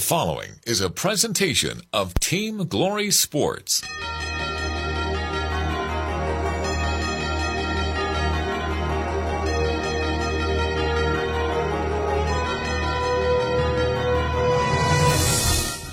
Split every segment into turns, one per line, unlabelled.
Following is a presentation of Team Glory Sports.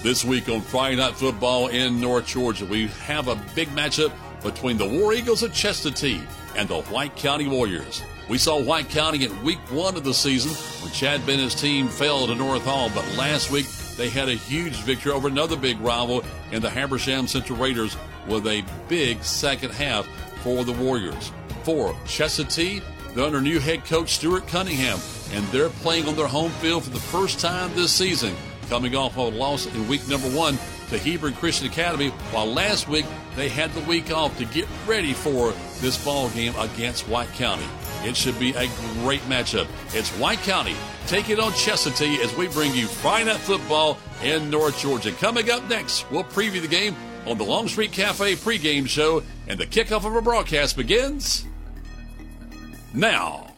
This week on Friday Night Football in North Georgia, we have a big matchup between the War Eagles of Chestatee and the White County Warriors. We saw White County in week one of the season when Chad Bennett's team fell to North Hall, but last week they had a huge victory over another big rival in the Habersham Central Raiders with a big second half for the Warriors. For Chestatee, they're under new head coach Stuart Cunningham, and they're playing on their home field for the first time this season coming off of a loss in week number one to Hebron Christian Academy, while last week they had the week off to get ready for this ball game against White County. It should be a great matchup. It's White County taking on Chestatee as we bring you Friday Night Football in North Georgia. Coming up next, we'll preview the game on the Longstreet Cafe pregame show, and the kickoff of our broadcast begins now.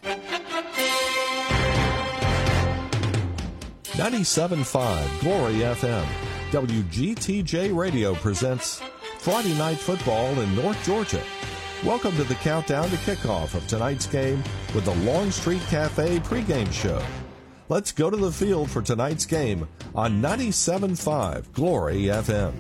97.5 Glory FM. WGTJ Radio presents Friday Night Football in North Georgia. Welcome to the countdown to kickoff of tonight's game with the Longstreet Cafe pregame show. Let's go to the field for tonight's game on 97.5 Glory FM.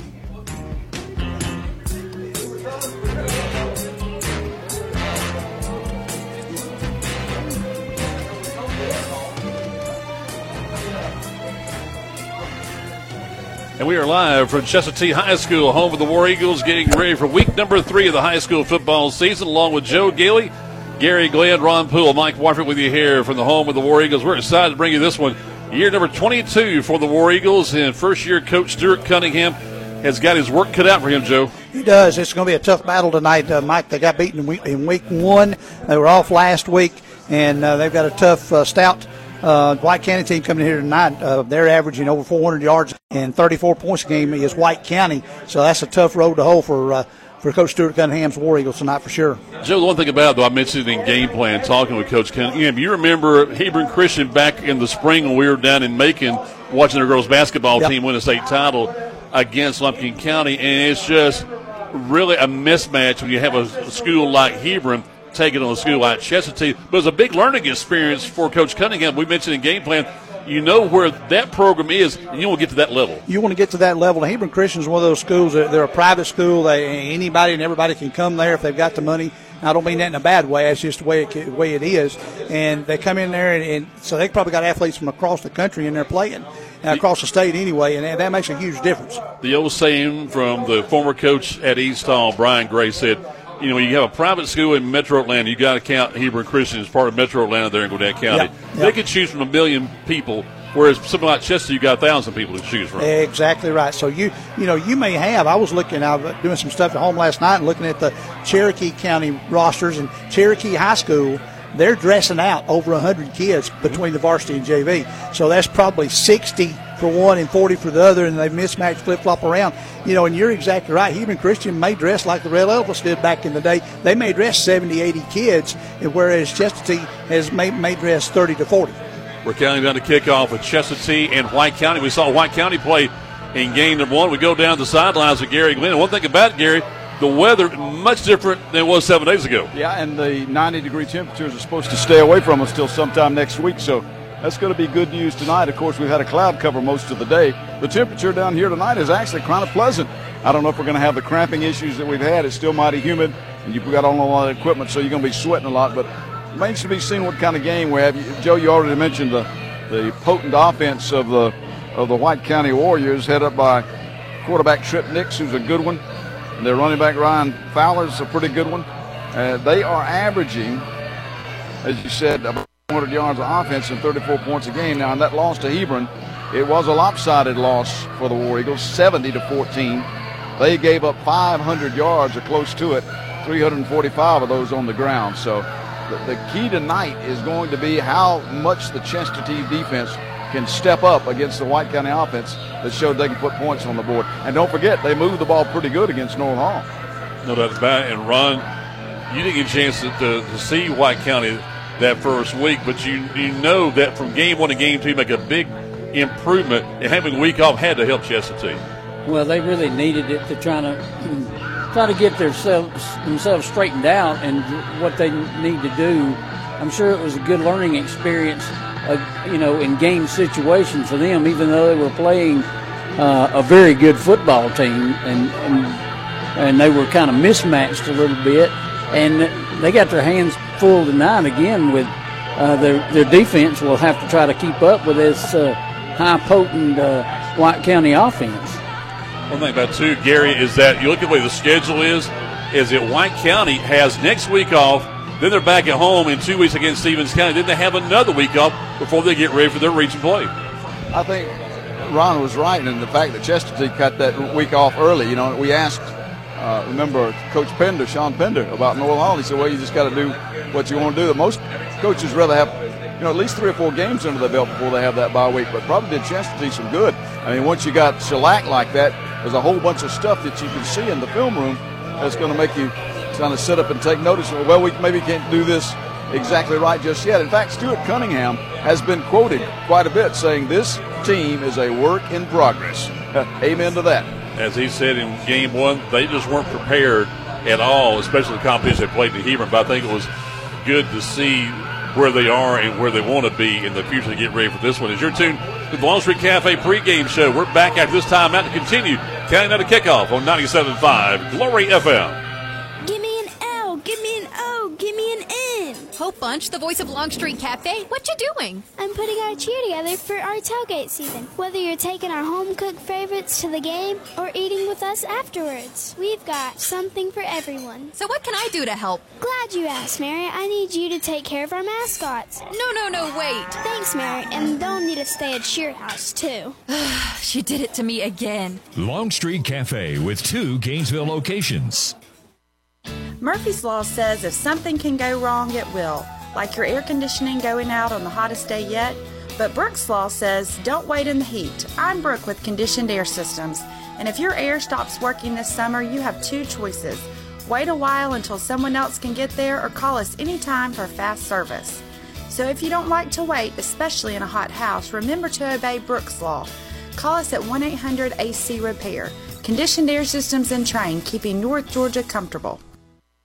And we are live from Chestatee High School, home of the War Eagles, getting ready for week number three of the high school football season, along with Joe Gailey, Gary Glenn, Ron Poole, Mike Warford with you here from the home of the War Eagles. We're excited to bring you this one. Year number 22 for the War Eagles, and first year coach Stuart Cunningham has got his work cut out for him, Joe.
He does. It's going to be a tough battle tonight, uh, Mike. They got beaten in week, in week one. They were off last week, and uh, they've got a tough, uh, stout uh, White County team coming here tonight. Uh, they're averaging over 400 yards and 34 points a game is White County. So that's a tough road to hoe for uh, for Coach Stuart Cunningham's War Eagles tonight for sure.
Joe, the one thing about it, though, I mentioned in game plan talking with Coach Cunningham. You remember Hebron Christian back in the spring when we were down in Macon watching their girls basketball
Yep.
team win a state title against Lumpkin County, and it's just really a mismatch when you have a, a school like Hebron taking on a school like Chestatee. But it's a big learning experience for Coach Cunningham. We mentioned in game plan, you know where that program is, and you will get to that level.
You want to get to that level. Hebron Christian is one of those schools. They're, they're a private school. They, anybody and everybody can come there if they've got the money. I don't mean that in a bad way. It's just the way it, the way it is. And they come in there, and, and so they probably got athletes from across the country in there playing, uh, across the state anyway, and that, that makes a huge difference.
The old saying from the former coach at East Hall, Brian Gray, said, you know, you have a private school in Metro Atlanta, you got to count Hebron Christian as part of Metro Atlanta there in Gwinnett County.
Yeah,
They could choose from a million people, whereas something like Chester, you got a thousand people to choose from.
Exactly right. So you you know you may have. I was looking. I was doing some stuff at home last night and looking at the Cherokee County rosters and Cherokee High School. They're dressing out over 100 kids mm-hmm. between the varsity and JV. So that's probably 60 for one and 40 for the other, and they mismatch flip flop around. You know, and you're exactly right. Hebron Christian may dress like the Red Elephants did back in the day. They may dress 70, 80 kids, and whereas Chestatee has may, may dress 30 to 40.
We're counting down the kickoff with Chestatee and White County. We saw White County play in game number one. We go down the sidelines with Gary Glenn. One thing about it, Gary, the weather much different than it was seven days ago.
Yeah, and the 90 degree temperatures are supposed to stay away from us till sometime next week. So that's going to be good news tonight. Of course, we've had a cloud cover most of the day. The temperature down here tonight is actually kind of pleasant. I don't know if we're going to have the cramping issues that we've had. It's still mighty humid, and you've got on a lot of equipment, so you're going to be sweating a lot. But it remains to be seen what kind of game we have. Joe, you already mentioned the the potent offense of the of the White County Warriors, headed up by quarterback Trip Nix, who's a good one. Their running back Ryan Fowler's a pretty good one. Uh, they are averaging, as you said, about 100 yards of offense and 34 points a game. Now, in that loss to Hebron, it was a lopsided loss for the War Eagles, 70 to 14. They gave up 500 yards or close to it, 345 of those on the ground. So the, the key tonight is going to be how much the Chestatee defense can step up against the White County offense that showed they can put points on the board. And don't forget, they moved the ball pretty good against North Hall.
No doubt about it. And Ron, you didn't get a chance to, to, to see White County that first week, but you you know that from game one to game two, you make a big improvement and having a week off had to help Chestatee.
Well, they really needed it to try to try to get themselves themselves straightened out and what they need to do. I'm sure it was a good learning experience, uh, you know, in game situations for them, even though they were playing uh, a very good football team and, and and they were kind of mismatched a little bit, and they got their hands full tonight again with uh, their their defense will have to try to keep up with this uh, high potent uh, White County offense.
One thing about too, Gary, is that you look at the way the schedule is. Is that White County has next week off, then they're back at home in two weeks against Stephens County. Then they have another week off before they get ready for their region play.
I think Ron was right in the fact that Chestatee cut that week off early. You know, we asked, uh, remember Coach Pender, Sean Pender, about Noel Hall. He said, "Well, you just got to do what you want to do." The Most coaches rather have, you know, at least three or four games under their belt before they have that bye week. But probably did Chestatee some good. I mean, once you got shellac like that, there's a whole bunch of stuff that you can see in the film room that's going to make you kind of sit up and take notice. Well, we maybe can't do this exactly right just yet. In fact, Stuart Cunningham has been quoted quite a bit saying this team is a work in progress. Amen to that.
As he said in game one, they just weren't prepared at all, especially the competition they played in Hebron. But I think it was good to see where they are and where they want to be in the future to get ready for this one. As you're tuned to the Longstreet Cafe pregame show, we're back after this time out to continue counting down the kickoff on 97.5 Glory FM.
Hope Bunch, the voice of Longstreet Cafe, what you doing?
I'm putting our cheer together for our tailgate season. Whether you're taking our home cooked favorites to the game or eating with us afterwards, we've got something for everyone.
So what can I do to help?
Glad you asked, Mary. I need you to take care of our mascots.
No, no, no, wait.
Thanks, Mary, and they'll need to stay at Cheer House too.
She did it to me again.
Longstreet Cafe with two Gainesville locations.
Murphy's Law says if something can go wrong, it will, like your air conditioning going out on the hottest day yet. But Brooks Law says don't wait in the heat. I'm Brooke with Conditioned Air Systems, and if your air stops working this summer, you have two choices. Wait a while until someone else can get there, or call us anytime for fast service. So if you don't like to wait, especially in a hot house, remember to obey Brooks Law. Call us at 1 800 AC Repair. Conditioned Air Systems and Trane, keeping North Georgia comfortable.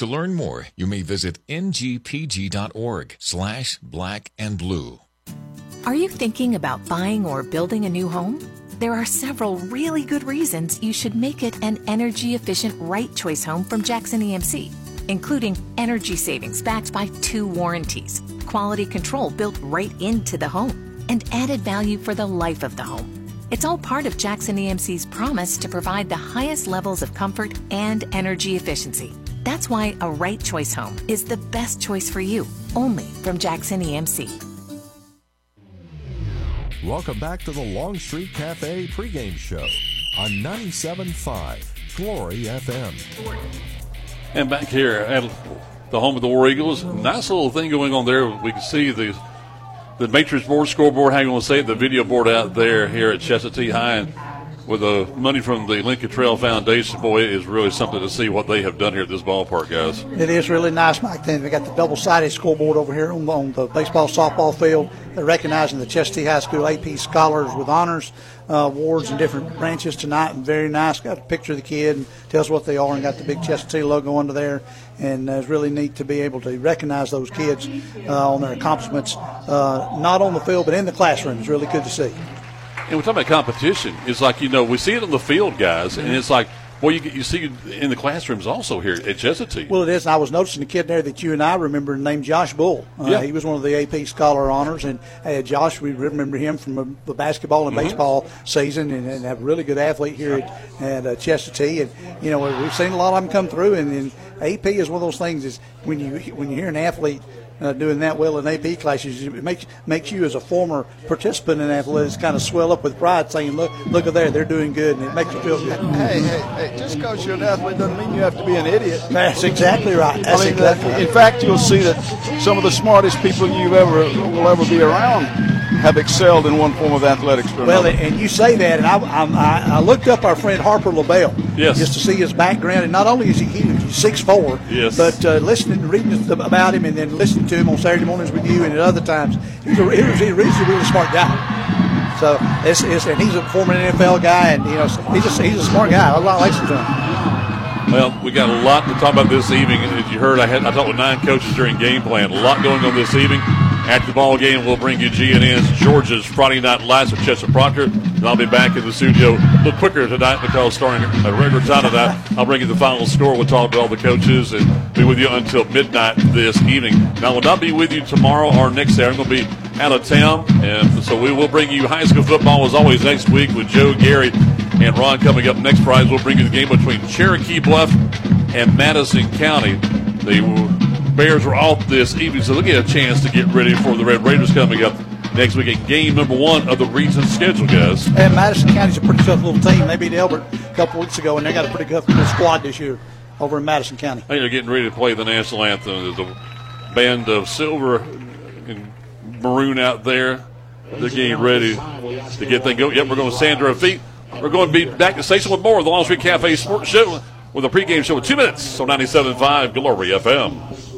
To learn more, you may visit ngpg.org slash black and blue.
Are you thinking about buying or building a new home? There are several really good reasons you should make it an energy efficient right choice home from Jackson EMC, including energy savings backed by two warranties, quality control built right into the home, and added value for the life of the home. It's all part of Jackson EMC's promise to provide the highest levels of comfort and energy efficiency. That's why a right choice home is the best choice for you, only from Jackson EMC.
Welcome back to the Longstreet Cafe pregame show on 97.5 Glory FM.
And back here at the home of the War Eagles, nice little thing going on there. We can see the the matrix board, scoreboard, how you want to say it, the video board out there here at Chestatee High. And with the money from the Lincoln Trail Foundation, boy, it is really something to see what they have done here at this ballpark, guys.
It is really nice, Mike. Then we got the double-sided scoreboard over here on, on the baseball softball field. They're recognizing the Chestatee High School AP scholars with honors uh, awards in different branches tonight. And very nice. Got a picture of the kid and tells what they are, and got the big Chestatee logo under there. And uh, it's really neat to be able to recognize those kids uh, on their accomplishments, uh, not on the field but in the classroom. It's really good to see.
And we're talking about competition. It's like, you know, we see it on the field, guys, and it's like, well, you, you see it in the classrooms also here at Chestatee.
Well, it is. And I was noticing a kid there that you and I remember named Josh Bull. Uh,
Yeah.
He was one of the AP Scholar Honors. And uh, Josh, we remember him from uh, the basketball and
Mhm.
baseball season and, and have a really good athlete here at, at uh, Chestatee. And, you know, we've seen a lot of them come through. And, and AP is one of those things is when you, when you hear an athlete uh, doing that well in AP classes. It makes makes you as a former participant in athletics kind of swell up with pride, saying, "Look, look at there, they're doing good," and it makes you feel good.
Hey, hey, hey! Just because you're an athlete doesn't mean you have to be an idiot.
That's exactly right. That's
I mean,
exactly
that-
right.
In fact, you'll see that some of the smartest people you ever will ever be around have excelled in one form of athletics or
Well,
another.
and you say that, and I, I, I looked up our friend Harper LeBel.
Yes.
Just to see his background, and not only is he, he's six four,
Yes.
but uh, listening, reading about him, and then listening to him on Saturday mornings with you, and at other times, he's a, he was, a really smart guy. So it's, it's, and he's a former NFL guy, and you know he's a, he's a smart guy. I like listening to him.
Well, we got a lot to talk about this evening. As you heard, I had I talked with nine coaches during game plan. A lot going on this evening. After the ball game, we'll bring you GNN's Georgia's Friday Night Lights with Chester Proctor. And I'll be back in the studio a little quicker tonight because starting at a regular time tonight, I'll bring you the final score. We'll talk to all the coaches and be with you until midnight this evening. Now, I will not be with you tomorrow or next day. I'm going to be out of town, and so we will bring you high school football as always next week with Joe, Gary, and Ron coming up next Friday. We'll bring you the game between Cherokee Bluff and Madison County. The Bears are off this evening, so they'll get a chance to get ready for the Red Raiders coming up next week at game number one of the region schedule, guys.
And Madison County's a pretty tough little team. They beat Elbert a couple weeks ago, and they got a pretty tough little squad this year over in Madison County.
They're getting ready to play the national anthem. There's a band of silver and maroon out there. They're getting ready to get things going. Yep, we're going to stand to our feet. We're going to be back to station with more of the Longstreet Cafe Sports Show with a pregame show in two minutes on 97.5 Glory FM.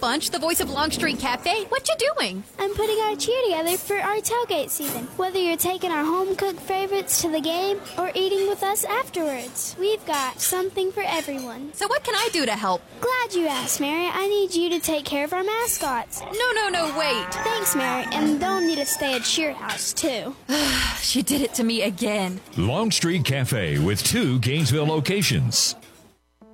Bunch, the voice of Longstreet Cafe, what you doing?
I'm putting our cheer together for our tailgate season. Whether you're taking our home cooked favorites to the game or eating with us afterwards, we've got something for everyone.
So what can I do to help?
Glad you asked, Mary. I need you to take care of our mascots.
No, no, no, wait.
Thanks, Mary. And they'll need to stay at Cheer House, too.
she did it to me again.
Longstreet Cafe with two Gainesville locations.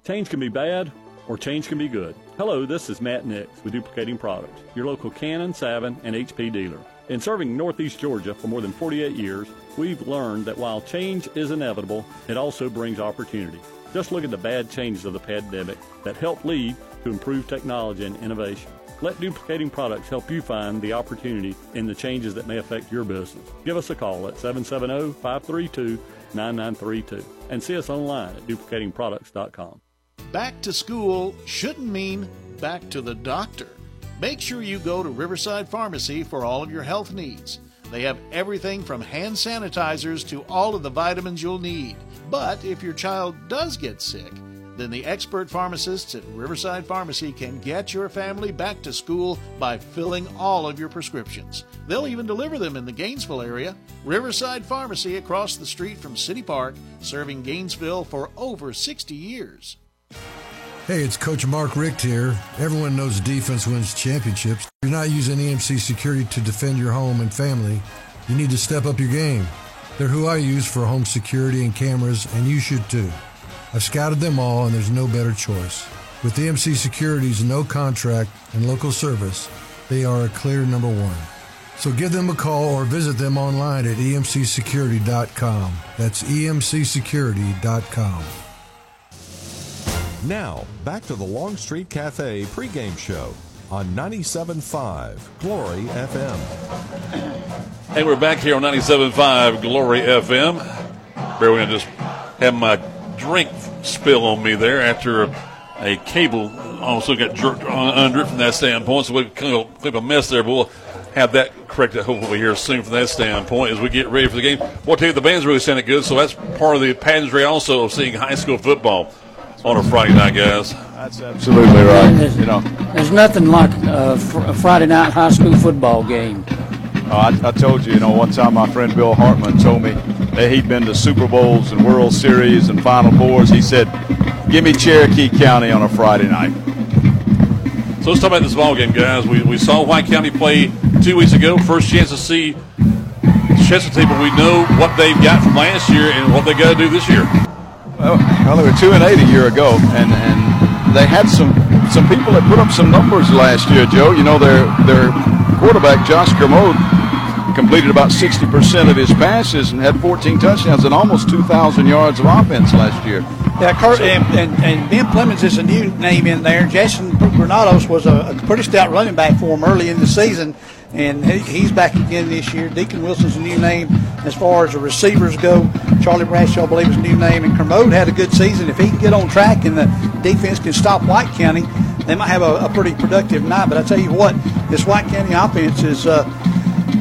Change can be bad or change can be good. Hello, this is Matt Nix with Duplicating Products, your local Canon, Savin, and HP dealer. In serving Northeast Georgia for more than 48 years, we've learned that while change is inevitable, it also brings opportunity. Just look at the bad changes of the pandemic that helped lead to improved technology and innovation. Let Duplicating Products help you find the opportunity in the changes that may affect your business. Give us a call at 770 532 9932 and see us online at duplicatingproducts.com.
Back to school shouldn't mean back to the doctor. Make sure you go to Riverside Pharmacy for all of your health needs. They have everything from hand sanitizers to all of the vitamins you'll need. But if your child does get sick, then the expert pharmacists at Riverside Pharmacy can get your family back to school by filling all of your prescriptions. They'll even deliver them in the Gainesville area. Riverside Pharmacy across the street from City Park, serving Gainesville for over 60 years.
Hey, it's Coach Mark Richt here. Everyone knows defense wins championships. If you're not using EMC security to defend your home and family, you need to step up your game. They're who I use for home security and cameras, and you should too. I've scouted them all, and there's no better choice. With EMC Security's no contract and local service, they are a clear number one. So give them a call or visit them online at emcsecurity.com. That's emcsecurity.com.
Now, back to the Longstreet Cafe pregame show on 97.5 Glory FM.
Hey, we're back here on 97.5 Glory FM. Me, I just have my drink spill on me there after a, cable also got jerked under it from that standpoint. So we've kind of, of a mess there, but we'll have that corrected hopefully here soon from that standpoint as we get ready for the game. Well, tell you, the band's really sounded good, so that's part of the pageantry also of seeing high school football on a Friday night, guys.
That's absolutely right. You know,
There's nothing like a, fr- a Friday night high school football game.
Uh, I, I told you, you know, one time my friend Bill Hartman told me that he'd been to Super Bowls and World Series and Final Fours. He said, "Give me Cherokee County on a Friday night."
So let's talk about this ball game, guys. We, we saw White County play two weeks ago. First chance to see Chestatee, but we know what they've got from last year and what they got to do this year.
Well, they were two and eight a year ago, and and they had some some people that put up some numbers last year. Joe, you know their their quarterback Josh Kermode completed about 60% of his passes and had 14 touchdowns and almost 2,000 yards of offense last year.
Yeah, Kurt, and, and, and Ben Clemens is a new name in there. Jason Granados was a, a pretty stout running back for him early in the season, and he, he's back again this year. Deacon Wilson's a new name as far as the receivers go. Charlie Bradshaw, I believe, is a new name. And Kermode had a good season. If he can get on track and the defense can stop White County, they might have a, a pretty productive night. But I tell you what, this White County offense is. Uh,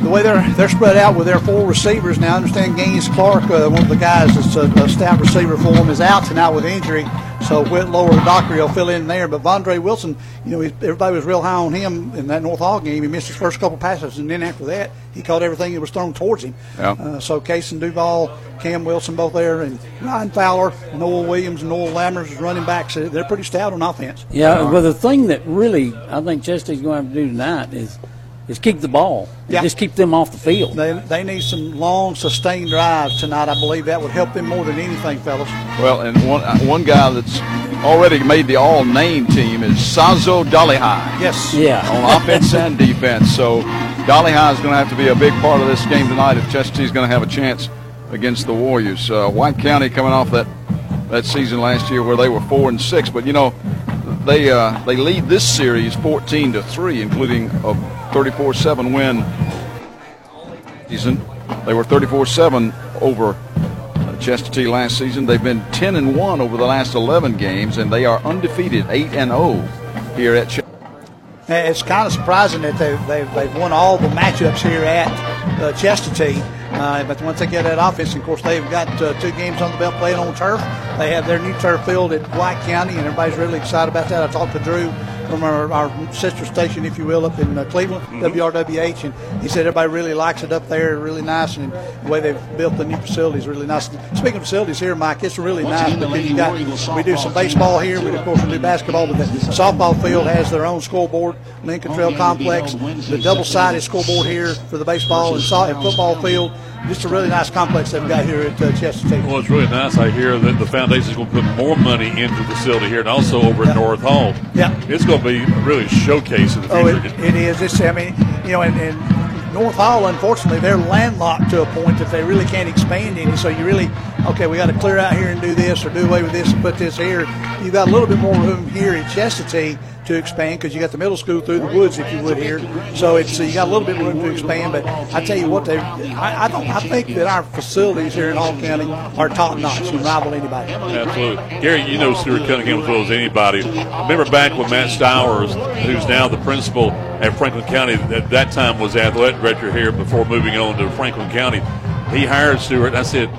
the way they're they're spread out with their four receivers now. I understand Gaines Clark, uh, one of the guys that's a, a stout receiver for them, is out tonight with injury. So Whitlow or Dockery will fill in there. But Vondre Wilson, you know, everybody was real high on him in that North Hall game. He missed his first couple passes, and then after that, he caught everything that was thrown towards him.
Yeah.
Uh, so Cason Duval, Cam Wilson, both there, and Ryan Fowler, Noel Williams, and Noel Lammers is running backs. They're pretty stout on offense.
Yeah, but the thing that really I think Chestatee's going to have to do tonight is is keep the ball.
Yeah.
Just keep them off the field.
They, they need some long, sustained drives tonight. I believe that would help them more than anything, fellas.
Well, and one uh, one guy that's already made the all-name team is Sazo Dolihai.
Yes.
Yeah.
On offense and defense. So Dolihai is going to have to be a big part of this game tonight if Chestatee's going to have a chance against the Warriors. Uh, White County coming off that that season last year where they were four and six, but you know they uh, they lead this series 14 to three, including a 34-7 win season. They were 34-7 over Chestatee last season. They've been 10 and 1 over the last 11 games, and they are undefeated 8 and 0 here at. Ch-
it's kind of surprising that they've, they've, they've won all the matchups here at uh, Chestatee. Uh, but once they get that offense, of course, they've got uh, two games on the belt playing on turf. They have their new turf field at White County, and everybody's really excited about that. I talked to Drew from our, our sister station, if you will, up in uh, Cleveland, mm-hmm. WRWH, and he said everybody really likes it up there, really nice, and the way they've built the new facilities really nice. Speaking of facilities here, Mike, it's really nice because you got we do some baseball here, we of course we do basketball, but the softball field has their own scoreboard, Lincoln Trail Complex, the double-sided scoreboard here for the baseball and, football field just a really nice complex they've got here at uh, Chestatee.
Well, it's really nice. I hear that the foundation is going to put more money into the facility here, and also over at North Hall.
Yeah,
it's going to be really showcase in the future.
Oh, it, it is. It's, I mean, you know, and, and North Hall, unfortunately, they're landlocked to a point that they really can't expand any. So you really, okay, we got to clear out here and do this, or do away with this and put this here. You've got a little bit more room here at Chestatee to expand because you got the middle school through the woods, if you would here. So it's you got a little bit of room to expand. But I tell you what, they I, I don't I think that our facilities here in Hall County are top notch and rival anybody.
Absolutely, Gary. You know Stuart Cunningham as well as anybody. Remember back when Matt Stowers, who's now the principal at Franklin County, at that time was athletic director here before moving on to Franklin County. He hired Stewart. I said,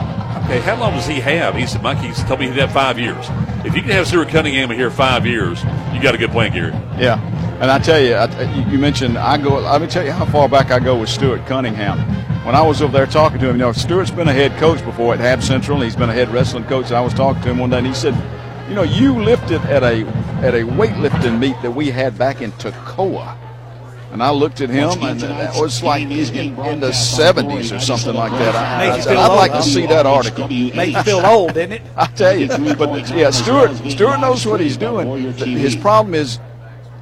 okay, how long does he have? He said, Mike, he told me he'd have five years. If you can have Stuart Cunningham here five years, you got a good plan, Gary.
Yeah, and I tell you, I, you mentioned I go. Let me tell you how far back I go with Stuart Cunningham. When I was over there talking to him, you know, Stuart's been a head coach before at Hab Central, and he's been a head wrestling coach. And I was talking to him one day, and he said, "You know, you lifted at a at a weightlifting meet that we had back in Toccoa." And I looked at him, and that was like in, in the 70s or something like that. I, I said, I'd like to see that article.
Makes you feel old, didn't it?
I tell you. But yeah, Stewart, Stewart knows what he's doing. His problem is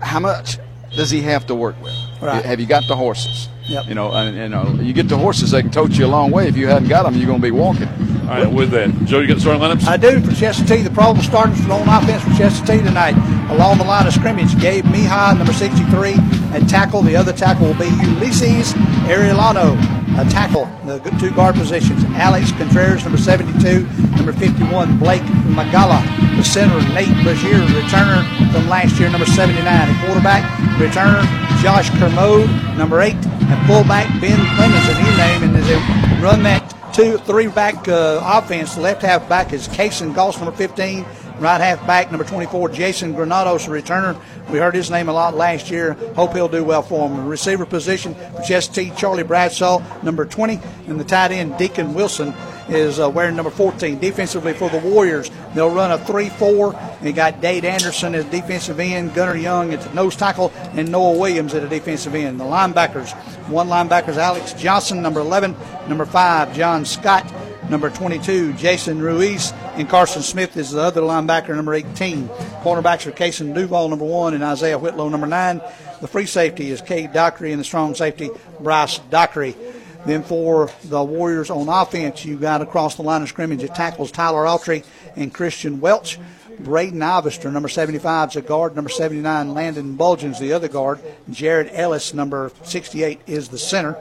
how much does he have to work with?
Right.
Have you got the horses?
Yep.
You know, and you know, you get the horses, they can tote you a long way. If you hadn't got them, you're going to be walking.
All right, with that, Joe, you got the starting lineups?
I do for Chestatee. The problem starting for on offense for Chestatee tonight. Along the line of scrimmage, Gabe Mihai, number 63, and tackle. The other tackle will be Ulysses Arellano, a tackle, the two guard positions. Alex Contreras, number 72, number 51, Blake Magala, the center, Nate Brazier, returner from last year, number 79, a quarterback, returner, Josh Kermode, number 8, and fullback Ben Clemens, a new name, and as they run that two, three back uh, offense, left half back is Cason Goss, number 15, right half back, number 24, Jason Granados, a returner. We heard his name a lot last year. Hope he'll do well for him. Receiver position for Chestatee, Charlie Bradshaw, number 20, and the tight end, Deacon Wilson, is uh, wearing number 14. Defensively for the Warriors, they'll run a 3 4. They got Dade Anderson as defensive end, Gunnar Young at the nose tackle, and Noah Williams at a defensive end. The linebackers, one linebacker is Alex Johnson, number 11, number 5, John Scott, number 22, Jason Ruiz, and Carson Smith is the other linebacker, number 18. Cornerbacks are Cason Duval, number 1, and Isaiah Whitlow, number 9. The free safety is Cade Dockery, and the strong safety, Bryce Dockery. Then for the Warriors on offense, you got across the line of scrimmage at tackles Tyler Autry and Christian Welch. Braden Ivester, number 75, is a guard. Number 79, Landon Bulgens, the other guard. Jared Ellis, number 68, is the center.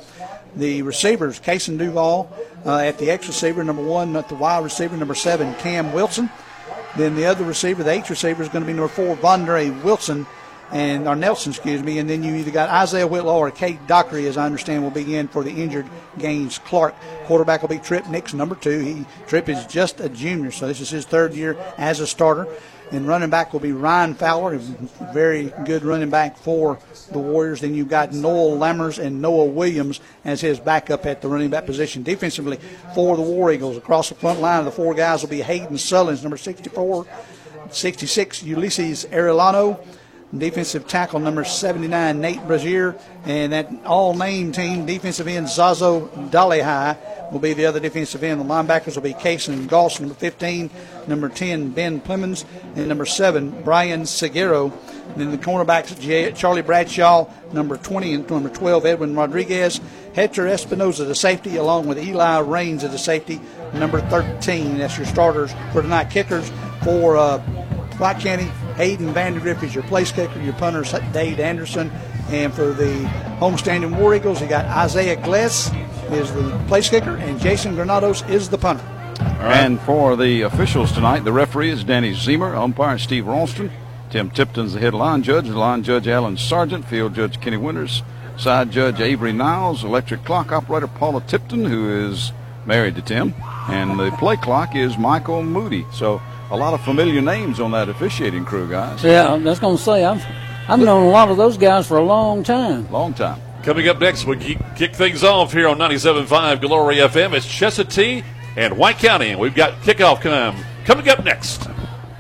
The receivers, Cason Duval uh, at the X receiver, number one at the wide receiver, number seven, Cam Wilson. Then the other receiver, the H receiver, is going to be number four, Vondre Wilson and or Nelson, excuse me, and then you either got Isaiah Whitlow or Cade Dockery, as I understand, will be in for the injured Gaines Clark. Quarterback will be Trip Nix, number two. He Trip is just a junior, so this is his third year as a starter. And running back will be Ryan Fowler, a very good running back for the Warriors. Then you've got Noel Lammers and Noah Williams as his backup at the running back position. Defensively for the War Eagles, across the front line the four guys will be Hayden Sullins, number 64, 66, Ulysses Arellano, defensive tackle number 79, Nate Brazier, and that all name team, defensive end Zazo Dolihai will be the other defensive end. The linebackers will be Cason Goss, number 15, number 10, Ben Plemons, and number 7, Brian Seguero. And then the cornerbacks, Charlie Bradshaw, number 20, and number 12, Edwin Rodriguez. Hector Espinoza, the safety, along with Eli Rains at the safety, number 13. That's your starters for tonight. Kickers for uh, White County, Hayden Vandergriff is your place kicker. Your punter is Dave Anderson. And for the homestanding War Eagles, you got Isaiah Gless is the place kicker, and Jason Granados is the punter.
And for the officials tonight, the referee is Danny Zemer, umpire Steve Ralston, Tim Tipton's the head line judge, line judge Alan Sargent, field judge Kenny Winters, side judge Avery Niles, electric clock operator Paula Tipton, who is married to Tim, and the play clock is Michael Moody. So a lot of familiar names on that officiating crew, guys.
Yeah, I was going to say, I've, I've known a lot of those guys for a long time.
Long time.
Coming up next, we kick things off here on 97.5 Glory FM. It's Chestatee and White County, and we've got kickoff come, coming up next.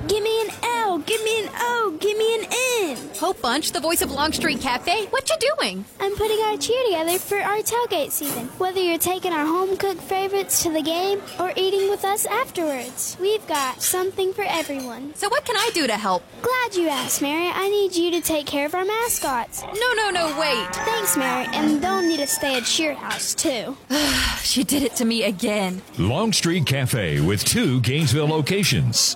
Give me an L, give me an O, give me an N.
Hope Bunch, the voice of Longstreet Cafe, what you doing?
I'm putting our cheer together for our tailgate season. Whether you're taking our home cooked favorites to the game or eating with us afterwards, we've got something for everyone.
So what can I do to help?
Glad you asked, Mary. I need you to take care of our mascots.
No, no, no, wait.
Thanks, Mary. And they'll need to stay at Cheer House, too.
she did it to me again.
Longstreet Cafe with two Gainesville locations.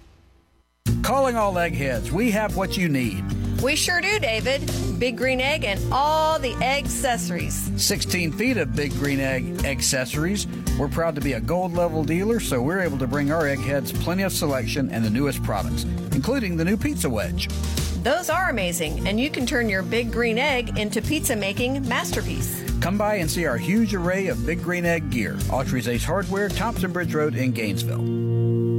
Calling all eggheads, we have what you need.
We sure do, David. Big green egg and all the egg accessories.
16 feet of big green egg accessories. We're proud to be a gold level dealer, so we're able to bring our eggheads plenty of selection and the newest products, including the new pizza wedge.
Those are amazing, and you can turn your big green egg into pizza making masterpiece.
Come by and see our huge array of big green egg gear. Autry's Ace Hardware, Thompson Bridge Road in Gainesville.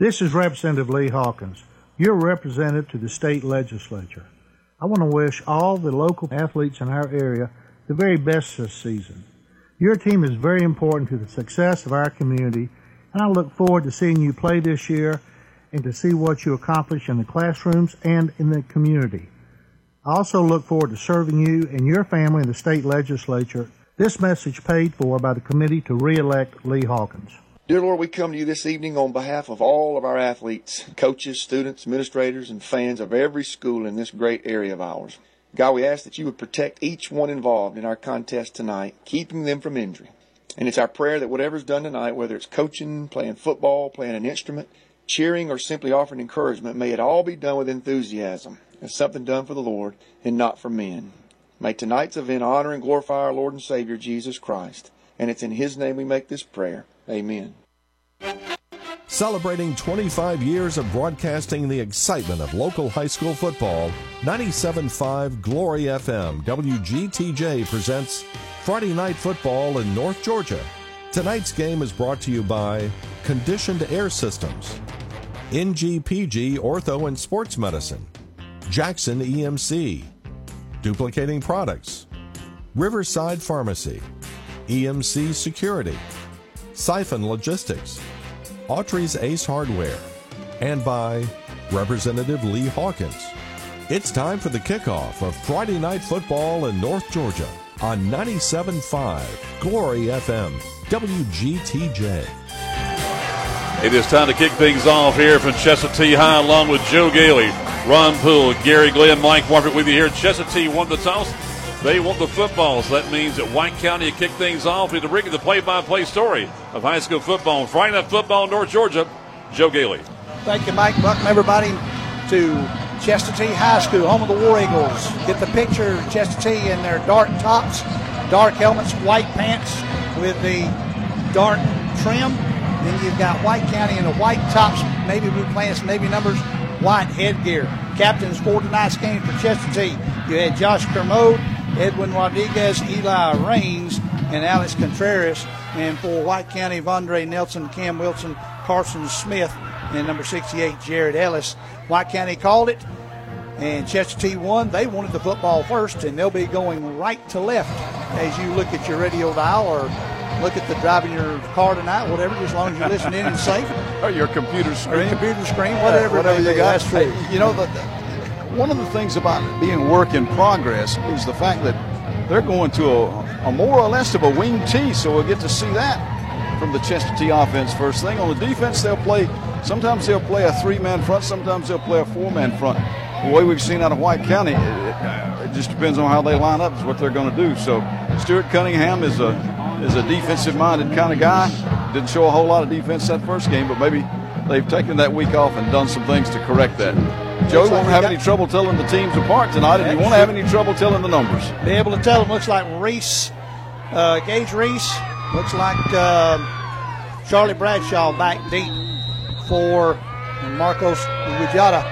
This is Representative Lee Hawkins, your representative to the state legislature. I want to wish all the local athletes in our area the very best this season. Your team is very important to the success of our community, and I look forward to seeing you play this year and to see what you accomplish in the classrooms and in the community. I also look forward to serving you and your family in the state legislature. This message paid for by the committee to re-elect Lee Hawkins.
Dear Lord, we come to you this evening on behalf of all of our athletes, coaches, students, administrators, and fans of every school in this great area of ours. God, we ask that you would protect each one involved in our contest tonight, keeping them from injury. And it's our prayer that whatever's done tonight, whether it's coaching, playing football, playing an instrument, cheering, or simply offering encouragement, may it all be done with enthusiasm as something done for the Lord and not for men. May tonight's event honor and glorify our Lord and Savior Jesus Christ. And it's in His name we make this prayer. Amen.
Celebrating 25 years of broadcasting the excitement of local high school football, 97.5 Glory FM WGTJ presents Friday Night Football in North Georgia. Tonight's game is brought to you by Conditioned Air Systems, NGPG Ortho and Sports Medicine, Jackson EMC, Duplicating Products, Riverside Pharmacy, EMC Security, Siphon Logistics, Autry's Ace Hardware, and by Representative Lee Hawkins. It's time for the kickoff of Friday Night Football in North Georgia on 97.5 Glory FM, WGTJ.
It is time to kick things off here from Chestatee High along with Joe Gailey, Ron Poole, Gary Glenn, Mike Warford with you here. Chestatee won the toss. They want the football, so that means that White County kick things off. to bring you the play-by-play story of high school football. Friday Night Football in North Georgia, Joe Gailey.
Thank you, Mike. Welcome everybody to Chestatee High School, home of the War Eagles. Get the picture, Chestatee in their dark tops, dark helmets, white pants with the dark trim. Then you've got White County in the white tops, navy blue pants, navy numbers, white headgear. Captains for tonight's game for Chestatee. You had Josh Kermode, Edwin Rodriguez, Eli Rains, and Alex Contreras. And for White County, Vondre Nelson, Cam Wilson, Carson Smith, and number 68, Jared Ellis. White County called it, and Chestatee won. They wanted the football first, and they'll be going right to left as you look at your radio dial or look at the driving your car tonight, whatever, as long as you listen in and safe.
or your computer screen.
Or your computer screen, whatever.
Yeah, whatever you got.
That's true.
Hey, you know, the, one of the things about being work in progress is the fact that they're going to a, a more or less of a wing T, so we'll get to see that from the Chestatee offense first thing. On the defense, they'll play, sometimes they'll play a three man front, sometimes they'll play a four man front. The way we've seen out of White County, it, it, it just depends on how they line up, is what they're going to do. So Stuart Cunningham is a is a defensive minded kind of guy. Didn't show a whole lot of defense that first game, but maybe they've taken that week off and done some things to correct that. Joe won't have any trouble telling the teams apart tonight, and he won't have any trouble telling the numbers.
Be able to tell them. Looks like Reese, uh, Gage Reese. Looks like uh, Charlie Bradshaw back deep for Marcos Wijata.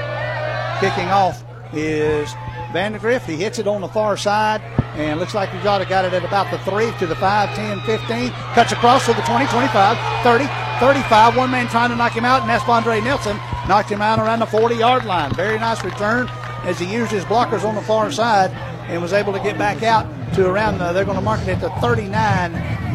Kicking off is Vandergrift. He hits it on the far side, and looks like Wijata got it at about the 3 to the 5, 10, 15. Cuts across to the 20, 25, 30, 35. One man trying to knock him out, and that's Vondre Nelson. Knocked him out around the 40 yard line. Very nice return as he used his blockers on the far side and was able to get back out to around the, they're going to mark it at the 39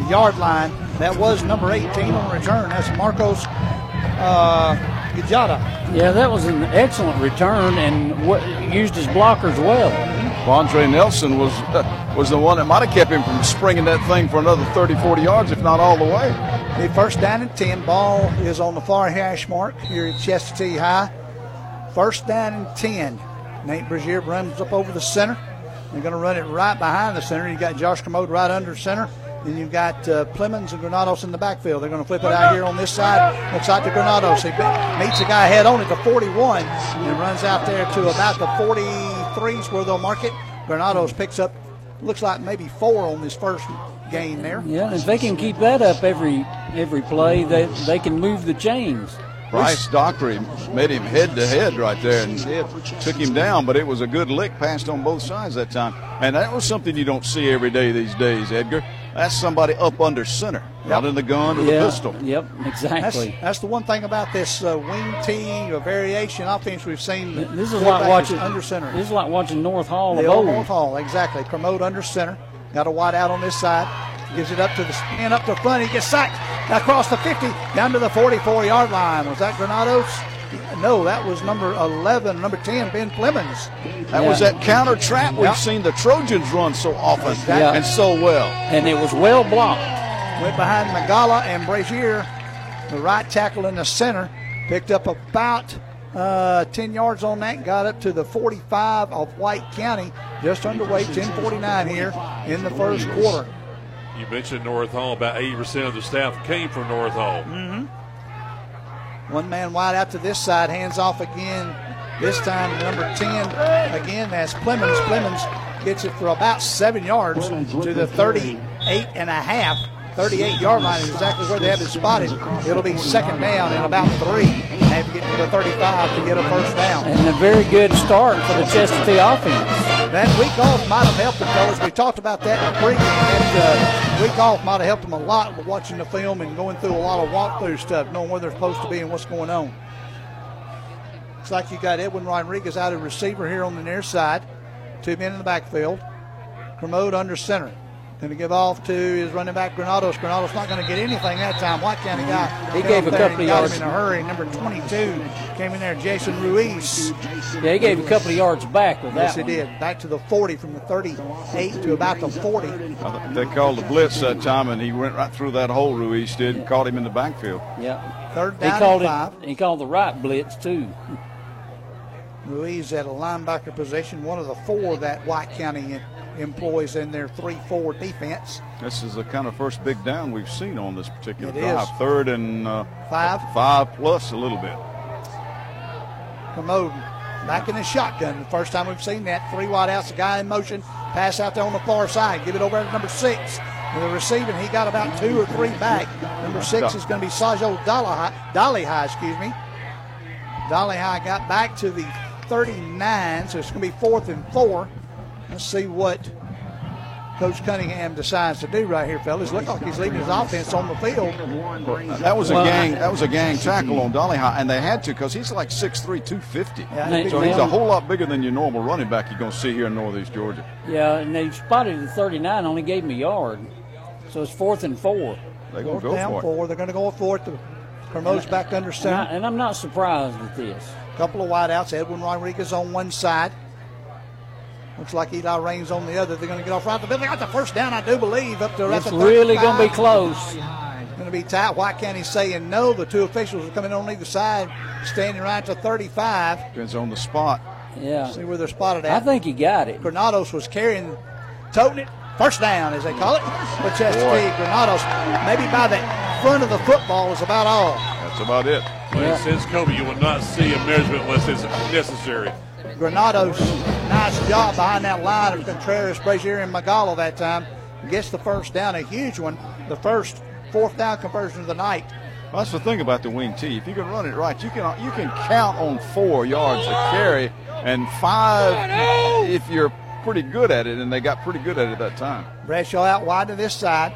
yard line. That was number 18 on return. That's Marcos uh, Gajada.
Yeah, that was an excellent return and w- used his blockers well.
Vondre Nelson was uh, was the one that might have kept him from springing that thing for another 30, 40 yards, if not all the way.
The first down and 10. Ball is on the far hash mark here at Chestatee High. First down and 10. Nate Brazier runs up over the center. They're going to run it right behind the center. You've got Josh Kermode right under center. Then you've got uh, Plemons and Granados in the backfield. They're going to flip it out here on this side. Looks like to Granados. He meets a guy head on at the 41 and runs out there to about the 43s where they'll mark it. Granados picks up, looks like maybe four on this first gain there.
Yeah, if they can keep that up every every play, they they can move the chains.
Bryce Dockery made him head to head right there and took him down, but it was a good lick passed on both sides that time. And that was something you don't see every day these days, Edgar. That's somebody up under center, yep. not in the gun or
yeah,
the pistol.
Yep, exactly.
That's, that's, the one thing about this uh, wing T or variation offense we've seen.
This is like watching
under center.
This is like watching North Hall.
The old North Hall, exactly. Kermode under center. Got a wide out on this side. Gives it up to the man up to front. He gets sacked across the 50 down to the 44 yard line. Was that Granados? No, that was number 11, number 10, Ben Flemings.
That yeah. was that counter trap we've seen the Trojans run so often exactly. and so well.
And it was well blocked.
Went behind Magala and Brazier, the right tackle in the center. Picked up about uh, 10 yards on that. Got up to the 45 of White County. Just underway, 10:49 here in the first quarter.
You mentioned North Hall. About 80% of the staff came from North Hall.
Mm-hmm. One man wide out to this side, hands off again. This time, number 10, again, that's Clemens. Clemens gets it for about seven yards to the 38 and a half. 38 yard line is exactly where they have it spotted. It'll be second down in about three. They have to get to the 35 to get a first down.
And a very good start for the Chestatee offense.
That week off might have helped them, fellas. We talked about that in the pregame. That uh, week off might have helped them a lot with watching the film and going through a lot of walkthrough stuff, knowing where they're supposed to be and what's going on. Looks like you got Edwin Rodriguez out of receiver here on the near side. Two men in the backfield. Kermode under center. Going to give off to his running back Granados. Granados not going to get anything that time. White County guy.
He gave a couple of yards.
in a hurry. Number 22 came in there, Jason Ruiz.
Yeah, he gave a couple of yards back with that.
Yes, he did. Back to the 40 from the 38 to about the 40.
They called the blitz that time, and he went right through that hole. Ruiz did, and caught him in the backfield.
Yeah.
Third
He
down
called
and five.
it. He called the right blitz too.
Ruiz at a linebacker position, one of the four that White County employs in their 3-4 defense.
This is the kind of first big down we've seen on this particular
It
drive.
is.
Third and uh,
Five.
five plus a little bit.
Kermode back in the shotgun. The first time we've seen that. Three wide outs, a guy in motion. Pass out there on the far side. Give it over to number six. With the receiving, he got about two or three back. Number six is going to be Sajo Dolihigh, Dolihigh, excuse me. Dolihigh got back to the 39, so it's going to be fourth and four. Let's see what Coach Cunningham decides to do right here, fellas. Look like he's leaving his offense on the field.
That was a
Well,
gang. That was a gang tackle on Dolly High, and they had to because he's like 6'3", 250.
Yeah,
he's
so he's a whole lot bigger than your normal running back you're going to see here in Northeast Georgia.
Yeah, and they spotted the 39, only gave him a yard. So it's fourth and four.
They're going to go
down
for it.
four. They're going to go for it. The Kermode's back under
And, I,
center.
and I'm not surprised with this.
Couple of wideouts. Edwin Rodriguez on one side. Looks like Eli Raines on the other. They're going to get off right the middle. They got the first down, I do believe, up to right
It's
the
really going to be close.
Going to be tight. Why can't County saying no. The two officials are coming on either side, standing right to 35.
Depends on the spot.
Yeah.
See where they're spotted at.
I think he got it.
Granados was carrying, toting it. First down, as they call it. But Chestatee, Granados, maybe by the front of the football is about all.
That's about it.
Well, Since Kobe, you will not see a measurement unless it's necessary.
Granados, nice job behind that line of Contreras, Brazier, and Magalo that time. Gets the first down, a huge one. The first fourth down conversion of the night.
Well, that's the thing about the wing T. If you can run it right, you can you can count on four yards to carry and five if you're pretty good at it, and they got pretty good at it that time.
Bradshaw out wide to this side.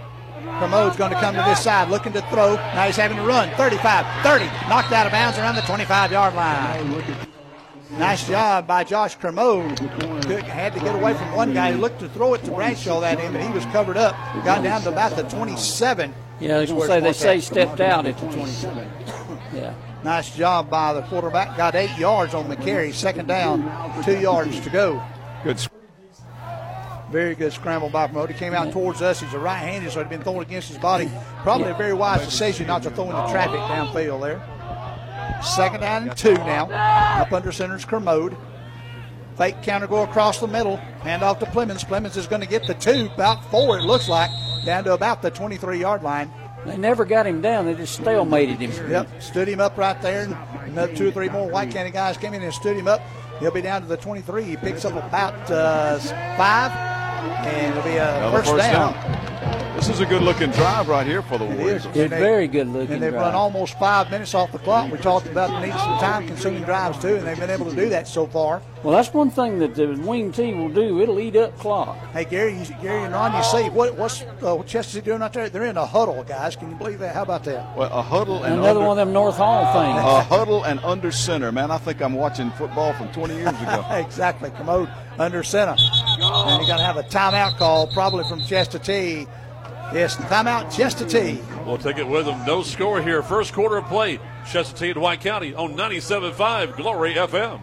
Kermode's going to come to this side, looking to throw. Now he's having to run. 35, 30, knocked out of bounds around the 25 yard line. Nice job by Josh Kermode. Good- Had to get away from one guy. He looked to throw it to Bradshaw that end, but he was covered up. Got down to about the 27.
Yeah, I was
Is
going
where
to say they say stepped out at the 27. Yeah.
Nice job by the quarterback. Got eight yards on the carry. Second down, two yards to go. Very good scramble by Kermode. He came out towards us. He's a right-handed, so he'd been thrown against his body. Probably a very wise decision not to throw into traffic downfield there. Second down and two now. Up under center's Kermode. Fake counter go across the middle. Hand off to Plemons. Plemons is going to get the two, about four it looks like, down to about the 23-yard line.
They never got him down. They just stalemated him.
Yep, stood him up right there. And another two or three more White County guys came in and stood him up. He'll be down to the 23. He picks up about uh, five, and it'll be a
Another
first, down.
This is a good looking drive right here for the Warriors.
It's very good looking.
And they've
drive.
run almost five minutes off the clock. We talked about the need some time-consuming drives too, and they've been able to do that so far.
Well, that's one thing that the wing T will do. It'll eat up clock.
Hey Gary, you, Gary and Ron, you see what what's uh, what Chester's doing out there? They're in a huddle, guys. Can you believe that? How about that?
Well, a huddle and
Another
under,
one of them North Hall things.
a huddle and under center. Man, I think I'm watching football from 20 years ago.
exactly. Kermode under center. And you got to have a timeout call, probably from Chestatee. Yes, timeout Chestatee.
We'll take it with them. No score here. First quarter of play. Chestatee and White County on 97.5 Glory FM.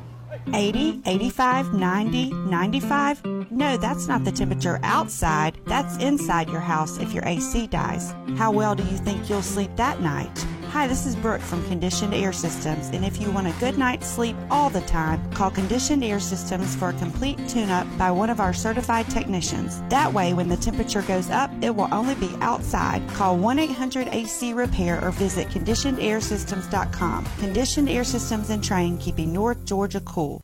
80, 85, 90, 95? No, that's not the temperature outside. That's inside your house if your AC dies. How well do you think you'll sleep that night? Hi, this is Brooke from Conditioned Air Systems, and if you want a good night's sleep all the time, call Conditioned Air Systems for a complete tune up by one of our certified technicians. That way, when the temperature goes up, it will only be outside. Call 1 800 AC Repair or visit conditionedairsystems.com. Conditioned Air Systems and Trane, keeping North Georgia cool.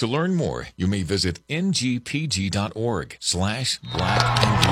To learn more, you may visit ngpg.org slash black and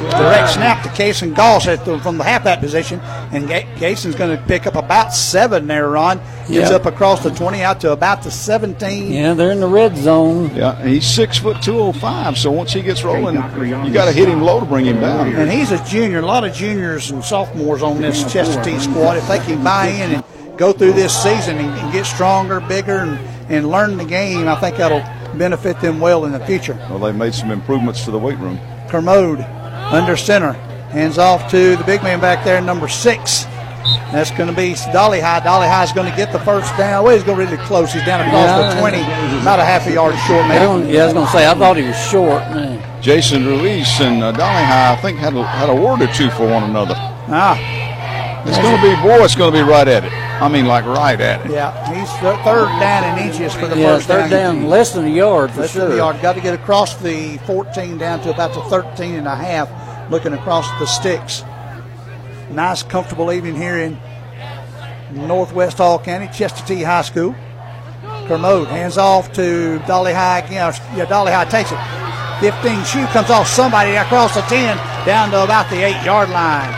blue.
Direct snap to Kason Goss at the, from the halfback position, and Ga- Kason's going to pick up about seven there, Ron. Gets
Yeah.
up across the 20 out to about the 17.
Yeah, they're in the red zone.
Yeah, and he's six foot two oh five. So once he gets rolling, you got to hit him low to bring him down.
And he's a junior. A lot of juniors and sophomores on this Chestatee squad. If they can buy in and go through this season and, and get stronger, bigger, and, and learn the game, I think that'll benefit them well in the future.
Well, they made some improvements to the weight room.
Kermode under center. Hands off to the big man back there, number six. That's going to be Dolly High. Dolly High is going to get the first down. Well, he's going really close. He's down across
Yeah.
the 20, about a half a yard short, man.
Yeah, I was going to say, I thought he was short. Man.
Jason Ruiz and uh, Dolly High, I think, had a, had a word or two for one another.
Ah,
It's going to be, boy, it's going to be right at it. I mean, like right at it.
yeah. He's th- third down in inches for the
Yeah,
first
third down, less than a yard for
Less
sure.
than a yard. Got to get across the 14 down to about the 13 and a half, looking across the sticks. Nice, comfortable evening here in Northwest Hall County, Chestatee High School. Kermode hands off to Dolly High again. Yeah, Dolly High takes it. 15 shoe comes off somebody across the 10 down to about the 8 yard line.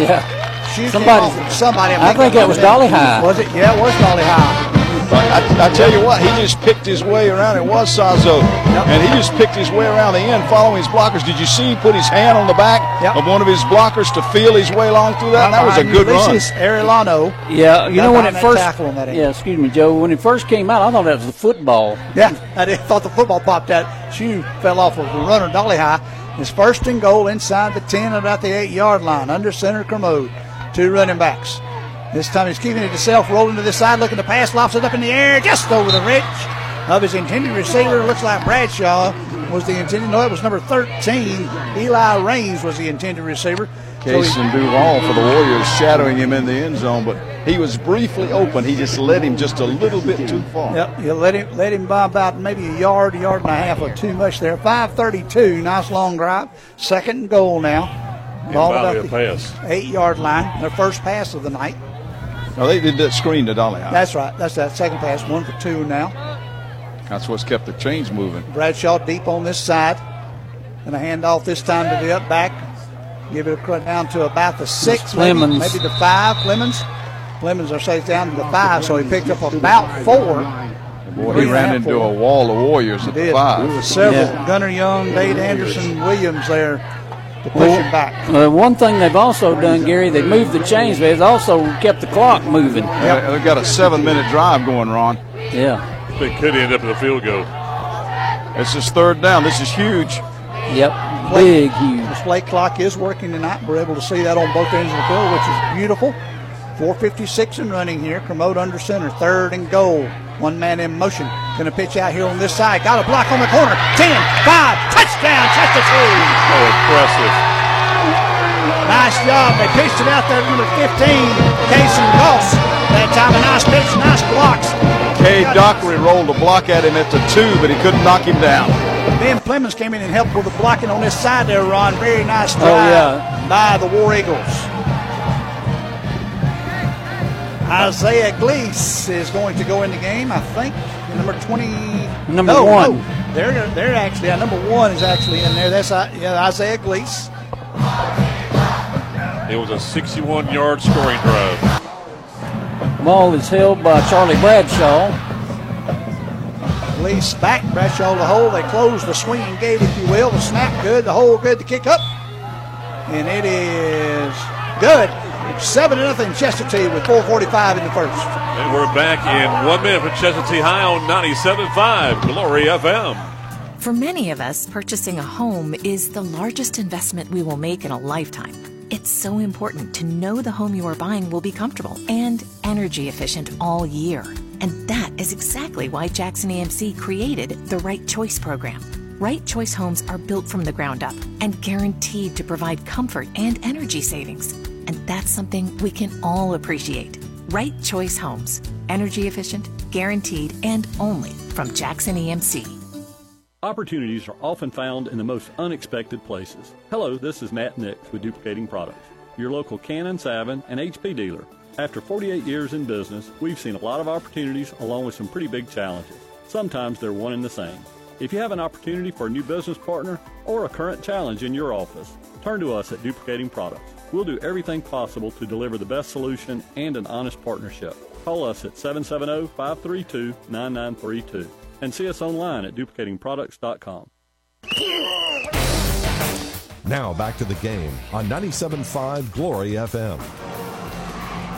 Yeah.
Shoe
Somebody-
came off somebody.
I think it was Dolly High.
Was it? Yeah, it was Dolly High.
But I, I tell you what, he just picked his way around. It was Sazo, and he just picked his way around the end, following his blockers. Did you see he put his hand on the back of one of his blockers to feel his way along through that? That was a uh-huh. good run.
Ulysses Arellano.
Yeah, you know when it first.
that.
Yeah, excuse me, Joe. When it first came out, I thought that was the football.
Yeah, I thought the football popped out. Shoe fell off of the runner, Dolly High. His first and goal inside the 10 about the 8 yard line, under center Kermode. Two running backs. This time he's keeping it to self, rolling to the side, looking to pass, lofts it up in the air, just over the ridge of his intended receiver. Looks like Bradshaw was the intended. No, it was number 13. Eli Raines was the intended receiver. So he-
and Duval for the Warriors shadowing him in the end zone, but he was briefly open. He just led him just a little bit too far.
Yep, you let him let him by about maybe a yard, a yard and a half or too much there. Five thirty-two, nice long drive. Second and goal now. Ball
Finally
about
a pass.
eight-yard line. Their first pass of the night.
No, they did that screen to Dolly High.
That's right. That's that second pass. One for two now.
That's what's kept the chains moving.
Bradshaw deep on this side. And a handoff this time to the up back. Give it a cut down to about the six, maybe, maybe the five. Clemens. Clemens are safe down to the five, so he picked up about four.
Boy, he ran into
four.
a wall of Warriors at the
Did.
five.
Several. Gunner Young, Dade Anderson, Williams there to push him back.
Uh, one thing they've also done, Gary, they've moved the chains, but they've also kept the clock moving.
Yeah, They've got a seven-minute drive going, Ron.
Yeah.
They could end up in a field goal.
This is third down. This is huge.
Yep. Big, huge.
The play clock is working tonight. We're able to see that on both ends of the field, which is beautiful. 456 and running here. Kermode under center. Third and goal. One man in motion. Going to pitch out here on this side. Got a block on the corner. 10, 5, touchdown, Chester
Oh, impressive.
Nice job. They pitched it out there, number 15, Casey Goss. That time a nice pitch, nice blocks.
Cade Dockery rolled a block at him at the two, but he couldn't knock him down.
Ben Clemens came in and helped with the blocking on this side there, Ron. Very nice
Oh,
drive
yeah.
by the War Eagles. Isaiah Gleese is going to go in the game, I think. Number 20.
Number
no,
one.
No. They're, they're actually, uh, number one is actually in there. That's uh, yeah, Isaiah Gleese.
It was a 61 yard scoring drive.
Ball is held by Charlie Bradshaw.
Gleese back, Bradshaw the hole. They close the swinging gate, if you will. The snap good, the hole good, the kick up. And it is good. 7 to nothing Chestatee with 4.45 in the first.
And we're back in one minute for Chester T High on 97.5 Glory FM.
For many of us, purchasing a home is the largest investment we will make in a lifetime. It's so important to know the home you are buying will be comfortable and energy efficient all year. And that is exactly why Jackson EMC created the Right Choice program. Right Choice homes are built from the ground up and guaranteed to provide comfort and energy savings. And that's something we can all appreciate. Right Choice Homes. Energy efficient, guaranteed, and only from Jackson EMC.
Opportunities are often found in the most unexpected places. Hello, this is Matt Nix with Duplicating Products, your local Canon, Savin, and HP dealer. After 48 years in business, we've seen a lot of opportunities along with some pretty big challenges. Sometimes they're one and the same. If you have an opportunity for a new business partner or a current challenge in your office, turn to us at Duplicating Products. We'll do everything possible to deliver the best solution and an honest partnership. Call us at 770 532 9932 and see us online at duplicatingproducts.com.
Now back to the game on 97.5 Glory FM.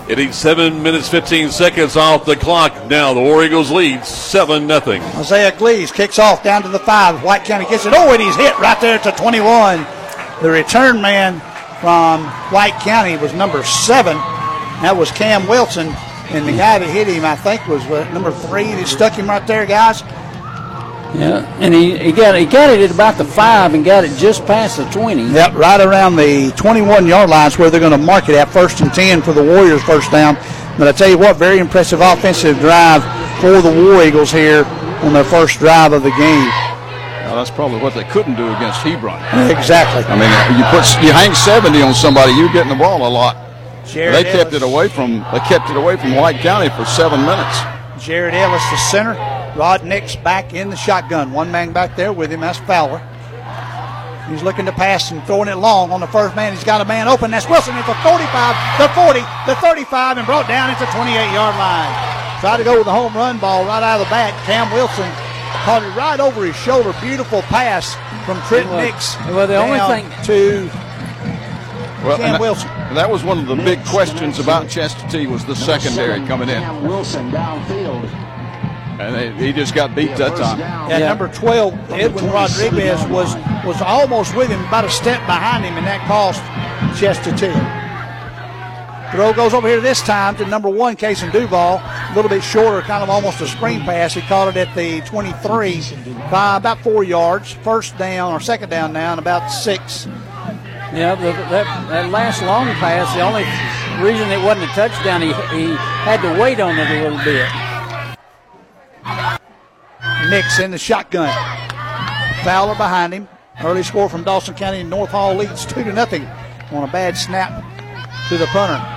It is seven minutes, 15 seconds off the clock. Now the War Eagles lead 7 0.
Isaiah Glees kicks off down to the five. White County gets it. Oh, and he's hit right there to 21. The return man from White County was number seven. That was Cam Wilson. And the guy that hit him, I think, was what, number three. He stuck him right there, guys.
Yeah, and he, he got he got it at about the five and got it just past the twenty.
Yep, right around the 21 yard lines where they're going to mark it at first and 10 for the Warriors first down. But I tell you what, very impressive offensive drive for the War Eagles here on their first drive of the game.
Now, that's probably what they couldn't do against Hebron.
Exactly.
I mean, you put you hang 70 on somebody, you're getting the ball a lot.
Jared
they kept
Ellis.
it away from they kept it away from White County for seven minutes.
Jared Ellis, the center. Rod Nix back in the shotgun. One man back there with him. That's Fowler. He's looking to pass and throwing it long on the first man. He's got a man open. That's Wilson at the 45, the 40, the 35, and brought down at the 28 yard line. Tried to go with the home run ball right out of the bat. Cam Wilson caught it right over his shoulder. Beautiful pass from Trent
Well,
Nix.
well, the only
down
thing-
to
Well,
Cam Wilson.
That, that was one of the big questions about Chestatee was the secondary coming in, Cam
Wilson downfield.
and they, he just got beat that time.
Yeah, number 12, Edwin Rodriguez was was almost with him, about a step behind him, and that cost Chestatee. Throw goes over here this time to number one, Casey Duval. A little bit shorter, kind of almost a screen pass. He caught it at the 23, by about four yards. First down or second down now, and about six.
Yeah, the, that, that last long pass, the only reason it wasn't a touchdown, he, he had to wait on it a little bit.
Nix in the shotgun. Fowler behind him. Early score from Dawson County North Hall leads two to nothing on a bad snap to the punter.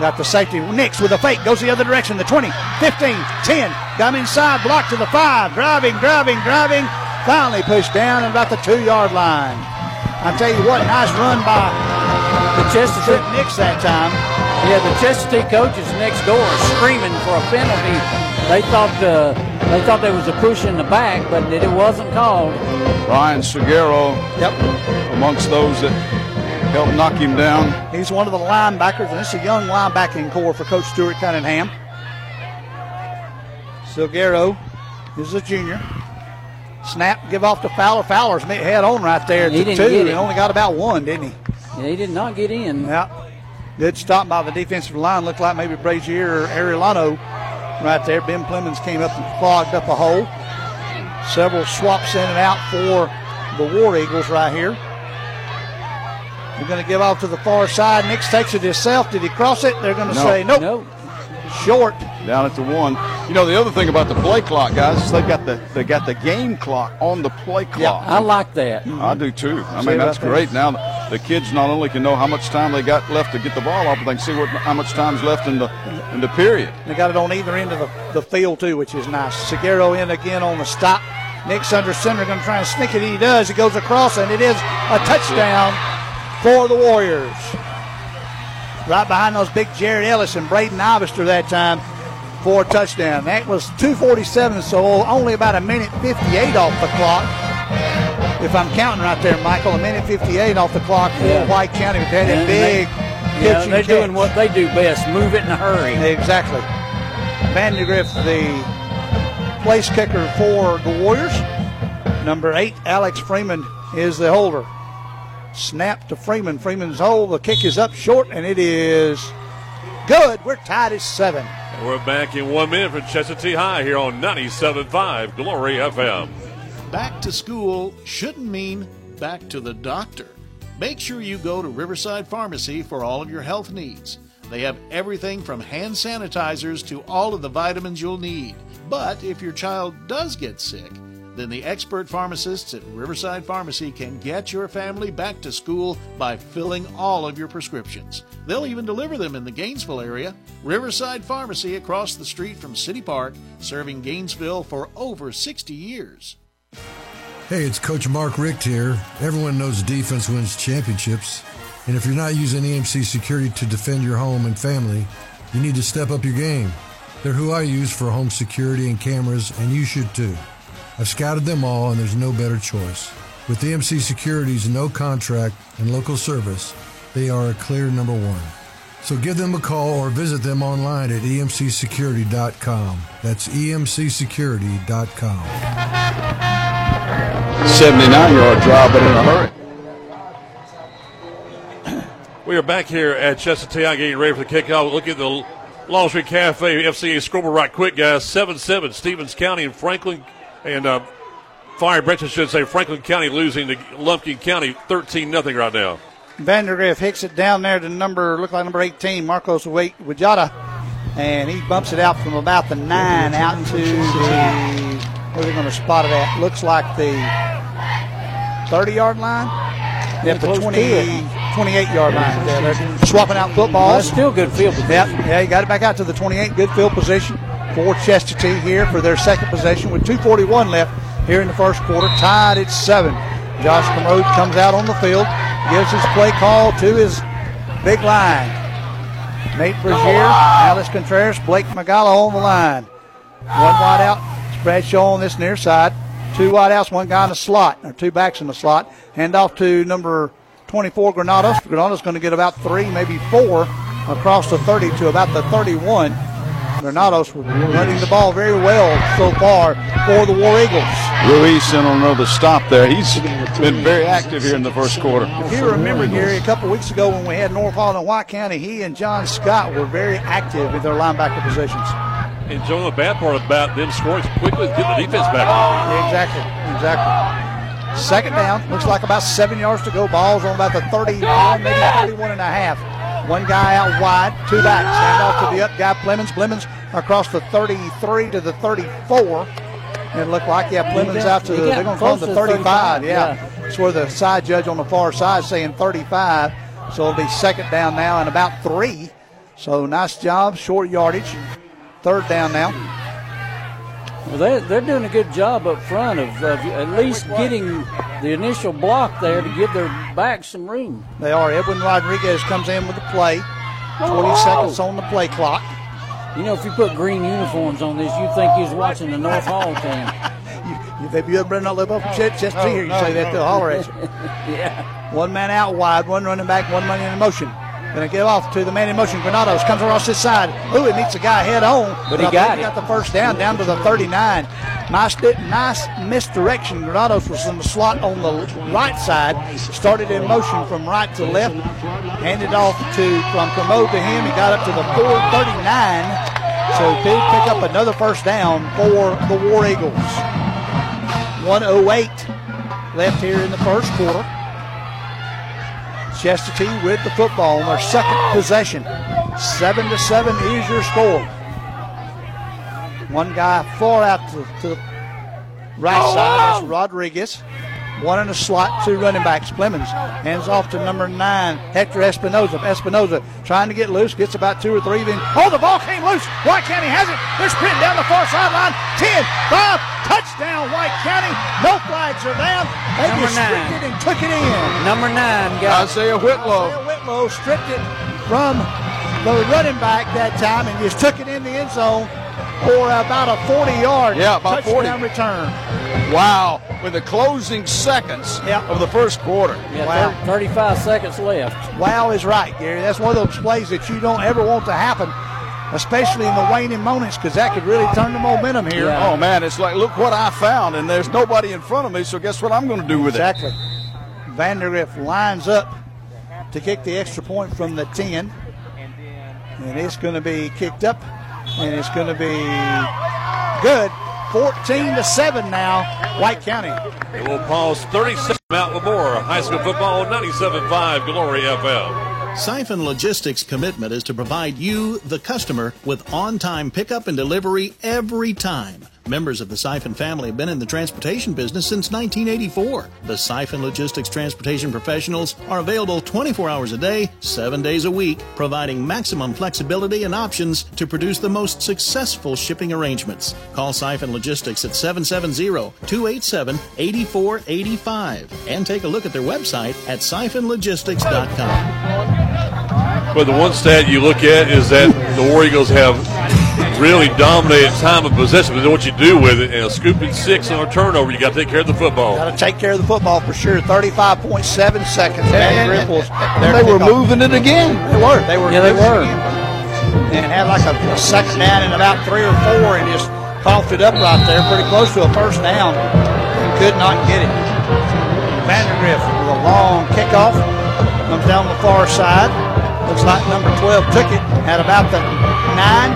Got the safety. Nix with a fake goes the other direction. The 20, 15, 10. Got inside, block to the five. Driving, driving, driving. Finally pushed down at about the two yard line. I tell you what, nice run by
The Chestatee,
Trent Nix that time.
yeah, the Chestatee coaches next door are screaming for a penalty. They thought uh, they thought there was a push in the back, but it wasn't called.
Ryan Seguero,
Yep.
amongst those that helped knock him down.
He's one of the linebackers, and this is a young linebacking corps for Coach Stuart Cunningham. Silguero is a junior. Snap, give off to Fowler. Fowler's head on right there
He didn't
two.
get
He only got about one, didn't he?
Yeah, he did not get in.
Yeah. Good stop by the defensive line. Looked like maybe Brazier or Arellano right there. Ben Clemens came up and clogged up a hole. Several swaps in and out for the War Eagles right here. They're going to give off to the far side. Nix takes it himself. Did he cross it? They're going to
No.
say nope.
Nope.
Short.
down at the one. You know the other thing about the play clock, guys, is they got the they got the game clock on the play clock.
Yeah, I like that. Mm-hmm.
I do too. I
See
mean that's
I think?
great. Now the kids not only can know how much time they got left to get the ball off, but they can see what how much time's left in the in the period.
They got it on either end of the, the field, too, which is nice. Seguero in again on the stop. Nick's under center going to try and sneak it. He does. He goes across, and it is a touchdown for the Warriors. Right behind those big Jared Ellis and Braden Ivister that time for a touchdown. That was 247, so only about a minute 58 off the clock. If I'm counting right there, Michael, a minute 58 off the clock for
Yeah.
White County. But they had a big
yeah, they're
catch.
doing what they do best: move it in a hurry.
Exactly. Vandegrift, the place kicker for the Warriors. Number eight, Alex Freeman is the holder. Snap to Freeman. Freeman's hole. The kick is up short, and it is good. We're tied at seven.
And we're back in one minute from Chestatee High here on 97.5 Glory FM.
Back to school shouldn't mean back to the doctor. Make sure you go to Riverside Pharmacy for all of your health needs. They have everything from hand sanitizers to all of the vitamins you'll need. But if your child does get sick, then the expert pharmacists at Riverside Pharmacy can get your family back to school by filling all of your prescriptions. They'll even deliver them in the Gainesville area. Riverside Pharmacy across the street from City Park, serving Gainesville for over 60 years.
Hey, it's Coach Mark Richt here. Everyone knows defense wins championships. And if you're not using EMC security to defend your home and family, you need to step up your game. They're who I use for home security and cameras, and you should too. I've scouted them all, and there's no better choice. With EMC Security's no contract and local service, they are a clear number one. So give them a call or visit them online at emcsecurity.com. That's emcsecurity.com.
79 yard drive, but in a hurry.
We are back here at Chestatee getting ready for the kickoff. Look at the Longstreet Cafe FCA scoreboard right quick, guys. 7 7, Stephens County and Franklin and uh, Flowery Branch, should say, Franklin County losing to Lumpkin County 13 0 right now.
Vandergriff hits it down there to number, look like number 18, Marcos Quijada, and he bumps it out from about the nine out to the, where are they going to spot it at? Looks like the 30 yard line. Yep, the 20, 28 yard line. Yeah, they're swapping out footballs.
That's still good field position.
Yep, yeah, you got it back out to the 28. Good field position for Chestatee here for their second possession with 2.41 left here in the first quarter. Tied at seven. Josh Kermode comes out on the field, gives his play call to his big line. Nate Brazier, Alex Contreras, Blake Magala on the line. One wide out, Bradshaw on this near side. Two wide outs, one guy in the slot, or two backs in the slot. Hand off to number 24, Granados. Granados going to get about three, maybe four across the 30 to about the 31. Granados running the ball very well so far for the War Eagles.
Ruiz in on another stop there. He's been very active here in the first quarter.
If you remember, Gary, a couple weeks ago when we had North Hall and White County, he and John Scott were very active in their linebacker positions.
And Joe, the bad part about them scoring quickly, get the defense back.
Yeah, exactly, exactly. Second down, looks like about seven yards to go. Ball's on about the 31, maybe 31 and a half. One guy out wide, two backs. Hand off to the up guy, Plemons. Plemons across the 33 to the 34. It looked like, yeah, Plemons out to, the, they're going to call the 35. Yeah. That's where the side judge on the far side is saying 35. So it'll be second down now and about three. So nice job, short yardage. Third down now.
Well, they're, they're doing a good job up front of, of at least getting the initial block there to give their back some room.
They are. Edwin Rodriguez comes in with the play. 20 seconds on the play clock.
You know, if you put green uniforms on this, you'd think he's watching the North Hall team.
you, if you ever been up above chest, chest here, you say that they'll holler at you.
yeah.
One man out wide, one running back, one man in motion. Going to give off to the man in motion. Granados comes across his side. Ooh, it meets the guy head on.
But he got
he
it.
got the first down, down to the 39. Nice, nice misdirection. Granados was in the slot on the right side. Started in motion from right to left. Handed off to from Kermode to him. He got up to the 439. So did pick up another first down for the War Eagles. 108 left here in the first quarter. Chestatee with the football on their second possession. Seven to seven is your score. One guy far out to, to the right oh, side. That's Rodriguez. One in the slot, two running backs. Clemens hands off to number nine, Hector Espinoza. Espinoza trying to get loose, gets about two or three. Then, oh, the ball came loose. White County has it. They're sprinting down the far sideline. 10, 5, touchdown, White County. No flags are down. They
number
just
nine.
stripped it and took it in.
Number nine, guys.
Isaiah Whitlow.
Isaiah Whitlow stripped it from the running back that time and just took it in the end zone for about a 40 yard
yeah, about
touchdown
40.
return.
Wow. With the closing seconds
Yep.
of the first quarter.
Yeah,
Wow.
thir- 35 seconds left.
Wow is right, Gary. That's one of those plays that you don't ever want to happen, especially in the waning moments, because that could really turn the momentum here.
Oh, man. It's like, look what I found, and there's nobody in front of me, so guess what I'm going to do with it.
exactly. Vandergriff lines up to kick the extra point from the 10. And it's going to be kicked up, and it's going to be good. 14 to 7 now, White County.
And we'll pause 30 seconds. Mount Lamora High School Football 97.5 Glory FM.
Siphon Logistics' commitment is to provide you, the customer, with on time pickup and delivery every time. Members of the Siphon family have been in the transportation business since 1984. The Siphon Logistics Transportation Professionals are available 24 hours a day, 7 days a week, providing maximum flexibility and options to produce the most successful shipping arrangements. Call Siphon Logistics at 770-287-8485 and take a look at their website at siphonlogistics.com.
But the one stat you look at is that the War Eagles have really dominated time of possession. But what you do with it, and a scoop and six on a turnover, you got to take care of the football.
Got to take care of the football for sure. 35.7 seconds.
And,
and,
and, and they were moving it again.
They were. They were.
Yeah, they were.
And had like a, a second down and about three or four and just coughed it up right there, pretty close to a first down. And could not get it. Vandergrift with a long kickoff. Comes down the far side. Looks like number 12 took it. Had about the nine.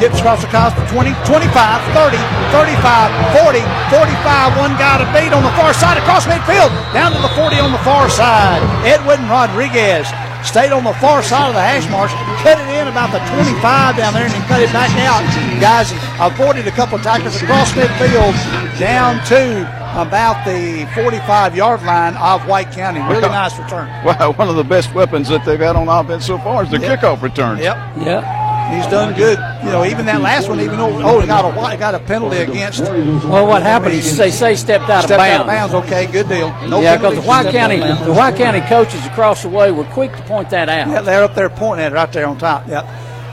Gets across the cost for 20, 25, 30, 35, 40, 45. One guy to beat on the far side across midfield. Down to the 40 on the far side. Edwin Rodriguez stayed on the far side of the hash marks, cut it in about the 25 down there, and then cut it back out. Guys avoided a couple of tackles across midfield down to about the 45 yard line of White County. Really nice return.
Wow, one of the best weapons that they've had on offense so far is the
Yep.
kickoff return.
Yep.
Yeah.
He's done good. You know, even that last one, even though oh, he got a he got a penalty against.
Well, what happened is they say stepped out
Stepped
of bounds.
Stepped out of bounds. Okay, good deal. No
yeah, because the White County, the White County coaches across the way were quick to point that out.
Yeah, they're up there pointing at it right there on top. Yep.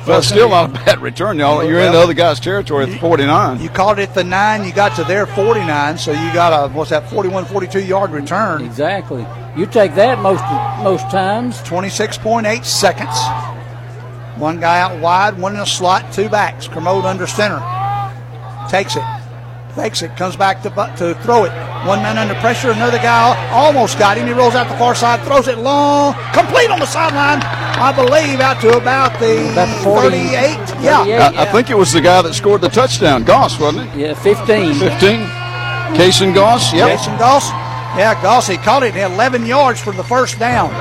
Well, it's still not a bad return, y'all. You're in the other guy's territory at the 49.
You caught it at the nine, you got to their 49, so you got a what's that 41, 42 yard return.
Exactly. You take that most most times.
26.8 seconds. One guy out wide, one in a slot, two backs. Kermode under center. Takes it. Fakes it. Comes back to, to throw it. One man under pressure. Another guy almost got him. He rolls out the far side, throws it long. Complete on the sideline. I believe out to about the,
About the 40,
38. Yeah.
Uh, 38,
I, I think it was the guy that scored the touchdown, Goss, wasn't it?
Yeah, 15.
15. Cason Goss, yep.
Jason Goss. Yeah, Goss, he caught it at 11 yards for the first down.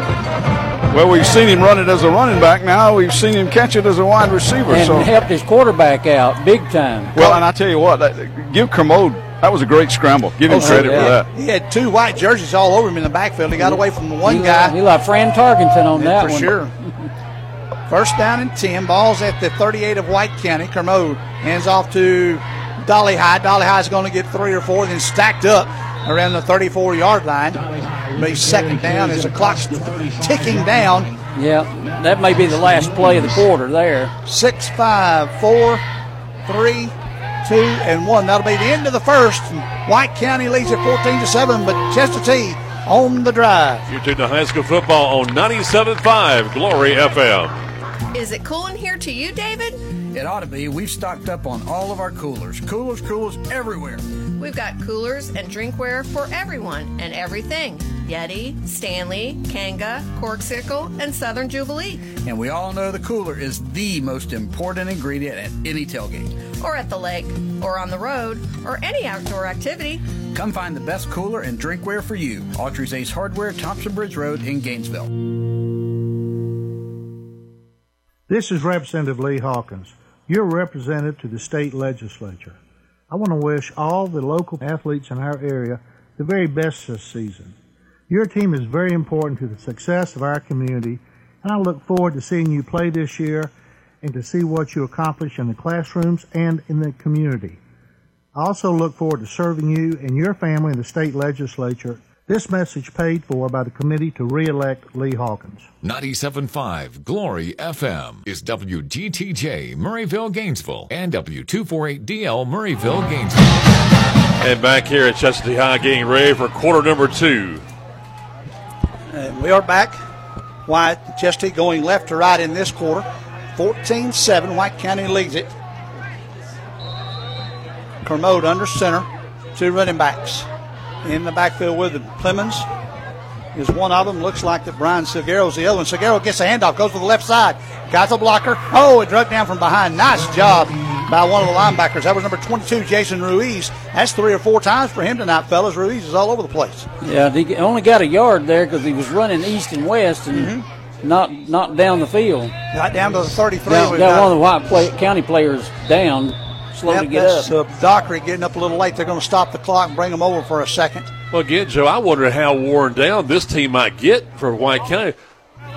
Well, we've seen him run it as a running back. Now we've seen him catch it as a wide receiver.
And
so,
helped his quarterback out big time.
well, and I tell you what, that, give Kermode that was a great scramble. Give him
Oh,
credit
yeah.
for that.
He had two white jerseys all over him in the backfield. He got away from the one
he
guy.
Like, he like Fran Tarkenton on
Yeah,
that
for
one.
sure. First down and 10. Balls at the 38 of White County. Kermode hands off to Dolly High. Dolly High is going to get three or four, then stacked up around the 34 yard line. Be second down as the clock's ticking down.
Yeah, that may be the last play of the quarter there.
Six, five, four, three, two, and one. That'll be the end of the first. White County leads at 14 to 7, but Chestatee on the drive.
You're tuned to high school football on 97.5 Glory FM.
Is it cool in here to you, David?
It ought to be. We've stocked up on all of our coolers. Coolers, coolers everywhere.
We've got coolers and drinkware for everyone and everything. Yeti, Stanley, Kanga, Corksicle, and Southern Jubilee.
And we all know the cooler is the most important ingredient at any tailgate.
Or at the lake, or on the road, or any outdoor activity.
Come find the best cooler and drinkware for you. Autry's Ace Hardware, Thompson Bridge Road in Gainesville.
This is Representative Lee Hawkins, your representative to the state legislature. I want to wish all the local athletes in our area the very best this season. Your team is very important to the success of our community, and I look forward to seeing you play this year and to see what you accomplish in the classrooms and in the community. I also look forward to serving you and your family in the state legislature. This message paid for by the committee to re-elect Lee Hawkins.
97.5 Glory FM is WGTJ Murrayville, Gainesville, and W248DL Murrayville, Gainesville.
And back here at Chestatee High, getting ready for quarter number two.
And we are back. White Chesty going left to right in this quarter. 14 7. White County leads it. Kermode under center. Two running backs in the backfield with him. Clemens is one of them. Looks like that Brian Seguero's the other one. Seguero gets a handoff, goes to the left side. Got the blocker. Oh, it drug down from behind. Nice job by one of the linebackers. That was number 22, Jason Ruiz. That's three or four times for him tonight, fellas. Ruiz is all over the place.
Yeah, he only got a yard there because he was running east and west and mm-hmm. not not down the field.
Not down to the 33.
Got,
We've
got
got-
one of the uh, White play, County players down, slow
Yep,
to get
that's,
up.
Uh, Dockery getting up a little late. They're going to stop the clock and bring them over for a second.
Well, again, Joe, I wonder how worn down this team might get for White County.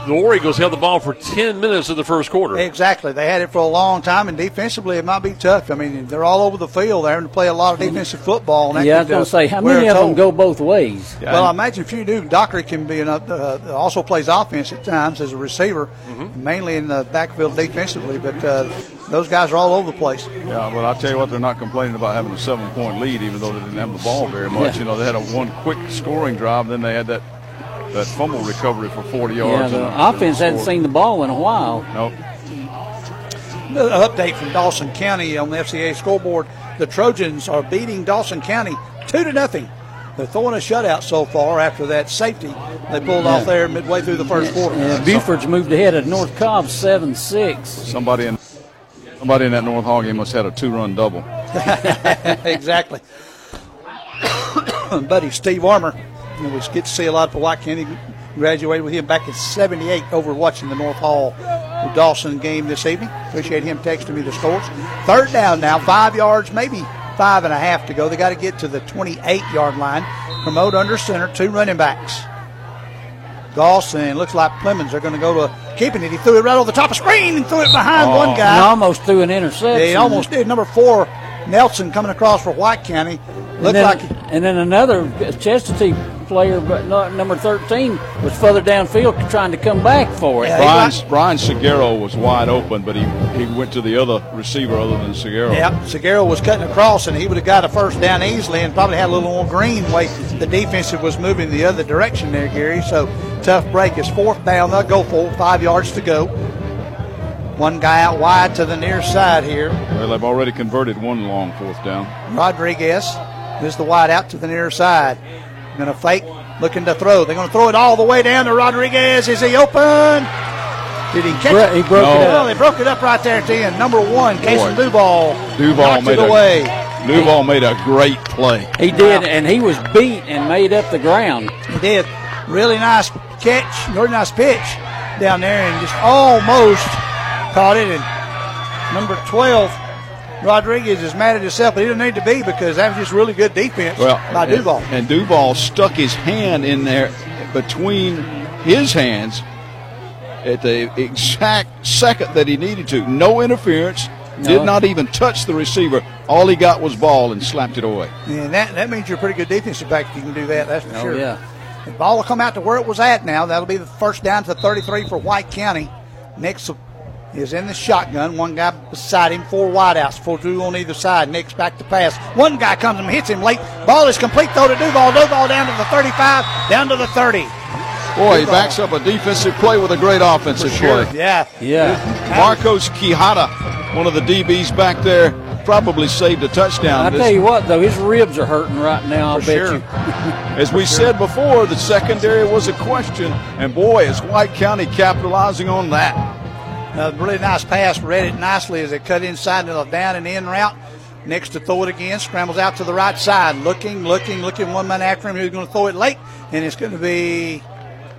The War Eagles held the ball for 10 minutes in the first quarter.
Exactly. They had it for a long time, and defensively it might be tough. I mean, they're all over the field. They're having to play a lot of defensive football. And
yeah, I was going
uh,
to say, how many of them go both ways?
Well, I imagine if you do, Dockery can be enough, uh, also plays offense at times as a receiver,
Mm-hmm.
mainly in the backfield defensively. But uh, those guys are all over the place.
Yeah, but I'll tell you what, they're not complaining about having a seven point lead, even though they didn't have the ball very much.
Yeah.
You know, they had a one quick scoring drive, then they had that that fumble recovery for 40 yards.
Yeah,
yards.
the
and a-
offense hadn't seen the ball in a while.
Nope.
An update from Dawson County on the FCA scoreboard: the Trojans are beating Dawson County two to nothing. They're throwing a shutout so far after that safety they pulled off there midway through the first quarter.
Yeah, Buford's moved ahead of North Cobb 7 6.
Somebody in somebody in that North Hall game must have had a two run double.
exactly. Buddy Steve Armour, know, we get to see a lot for White County. Graduated with him back in '78 over watching the North Hall Dawson game this evening. Appreciate him texting me the scores. Third down now, five yards, maybe five and a half to go. They got to get to the 28 yard line. Kermode under center, two running backs. Dawson looks like Clemens are going to go to keeping it. He threw it right over the top of screen and threw it behind
Oh.
one guy.
And almost threw an interception.
He almost did. Number four, Nelson coming across for White County.
And then,
like
and then another Chestatee player, but not number 13, was further downfield trying to come back for it.
Brian, Brian Seguero was wide open, but he, he went to the other receiver other than Seguero.
Yep, Seguero was cutting across, and he would have got a first down easily, and probably had a little more green way the defensive was moving the other direction there, Gary. So tough break. It's fourth down. They'll go for five yards to go. One guy out wide to the near side here.
Well, they've already converted one long fourth down.
Rodriguez is the wide out to the near side. Going to fake, looking to throw. They're going to throw it all the way down to Rodriguez. Is he open? Did he catch
Bro-
it?
he broke it
No,
up.
they broke it up right there at the end. Number one, Casey Duval.
Duval made
it
a
away.
Duval made a great play.
He did, and he was beat and made up the ground.
He did. Really nice catch, really nice pitch down there, and just almost caught it. And number 12, Rodriguez is mad at himself, but he didn't need to be because that was just really good defense
Well,
by
and-
Duval.
And, Duval stuck his hand in there between his hands at the exact second that he needed to. No interference.
No.
Did not even touch the receiver. All he got was ball and slapped it away.
And that, that means you're a pretty good defensive back if you can do that, that's for
Oh,
sure.
yeah.
The ball will come out to where it was at now. That'll be the first down to 33 for White County. Nix is in the shotgun. One guy beside him, four wideouts, four two on either side. Nix back to pass. One guy comes and hits him late. Ball is complete though to Duval. Duval down to the 35, down to the 30.
Boy, he backs up a defensive play with a great offensive
Sure.
play.
Yeah.
Yeah.
Marcos Quijada, one of the DBs back there, probably saved a touchdown.
I tell you what, though, his ribs are hurting right now. I'll
For
bet
sure.
you.
As we said before, the secondary was a question, and boy, is White County capitalizing on that.
A really nice pass. Read it nicely as it cut inside to the down and in route. Next to throw it again, scrambles out to the right side, looking, looking, looking. One man after him who's going to throw it late, and it's going to be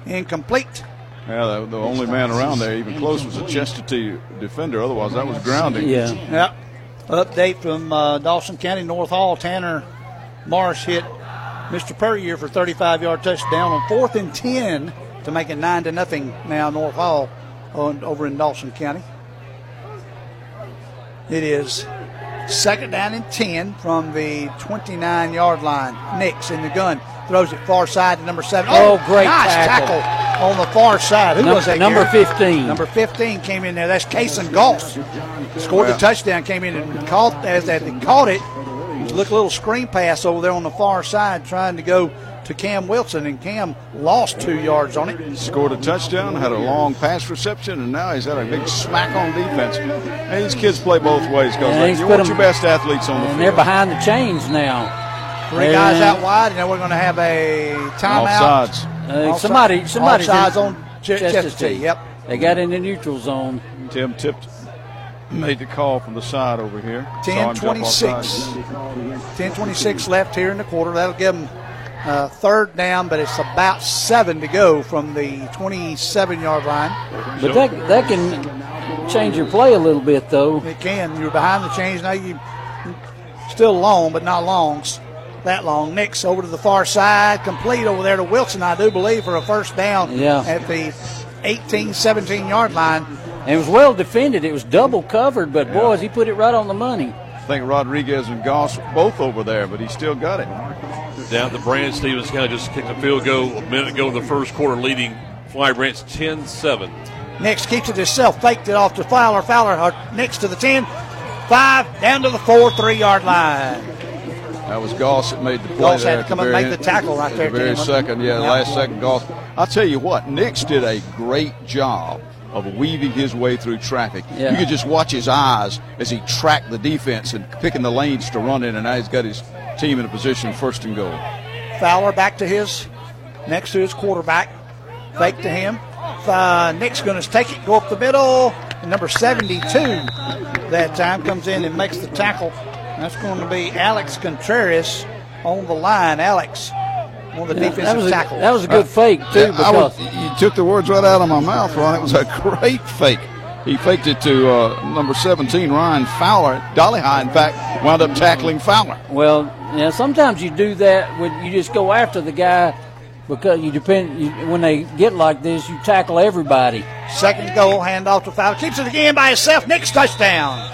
incomplete.
Yeah, the, the only man around there even close was a Chestatee defender. Otherwise, that was grounding. Yeah.
Yep. Update from uh, Dawson County North Hall. Tanner Marsh hit Mr. Perrier for 35 yard touchdown on fourth and 10 to make it 9 to nothing now North Hall on, over in Dawson County. It is second down and 10 from the 29 yard line. Nix in the gun throws it far side to number seven.
Oh, oh great
nice
tackle.
tackle. on the far side. Who
Num-
was that?
number
Gary?
15.
Number 15 came in there. That's Kason Goss. Scored the touchdown, came in and caught as that they caught it. Look a little screen pass over there on the far side trying to go to Cam Wilson, and Cam lost two yards on it.
Scored a touchdown, had a long pass reception, and now he's had a big smack on defense. And these kids play both ways,
Yeah,
because
he's
you
put
want your
'em-
best athletes on the
And
field.
they're behind the chains now.
Three guys out wide, and then we're going to have a timeout.
Offsides.
Uh,
Offside-
somebody, somebody's
offsides on Ch- Chestatee. Yep.
They got in the neutral zone.
Tim tipped, made the call from the side over here. Saw him
10-26. 10-26 left here in the quarter. That'll give them uh, third down, but it's about seven to go from the 27-yard line.
But that that can change your play a little bit, though.
It can. You're behind the chains now. You Still long, but not long. That long. Nix over to the far side, complete over there to Wilson, I do believe, for a first down
Yeah.
at the 18, 17 yard line.
And it was well defended. It was double covered, but boys, he put it right on the money.
I think Rodriguez and Goss both over there, but he still got it.
Down the branch, Stephens County just kicked a field goal a minute ago in the first quarter, leading Flowery Branch 10 7.
Nix keeps it himself, faked it off to Fowler. Fowler uh, next to the 10, 5, down to the 4, 3 yard line.
That was Goss that made the play
Goss had to come
the
and make the tackle right
at
there,
The very
Tim.
second, yeah, the last second Goss. I'll tell you what, Nix did a great job of weaving his way through traffic.
Yeah.
You could just watch his eyes as he tracked the defense and picking the lanes to run in, and now he's got his team in a position first and goal.
Fowler back to his, next to his quarterback. Fake to him. Uh, Nick's going to take it, go up the middle. And number 72 that time comes in and makes the tackle. That's going to be Alex Contreras on the line. Alex, one of the
Yeah,
defensive
that was a- that was a good fake, too,
Yeah, I would- you took the words right out of my mouth, Ron. It was a great fake. He faked it to uh, number 17, Ryan Fowler. Dolly High, in fact, wound up tackling Fowler.
Well, yeah, sometimes you do that when you just go after the guy because you depend you, when they get like this, you tackle everybody.
Second goal, handoff to Fowler. Keeps it again by himself. Next touchdown.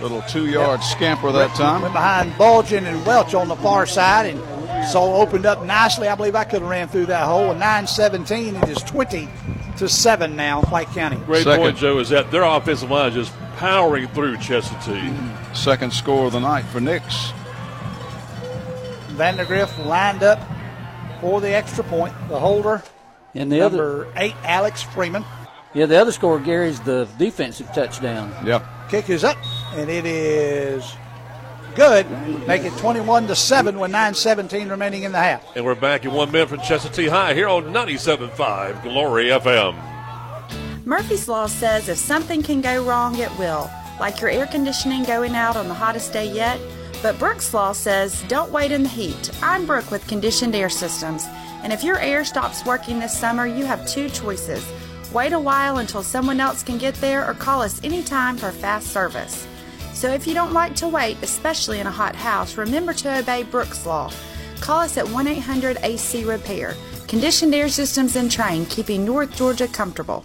Little two-yard scamper that time.
Went behind Bulgin and Welch on the far side, and so opened up nicely. I believe I could have ran through that hole. And 9-17, it is 20 to seven now, White County.
Great point, Joe, is that their offensive line is just powering through Chestatee.
Second score of the night for Nix.
Vandergriff lined up for the extra point. The holder,
And the
number
other,
eight, Alex Freeman.
yeah, the other score Gary's the defensive touchdown.
Yep.
Kick is up, and it is good. Make it 21 to seven with 9-17 remaining in the half.
And we're back in one minute from Chestatee High here on 97.5 Glory FM.
Murphy's Law says if something can go wrong, it will, like your air conditioning going out on the hottest day yet. But Brooks Law says don't wait in the heat. I'm Brooke with Conditioned Air Systems, and if your air stops working this summer, you have two choices. Wait a while until someone else can get there, or call us anytime for fast service. So if you don't like to wait, especially in a hot house, remember to obey Brooks Law. Call us at 1 800 AC Repair. Conditioned Air Systems and Trane, keeping North Georgia comfortable.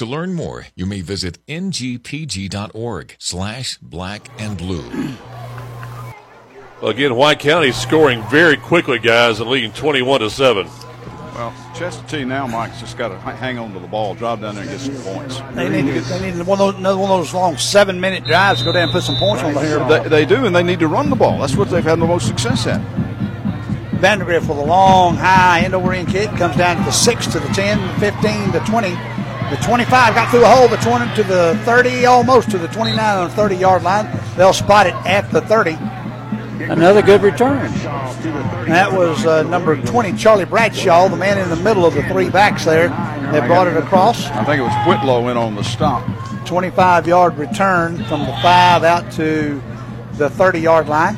To learn more, you may visit ngpg.org slash black and blue.
Well, again, White County scoring very quickly, guys, and leading 21 to 7.
Well, Chestatee now, Mike's just got to hang on to the ball, drive down there and get some points.
They need to get, they need one of those, another one of those long seven minute drives to go down and put some points on the here.
They, they do, and they need to run the ball. That's what they've had the most success at.
Vandergriff with a long, high end over end kick comes down to the 6 to the 10, 15 to 20. The 25 got through a hole, the 20 to the 30, almost to the 29 on the 30 yard line. They'll spot it at the 30.
Another good return.
That was uh, number 20, Charlie Bradshaw, the man in the middle of the three backs there that brought it across.
I think it was Whitlow in on the stop.
25 yard return from the 5 out to the 30 yard line.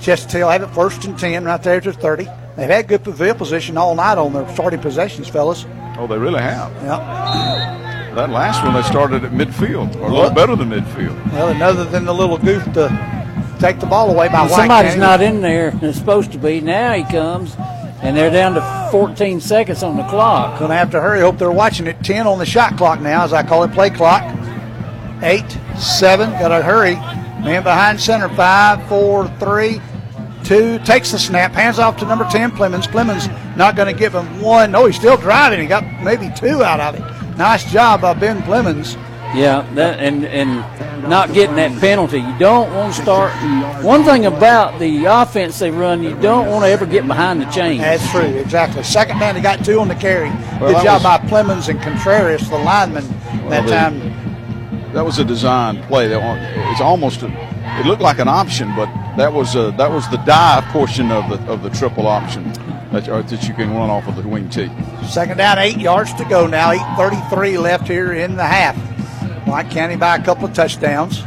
Chestatee will have it first and 10 right there to 30. They've had good field position all night on their starting possessions, fellas.
Oh, they really have.
Yeah.
That last one, they started at midfield, or a little better than midfield.
Well, and other than the little goof to take the ball away by White
somebody's
County.
not in there. It's supposed to be. Now he comes, and they're down to 14 seconds on the clock.
Going to have to hurry. Hope they're watching it. 10 on the shot clock now, as I call it, play clock. 8, 7, got to hurry. Man behind center, 5, 4, 3, 2. Takes the snap, hands off to number 10, Plemons. Plemons not going to give him one. No, he's still driving. He got maybe two out of it. Nice job by Ben Plemons.
Yeah, that, and and not getting that penalty. You don't want to start. One thing about the offense they run, you don't want to ever get behind the chains.
That's true, exactly. Second man, they got two on the carry.
Well,
Good
that
job
was-
by Plemons and Contreras, the lineman, that
they-
time.
That was a design play. They want, it's almost, a, it looked like an option, but that was uh, that was the dive portion of the of the triple option that, uh, that you can run off of the wing T.
Second down, eight yards to go now. 8.33 left here in the half. White County by a couple of touchdowns.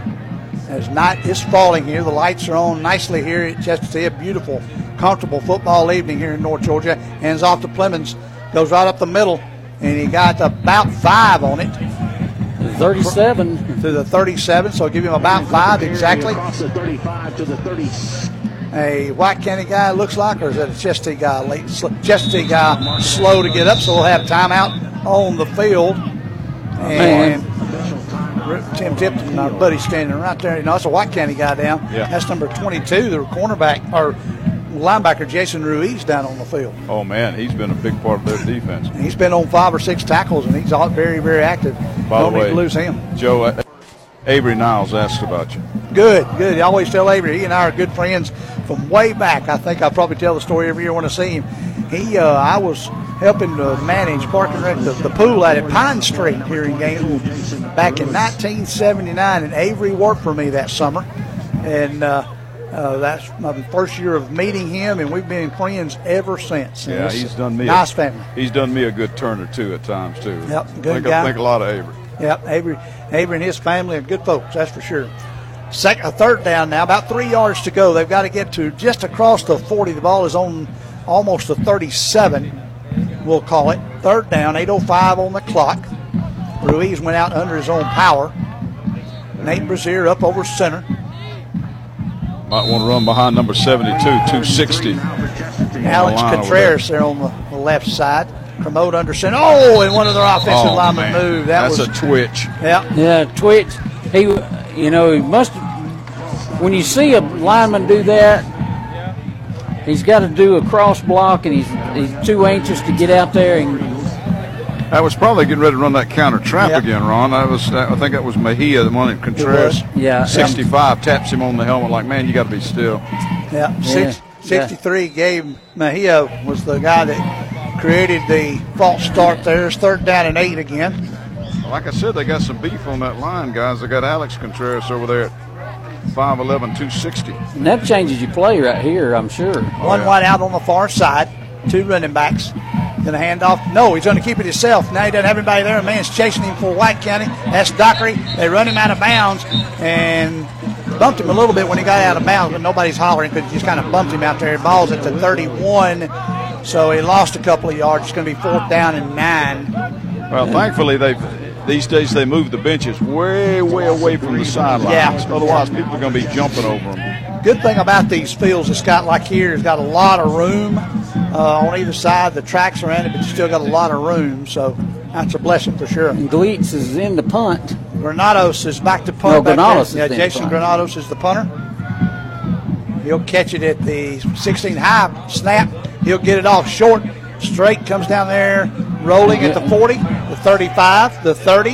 As night is falling here, the lights are on nicely here at Chestatee. A beautiful, comfortable football evening here in North Georgia. Hands off to Plemons, goes right up the middle, and he got about five on it.
37
to the 37, so I'll give him about five exactly.
Across the 35 to the 30.
A White County guy looks like, or is it a Chestatee guy? Late Chestatee guy, slow to get up, so we'll have timeout on the field. And Tim Tipton, our buddy, standing right there. You know, it's a White County guy down.
Yeah.
That's number 22, the cornerback or linebacker Jason Ruiz down on the field.
Oh man, he's been a big part of their defense.
He's been on five or six tackles, and he's all very, very active.
By
Don't
the way,
lose him.
Joe, uh, Avery Niles asked about you.
Good, good. I always tell Avery, he and I are good friends from way back. I think I probably tell the story every year when I see him. He, uh, I was helping to manage parking rent the, the pool out at Pine Street here in Gainesville back in 1979, and Avery worked for me that summer, and uh, uh, that's my first year of meeting him, and we've been friends ever since. And
Yeah, he's done me
nice
a,
family.
He's done me a good turn or two at times too.
Yep, good
think,
guy.
I think a lot of Avery.
Yep, Avery, Avery and his family are good folks, that's for sure. Second, a third down now, about three yards to go. They've got to get to just across the 40. The ball is on almost the 37, we'll call it. Third down, 8.05 on the clock. Ruiz went out under his own power. Nate Brazier up over center.
Might want to run behind number 72, 260.
Alex
line over
Contreras there on the, the left side. Promote under center. Oh, and one of their offensive
Oh,
linemen
man.
moved. That
That's
was
a twitch.
Yeah.
Yeah, twitch. He, you know, he must. When you see a lineman do that, he's got to do a cross block, and he's he's too anxious to get out there and
That was probably getting ready to run that counter trap
Yep.
again, Ron. That was, I think that was Mejia, the one that Contreras.
Yeah.
65 taps him on the helmet like, man, you got to be still.
Yeah, Six, 63. Gabe Mejia was the guy that created the false start there. It's third down and eight again.
Like I said, they got some beef on that line, guys. They got Alex Contreras over there at 5'11", 260.
and that changes your play right here. I'm sure.
One oh, wide out on the far side. Two running backs. Going to hand off. No, he's going to keep it himself. Now he doesn't have anybody there. A man's chasing him for White County. That's Dockery. They run him out of bounds and bumped him a little bit when he got out of bounds, but nobody's hollering because he just kind of bumped him out there. Ball's at the 31, so he lost a couple of yards. It's going to be fourth down and nine.
Well, thankfully, they've these days they move the benches way, way away from the sidelines.
Yeah.
Otherwise, people are going to be jumping over them.
Good thing about these fields, it's got like here, it's got a lot of room uh, on either side. The tracks around it, but you still got a lot of room. So that's a blessing for sure.
And Gleets is in the punt.
Granados is back to punt.
No, Granados
Yeah, Jason
punt.
Granados is the punter. He'll catch it at the 16 high snap. He'll get it off short. Straight comes down there, rolling at the 40, the 35, the 30,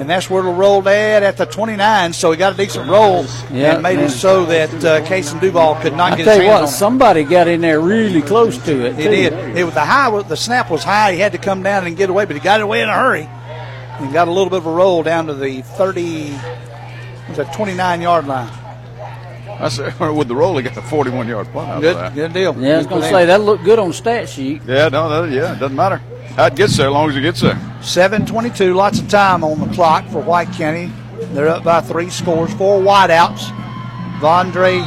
and that's where it'll roll at at the 29. So he got a decent roll
Yeah,
and made
man.
it so that uh, Case and Duval could not
I
get
tell
his
you
hands
what, somebody got in there really close to it.
He
too.
did. It was the high. The snap was high. He had to come down and get away, but he got away in a hurry and got a little bit of a roll down to the 30, Was the 29 yard line.
That's with the roll, he got the 41 yard punt out
Good, good deal.
Yeah, I was going to say that looked good on stat sheet.
Yeah, no, that, yeah, it doesn't matter it gets there, as long as it gets there.
7:22, lots of time on the clock for White County. They're up by three scores, four wideouts. Vondre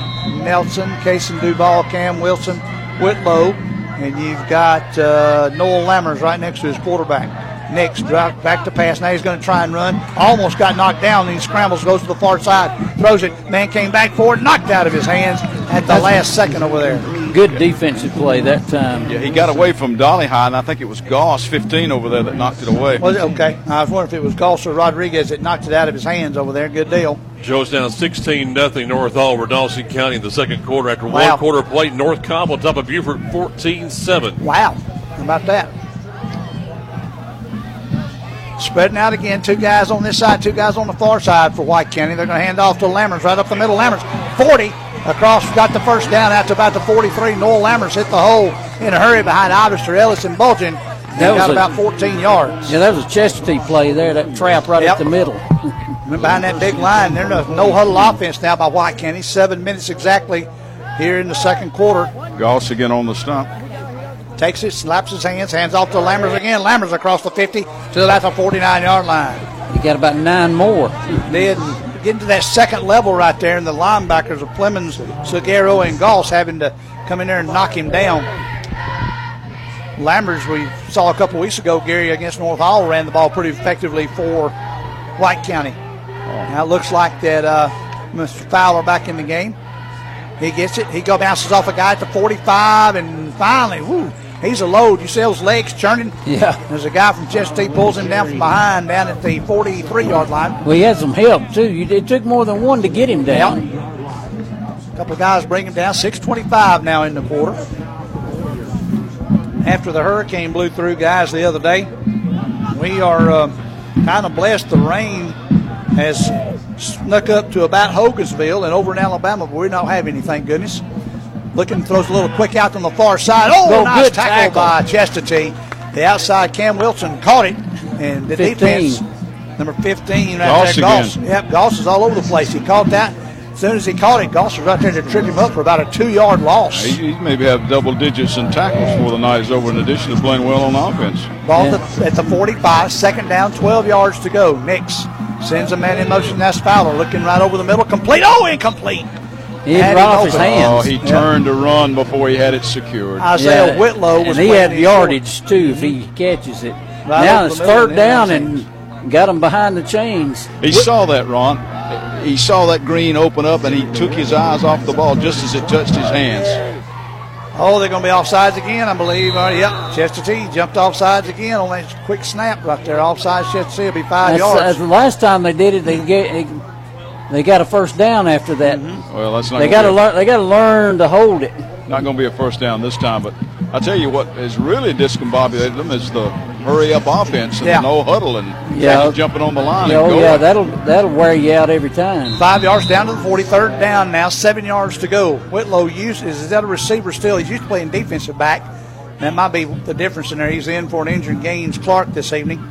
Nelson, Casey Duval, Cam Wilson, Whitlow, and you've got uh, Noel Lammers right next to his quarterback. Next, drive back to pass. Now he's going to try and run. Almost got knocked down. Then he scrambles, goes to the far side, throws it. Man came back for it, knocked out of his hands at the last second over there.
Good defensive play that time.
Yeah, he got away from Dolly High, and I think it was Goss 15 over there that knocked it away.
Was it okay? I was wondering if it was Goss or Rodriguez that knocked it out of his hands over there. Good deal.
Joe's down 16 nothing North Oliver, Dawson County in the second quarter. After
Wow.
one quarter play, North Cobb on top of Buford 14 7.
Wow. How about that? Spreading out again. Two guys on this side, two guys on the far side for White County. They're going to hand off to Lammers right up the middle. Lammers, 40 across, got the first down out to about the 43. Noel Lammers hit the hole in a hurry behind Ivister Ellis and Bulgin.
That
They
was
got
a-
about 14 yards.
Yeah, that was a Chestatee play there, that trap right up the middle.
Behind that big line, there's no, no huddle offense now by White County. Seven minutes exactly here in the second quarter.
Goss again on the stump.
Takes it, slaps his hands, hands off to Lammers again. Lammers across the 50 to about the 49 yard line.
He got about nine more.
Did getting to that second level right there, and the linebackers of Clemens, Seguero, and Goss having to come in there and knock him down. Lammers, we saw a couple weeks ago, Gary against North Hall ran the ball pretty effectively for White County. Now it looks like that uh, Mr. Fowler back in the game. He gets it. He go bounces off a guy at the 45, and finally, whoo, he's a load. You see those legs churning?
Yeah.
There's a guy from Chestatee pulls him down from behind down at the 43 yard line.
Well, he had some help too. It took more than one to get him down.
A couple of guys bring him down. 6:25 now in the quarter. After the hurricane blew through, guys, the other day, we are uh, kind of blessed. The rain has snuck up to about Hogansville and over in Alabama, but we don't have any, thank goodness. Looking throws a little quick out on the far side. Oh, nice
good
tackle,
tackle.
by Chestatee. The outside Cam Wilson caught it, and the
15.
defense number 15 right
Goss
there. Goss.
again.
Yep, Goss is all over the place. He caught that. As soon as he caught it, Goss was right there to trip him up for about a two-yard loss.
He, he maybe have double digits in tackles before the night is over, in addition to playing well on offense.
Ball at the- at the 45, second down, 12 yards to go. Nix sends a man in motion. That's Fowler looking right over the middle. Complete. Oh, incomplete.
He hit
Had
right off his hands.
Oh, he turned to run before he had it secured.
Isaiah Whitlow was
and he had
his
yardage too if he catches it.
Right
now
over
it's third down and got him behind the chains.
He saw that, Ron. He saw that green open up, and he took his eyes off the ball just as it touched his hands.
Oh, they're going to be offsides again, I believe. Uh, yep, Chestatee jumped offsides again on that quick snap right there. Offsides, Chestatee will be five
That's,
yards.
that's the last time they did it. They get they got a first down after that. Mm-hmm.
Well, that's not.
They got to learn. They got to learn to hold it.
Not going to be a first down this time, but I tell you what has really discombobulated them is the hurry up offense and
Yeah.
the no huddle and
Yeah.
Jumping on the line.
Yeah,
and
oh yeah, that'll that'll wear you out every time.
Five yards down to the 43rd down now, seven yards to go. Whitlow uses, is that a receiver still? He's used to playing defensive back. That might be the difference in there. He's in for an injured Gaines Clark this evening.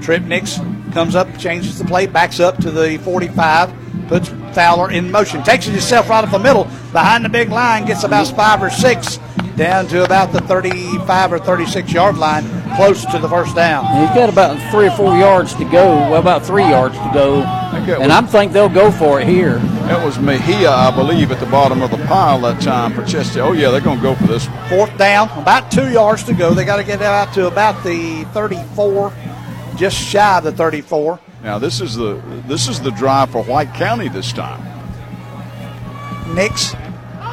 Trip Nix comes up, changes the play, backs up to the 45, puts Fowler in motion, takes it himself right up the middle, behind the big line, gets about five or six, down to about the 35 or 36 yard line, close to the first down.
And he's got about three or four yards to go. Well, about three yards to go.
that
And I think they'll go for it here.
That was Mejia, I believe, at the bottom of the pile that time for Chester. Oh yeah, they're going to go for this. one.
Fourth down, about two yards to go. They got to get out to about the 34, just shy of the 34.
Now this is the this is the drive for White County this time.
Nix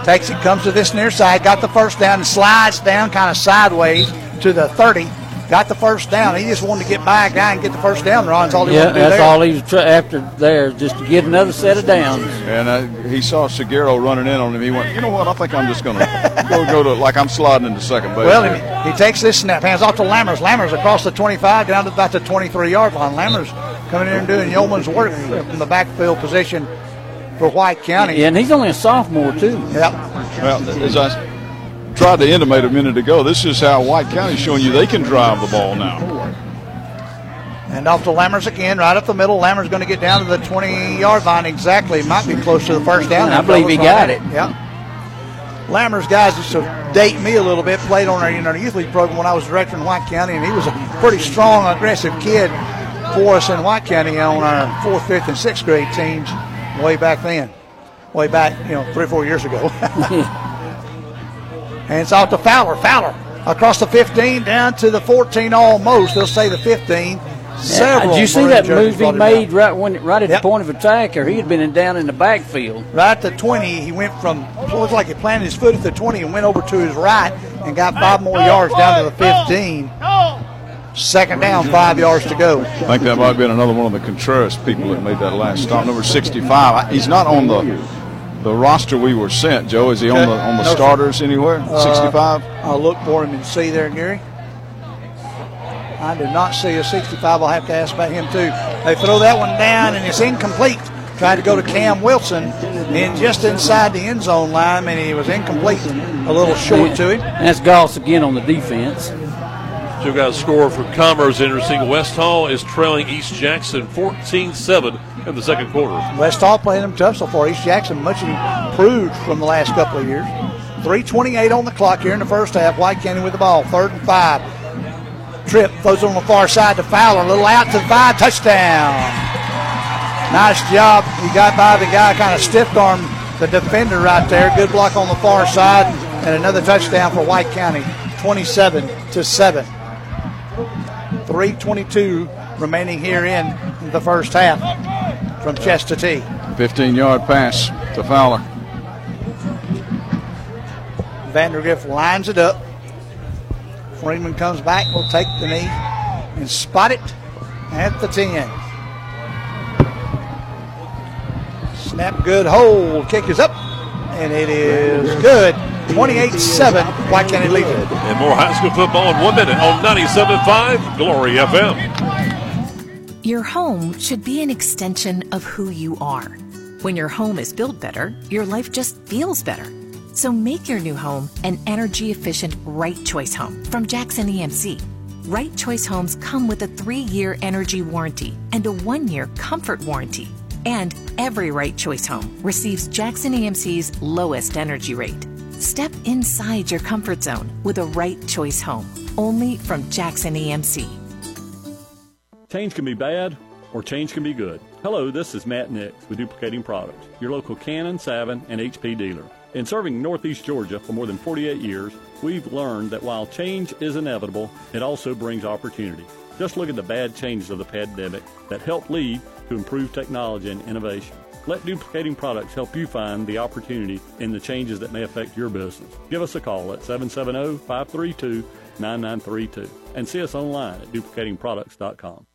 takes it, comes to this near side, got the first down, and slides down kind of sideways to the 30. Got the first down. He just wanted to get by a guy and get the first down. Ron's all he
Yeah,
wanted to do
that's
there.
all he was try- after there, just to get another set of downs.
And uh, he saw Seguero running in on him. He went, you know what? I think I'm just going to go go to like I'm sliding into second base.
Well, he, he takes this snap, hands off to Lammers. Lammers across the 25 down to about the 23 yard line. Lammers coming in and doing yeoman's work from the backfield position for White County.
Yeah, and he's only a sophomore too.
Yep.
Well, as I tried to intimate a minute ago, this is how White County's showing you they can drive the ball now.
And off to Lammers again, right up the middle. Lammers going to get down to the 20 yard line exactly. Might be close to the first down.
I believe he got it.
Yeah. Lammers guys used to date me a little bit. Played on our, in our youth league program when I was director in White County, and he was a pretty strong, aggressive kid for us in White County on our fourth, fifth, and sixth grade teams way back then. Way back, you know, three or four years ago. and it's off to Fowler. Fowler across the 15 down to the 14 almost. They'll say the 15. Several
Did you see that
jerseys
move he made right when right at
Yep.
the point of attack, or he had been in, down in the backfield?
Right at the 20, he went from, it looked like he planted his foot at the 20 and went over to his right and got five more yards down to the 15. Second down, five yards to go.
I think that might have been another one of the Contreras people that made that last stop. Number 65. He's not on the the roster we were sent. Joe, is he on the on the
No, sir.
starters anywhere?
Uh,
65.
I'll look for him and see there, Gary. I do not see a 65. I'll have to ask about him too. They throw that one down and it's incomplete. Tried to go to Cam Wilson and just inside the end zone line, and he was incomplete. A little short to him.
And that's Goss again on the defense.
So we got a score for Commerce Interesting. West Hall is trailing East Jackson 14 7 in the second quarter.
West Hall playing them tough so far. East Jackson much improved from the last couple of years. 3.28 on the clock here in the first half. White County with the ball. Third and five. Trip throws on the far side to Fowler. A little out to the five. Touchdown. Nice job. He got by the guy, kind of stiff armed the defender right there. Good block on the far side. And another touchdown for White County. 27 to 7. 3.22 remaining here in the first half from Chestatee
15 yard pass to Fowler.
Vandergrift lines it up. Freeman comes back, will take the knee and spot it at the 10. Snap good hold. Kick is up, and it is good. 28 7. White County leads it.
And more high school football in one minute on 97.5 Glory FM.
Your home should be an extension of who you are. When your home is built better, your life just feels better. So make your new home an energy efficient Right Choice home from Jackson EMC. Right Choice homes come with a three year energy warranty and a one year comfort warranty. And every Right Choice home receives Jackson EMC's lowest energy rate. Step inside your comfort zone with a Right Choice home, only from Jackson EMC.
Change can be bad or change can be good. Hello, this is Matt Nix with Duplicating Products, your local Canon, Savin, and HP dealer. In serving Northeast Georgia for more than 48 years, we've learned that while change is inevitable, it also brings opportunity. Just look at the bad changes of the pandemic that helped lead to improved technology and innovation. Let Duplicating Products help you find the opportunity in the changes that may affect your business. Give us a call at 770 532 9932 and see us online at duplicatingproducts.com.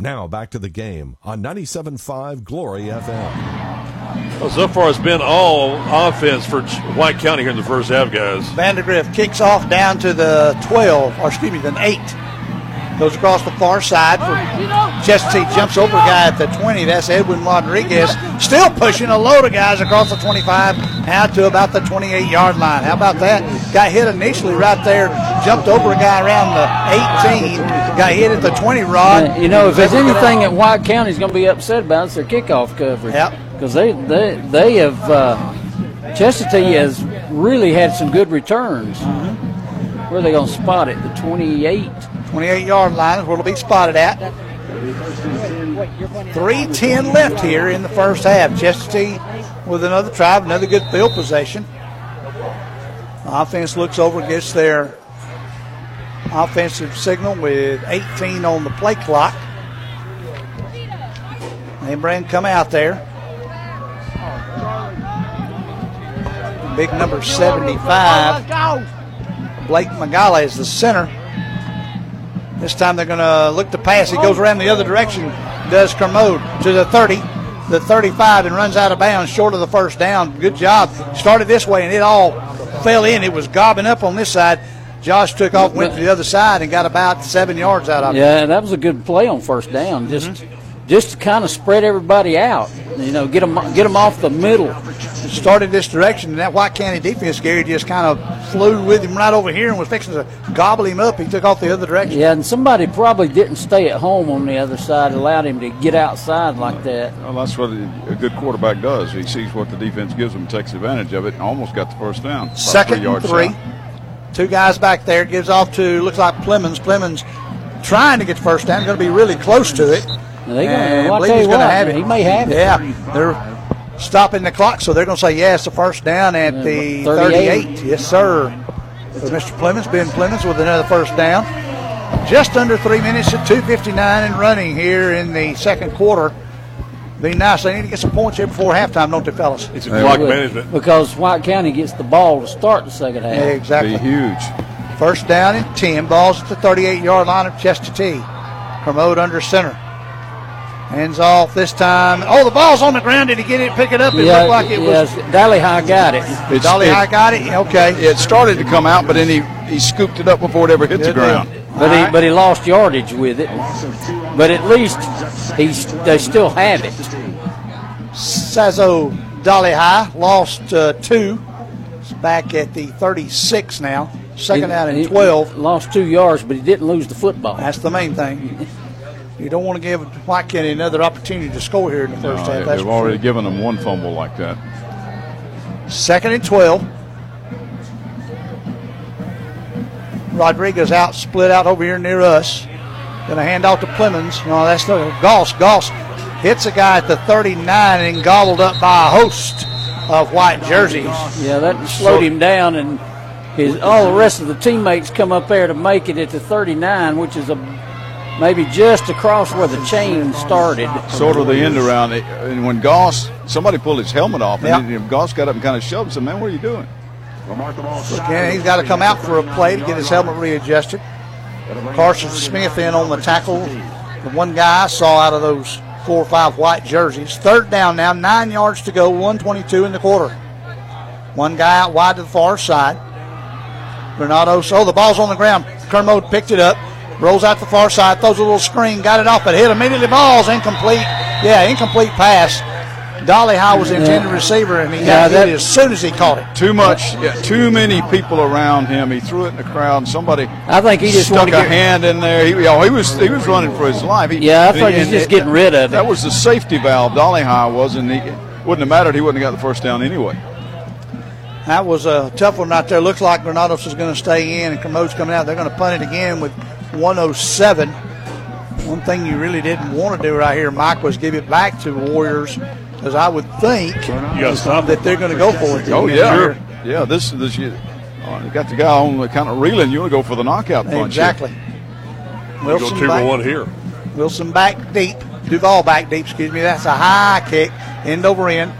Now back to the game on 97.5 Glory FM.
Well, so far it's been all offense for White County here in the first half, guys.
Vandergrift kicks off down to the 12, or excuse me, the 8. Goes across the far side for Chestatee. Jumps over a guy at the 20. That's Edwin Rodriguez. Still pushing a load of guys across the 25 out to about the 28 yard line. How about that? Got hit initially right there. Jumped over a guy around the 18. Got hit at the 20 rod.
You know, if there's anything that White County's going to be upset about, it's their kickoff coverage.
Yep.
Because they, they, they have, uh, Chestatee has really had some good returns. Where are they going to spot it? The 28?
28 yard line is where it'll be spotted at. 310 left here in the first half. Chestatee with another drive, another good field possession. Offense looks over, gets their offensive signal with 18 on the play clock. Bring come out there. Big number 75. Blake Magala is the center. This time they're going to look to pass. He goes around the other direction, does Kermode to the 30, the 35, and runs out of bounds short of the first down. Good job. Started this way, and it all fell in. It was gobbing up on this side. Josh took off, went to the other side, and got about seven yards out of it.
Yeah, that was a good play on first down. Just mm-hmm. Just to kind of spread everybody out. You know, get them get them off the middle.
Started this direction, and that White County defense, Gary, just kind of flew with him right over here and was fixing to gobble him up. He took off the other direction.
Yeah, and somebody probably didn't stay at home on the other side, allowed him to get outside like that.
Well, that's what a good quarterback does. He sees what the defense gives him, takes advantage of it, and almost got the first down.
Second
three
and three.
out.
Two guys back there. Gives off to, looks like Plemons. Plemons trying to get the first down. Going to be really close to it.
They gonna-
And
well, I'll
believe
tell
he's
you
going to
what,
have it.
he may have it.
Yeah. They're stopping the clock, so they're going to say, yeah, it's the first down at the
38.
38. Yes, sir. So Mr. Plemons, Ben Plemons with another first down. Just under three minutes at 2.59 and running here in the second quarter. Be nice. They need to get some points here before halftime, don't they, fellas?
It's
They would, Because White County gets the ball to start the second half.
Yeah, exactly.
huge.
First down and 10. Balls at the 38 yard line of Chestatee Promote under center. Hands off this time. Oh, the ball's on the ground. Did he get it, pick it up? It
Yeah,
looked like it
yes,
was.
Dolly High got it.
It's-
Dolly
it-
High got it? Okay.
It started to come out, but then he, he scooped it up before it ever hit the
Good
ground.
But he, but he lost yardage with it. But at least he's they still have it.
Sazo Dolly High lost uh, two. It's back at the 36 now. Second
He-
down and
he
12.
Lost two yards, but he didn't lose the football.
That's the main thing. You don't want to give White County another opportunity to score here in the first
No,
half.
they-
That's
they've already
sure.
given them one fumble like that.
Second and 12. Rodriguez out, split out over here near us. Going to hand off to Clemens. No, that's the Goss. Goss hits a guy at the 39 and gobbled up by a host of white jerseys.
Yeah, that slowed him down, and his all the rest of the teammates come up there to make it at the 39, which is a maybe just across where the chain started.
Sort of the end around. it. And when Goss, somebody pulled his helmet off, and
Yep.
Goss got up and kind of shoved and said, Man, what are you doing?
Again, he's got to come out for a play to get his helmet readjusted. Carson Smith in on the tackle. The one guy I saw out of those four or five white jerseys. Third down now, nine yards to go, 122 in the quarter. One guy out wide to the far side. Bernardo, oh, the ball's on the ground. Kermode picked it up, rolls out the far side, throws a little screen, got it off, but hit immediately. Ball's incomplete. Yeah, incomplete pass. Dolly High was the intended receiver, and he
Yeah,
got
that-
it as soon as he caught it.
Too much, yeah, too many people around him. He threw it in the crowd, and somebody
I think he just
stuck a
get-
hand in there. He, oh, he was he was running for his life. He,
Yeah, I
and
thought
he-
he was
and
just getting rid of it.
That was the safety valve. Dolly High was, and he wouldn't have mattered. He wouldn't have got the first down anyway.
That was a tough one out there. Looks like Granados is going to stay in, and Kermode's coming out. They're going to punt it again with 107. One thing you really didn't want to do right here, Mike, was give it back to the Warriors, because I would think that they're going to go for it.
Oh yeah,
here.
yeah. This this you, oh, you got the guy on the kind of reeling. You want to go for the knockout punch? here.
Exactly.
You go two
back,
for one here.
Wilson back deep. Duval back deep, excuse me. That's a high kick, end over end.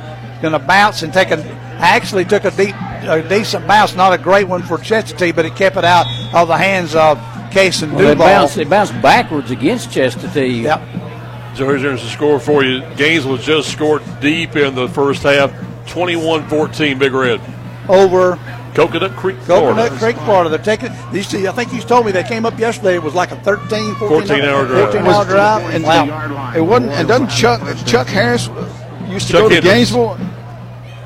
Going to bounce and take a. Actually took a deep, a decent bounce. Not a great one for Chestatee, but it kept it out of the hands of Case and
Well, it
Duval.
bounced, it bounced backwards against Chestatee.
Yep.
So here's, here's the score for you. Gainesville just scored deep in the first half, 21-14 Big Red.
over
Coconut Creek,
Coconut
Florida.
Creek, Florida. They're taking these. two- I think you told me they came up yesterday. It was like a 13, 14,
14 hour drive.
14 hour drive.
And
wow.
it wasn't. And doesn't Chuck Chuck Harris used to
Chuck
go to
Hendricks.
Gainesville?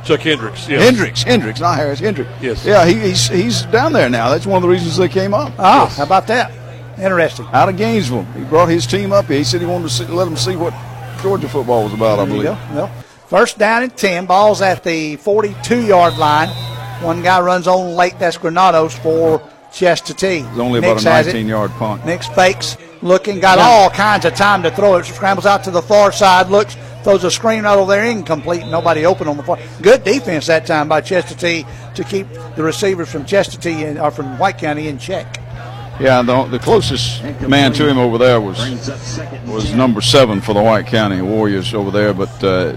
Chuck Hendricks. Yes.
Hendricks, Hendricks, not Harris. Hendricks.
Yes.
Yeah, he, he's he's down there now. That's one of the reasons they came up.
Ah, how about that? Interesting.
Out of Gainesville, he brought his team up. He said he wanted to see, let them see what Georgia football was about. I
There you
believe.
go. Well, first down and 10. Ball's at the 42 yard line. One guy runs on late. That's Granados for Chestatee.
It's only
Nix
about a 19 yard punt.
Nix fakes, looking, got all kinds of time to throw it. Scrambles out to the far side, looks, throws a screen out over there, incomplete. Nobody open on the far. Good defense that time by Chestatee to keep the receivers from Chestatee and, or from White County in check.
Yeah, the, the closest man to him over there was was number seven for the White County Warriors over there, but uh,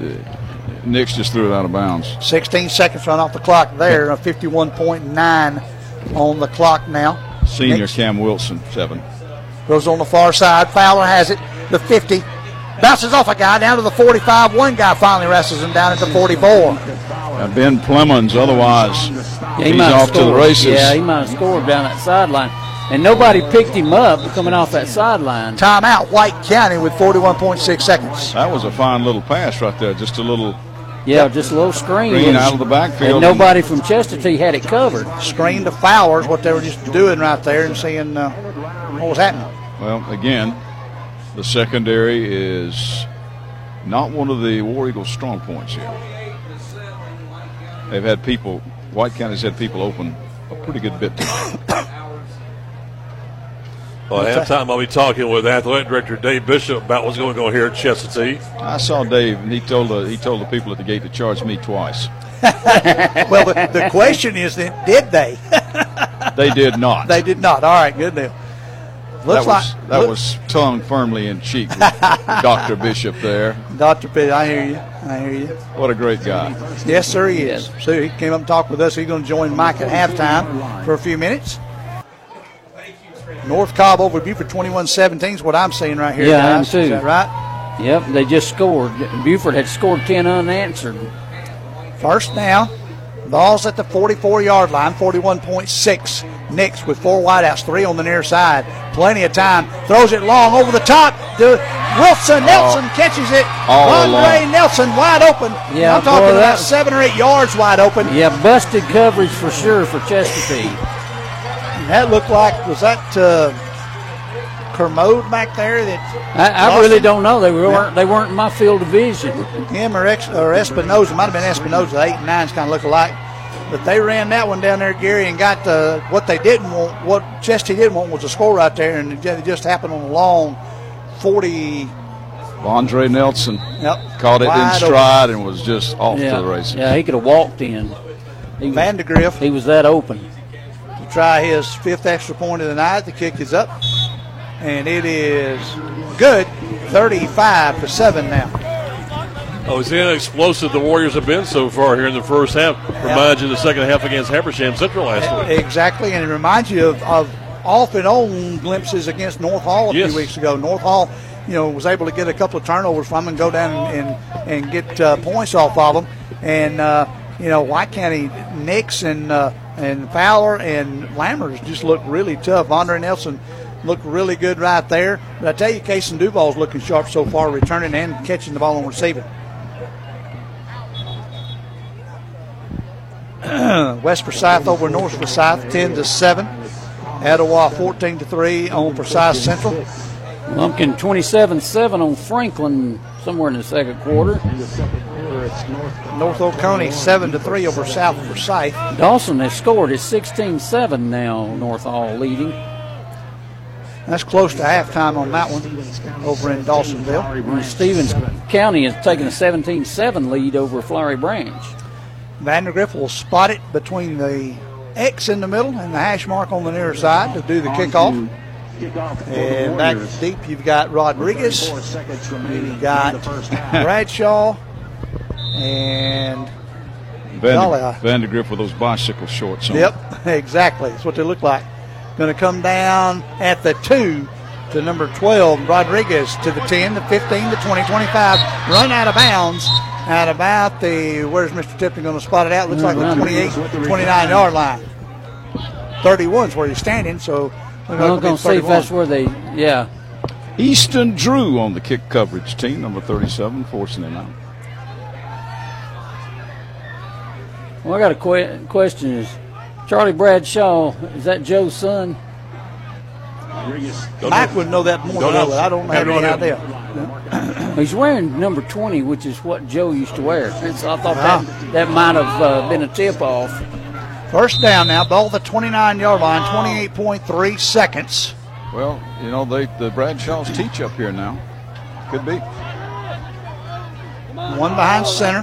Nix just threw it out of bounds.
16 seconds run off the clock there, a 51.9 on the clock now.
Senior
Nix
Cam Wilson, seven.
Goes on the far side. Fowler has it. The 50. Bounces off a guy down to the 45. One guy finally wrestles him down at the 44.
Uh, ben Plemons, otherwise
Yeah, he
he's
might have
off to the
scored.
races.
Yeah, he might have scored down that sideline. And nobody picked him up coming off that sideline.
Timeout, White County with 41.6 seconds.
That was a fine little pass right there. Just a little
Yeah, just a little screen.
Screen out of the backfield.
And nobody from Chestatee had it covered.
Screen to Fowler is what they were just doing right there and seeing uh, what was happening.
Well, again, the secondary is not one of the War Eagles' strong points here. They've had people, White County's had people open a pretty good bit tonight.
Well, at halftime, I'll be talking with athletic director Dave Bishop about what's going on here at Chestatee.
I saw Dave, and he told the, he told the people at the gate to charge me twice.
well, the, the question is then, did they?
They did not.
they did not. All right, good deal. Looks
that was
like
that
look-
was tongue firmly in cheek Dr. Bishop there.
Dr. Pitt, I hear you. I hear you.
What a great guy.
Yes, sir, he is. So he came up and talked with us. He's going to join Mike at halftime for a few minutes. North Cobb over Buford 21-17 is what I'm seeing right here.
Yeah, I am
guys.
too.
Is that right?
Yep, they just scored. Buford had scored 10 unanswered.
First down. Ball's at the 44-yard line, 41.6. Nix with four wideouts, three on the near side. Plenty of time. Throws it long over the top. To Wilson Nelson catches it.
all
Andre
along.
Nelson wide open.
Yeah,
I'm talking
boy,
about seven or eight yards wide open.
Yeah, busted coverage for sure for Chestatee.
That looked like was that uh, Kermode back there that
I, I really don't know. They weren't they weren't in my field of vision.
him or, Ex, or Espinoza might have been Espinoza. Eight and nines kind of look alike, but they ran that one down there, Gary, and got the what they didn't want. What Chesty didn't want was a score right there, and it just happened on a long forty.
Andre Nelson
Yep.
caught it in
Wide open.
stride and was just off
yeah,
to the races.
yeah, he could have walked in. He,
Vandegrift.
He was that open.
to try his fifth extra point of the night. The kick is up, and it is good, thirty-five to seven now.
Oh, see how explosive the Warriors have been so far here in the first half. Reminds you of the second half against Habersham Central last week.
Exactly, and it reminds you of, of off and on glimpses against North Hall a
Yes.
few weeks ago. North Hall, you know, was able to get a couple of turnovers from them and go down and and, and get uh, points off of them. And uh, you know, White County Nix and uh, and Fowler and Lammers just look really tough. Andre Nelson looked really good right there. But I tell you, Casey Duval's looking sharp so far, returning and catching the ball and receiving. West Forsyth over North Forsyth, ten to seven. Etowah fourteen to three on Forsyth Central.
Lumpkin 27-7 on Franklin somewhere in the second quarter.
North Oconee seven to three over South Forsyth.
Dawson has scored. It's 16-7 now. North Hall leading.
That's close to halftime on that one over in Dawsonville.
And Stephens County is taking a 17-7 lead over Flowery Branch.
Vandergriff will spot it between the X in the middle and the hash mark on the near side to do the kickoff. And back deep, you've got Rodriguez, you've got Bradshaw, and Golly, I-
Vander, Vandergrift with those bicycle shorts on.
Yep, exactly. That's what they look like. Going to come down at the two to number 12, Rodriguez to the 10, the 15, the 20, 25. Run out of bounds at about the, where's Mr. Tipton going to spot it out? Looks like the 28, 29 yard line. 31 is where he's standing, so we're
I'm going to see if that's where they, yeah.
Easton Drew on the kick coverage team, number 37, forcing him out.
Well, I got a que- question. Is Charlie Bradshaw, is that Joe's son?
Mike would know that more
Don't
than I
know.
would. I don't have
Have
any
no
idea.
He's wearing number 20, which is what Joe used to wear. And so I thought
Wow.
that, that might have uh, been a tip off.
First down now, ball at the 29 yard line, 28.3 seconds.
Well, you know, they the Bradshaws teach up here now. Could be.
One behind center,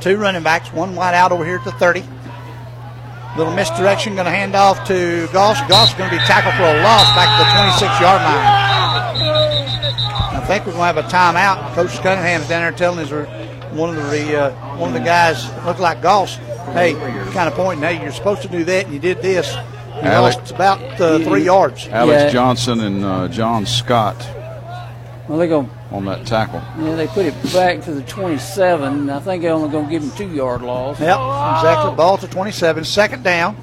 two running backs, one wide out over here at the 30. Little misdirection, going to hand off to Goss. Goss is going to be tackled for a loss back to the 26 yard line. I think we're going to have a timeout. Coach Cunningham's down there telling us one of the uh, one of the guys looked like Goss. Hey, kind of pointing. Hey, you're supposed to do that, and you did this. You
Alex-
lost about uh, three yards.
Alex
Yeah.
Johnson and uh, John Scott
Well, they're going
on that tackle.
yeah, they put it back to the 27. I think they're only going to give him two yard loss.
Yep, exactly. Ball to 27. Second down.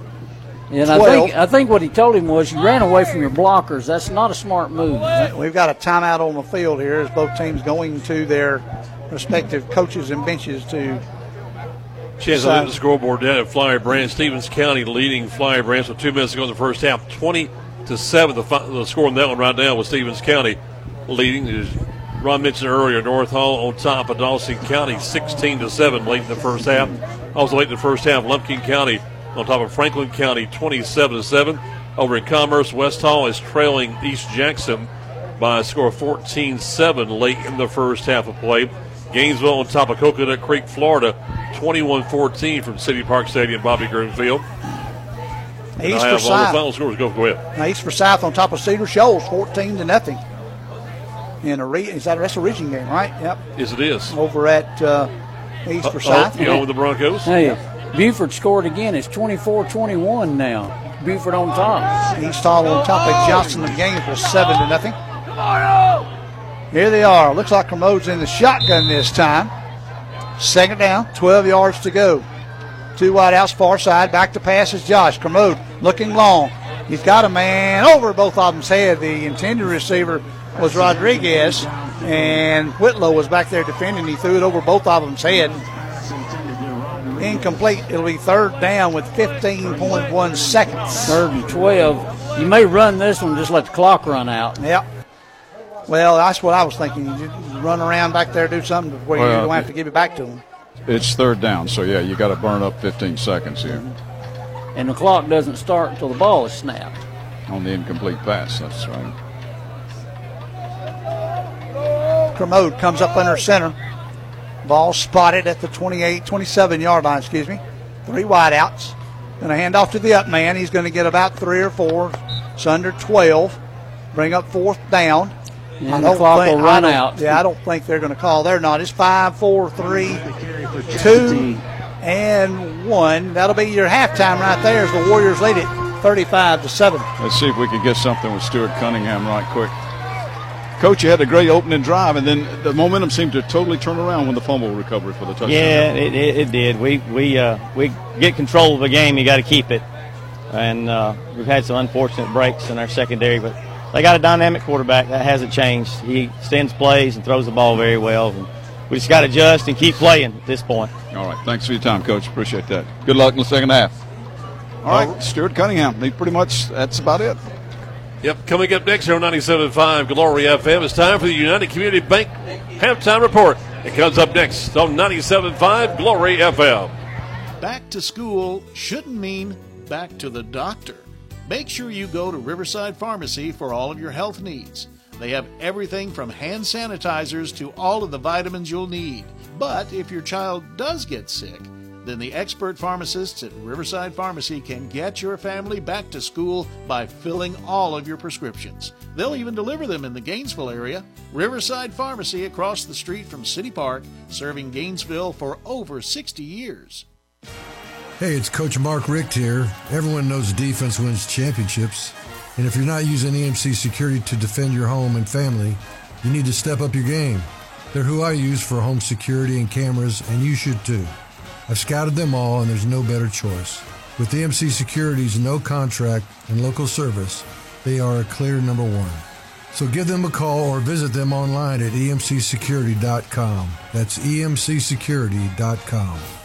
And I think I think what he told him was you ran away from your blockers. That's not a smart move.
We've got a timeout on the field here as both teams going to their respective coaches and benches to.
Chance to
decide.
look at the scoreboard down at Flowery Branch. Stephens County leading Flowery Branch with two minutes to go in the first half. 20 to 7. The, the score on that one right now with Stephens County leading. Ron mentioned earlier, North Hall on top of Dawson County 16 to 7 late in the first half. Also late in the first half, Lumpkin County on top of Franklin County 27 to 7. Over in Commerce, West Hall is trailing East Jackson by a score of 14 7 late in the first half of play. Gainesville on top of Coconut Creek, Florida, 21 14 from City Park Stadium, Bobby Gruhn Field.
East
for have all the
Forsyth.
final scores. Go, go ahead.
Now East Forsyth on top of Cedar Shoals, 14 to nothing. In a re- is that that's a region game, right? Yep.
Yes, it is.
Over at uh, East
Uh,
Forsyth.
oh, you know, with the Broncos.
Hey, Buford scored again. It's 24-21 now. Buford on top.
East Hall on top of Johnson. The game for seven to nothing. Here they are. Looks like Kermode's in the shotgun this time. Second down, 12 yards to go. Two wide outs, far side. Back to pass is Josh. Kermode looking long. He's got a man over both of them's head. The intended receiver was Rodriguez, and Whitlow was back there defending. He threw it over both of them's head. Incomplete. It'll be third down with 15.1 seconds.
Third and 12. You may run this one, just let the clock run out.
Yep. Well, that's what I was thinking. You run around back there, do something where you don't have to give it back to them.
It's third down, so yeah, you got to burn up 15 seconds here
And the clock doesn't start until the ball is snapped.
on the incomplete pass. That's right.
Kermode comes up under center. Ball spotted at the 28, 27 yard line, excuse me. Three wideouts. Going to hand off to the up man. He's going to get about three or four. It's under 12. Bring up fourth down.
And the clock will
I
run
don't-
out.
Yeah, I don't think they're going to call They're Not. It's five, four, three, two, and one. That'll be your halftime right there as the Warriors lead it 35 to 7.
Let's see if we can get something with Stuart Cunningham right quick. Coach, you had a great opening drive, and then the momentum seemed to totally turn around when the fumble recovery for the touchdown.
Yeah, it, it, it did. We we uh, we get control of the game. You got to keep it, and uh, we've had some unfortunate breaks in our secondary, but they got a dynamic quarterback that hasn't changed. He extends plays and throws the ball very well. And we just got to adjust and keep playing at this point.
All right. Thanks for your time, Coach. Appreciate that. Good luck in the second half. All right, Stuart Cunningham. He pretty much that's about it.
Yep, coming up next here on 97.5 Glory FM, it's time for the United Community Bank halftime report. It comes up next on 97.5 Glory FM.
Back to school shouldn't mean back to the doctor. Make sure you go to Riverside Pharmacy for all of your health needs. They have everything from hand sanitizers to all of the vitamins you'll need. But if your child does get sick, then the expert pharmacists at Riverside Pharmacy can get your family back to school by filling all of your prescriptions. They'll even deliver them in the Gainesville area. Riverside Pharmacy across the street from City Park, serving Gainesville for over 60 years.
Hey, it's Coach Mark Richt here. Everyone knows defense wins championships. And if you're not using EMC security to defend your home and family, you need to step up your game. They're who I use for home security and cameras, and you should too. I've scouted them all, and there's no better choice. With EMC Security's no contract and local service, they are a clear number one. So give them a call or visit them online at emcsecurity.com. That's emcsecurity.com.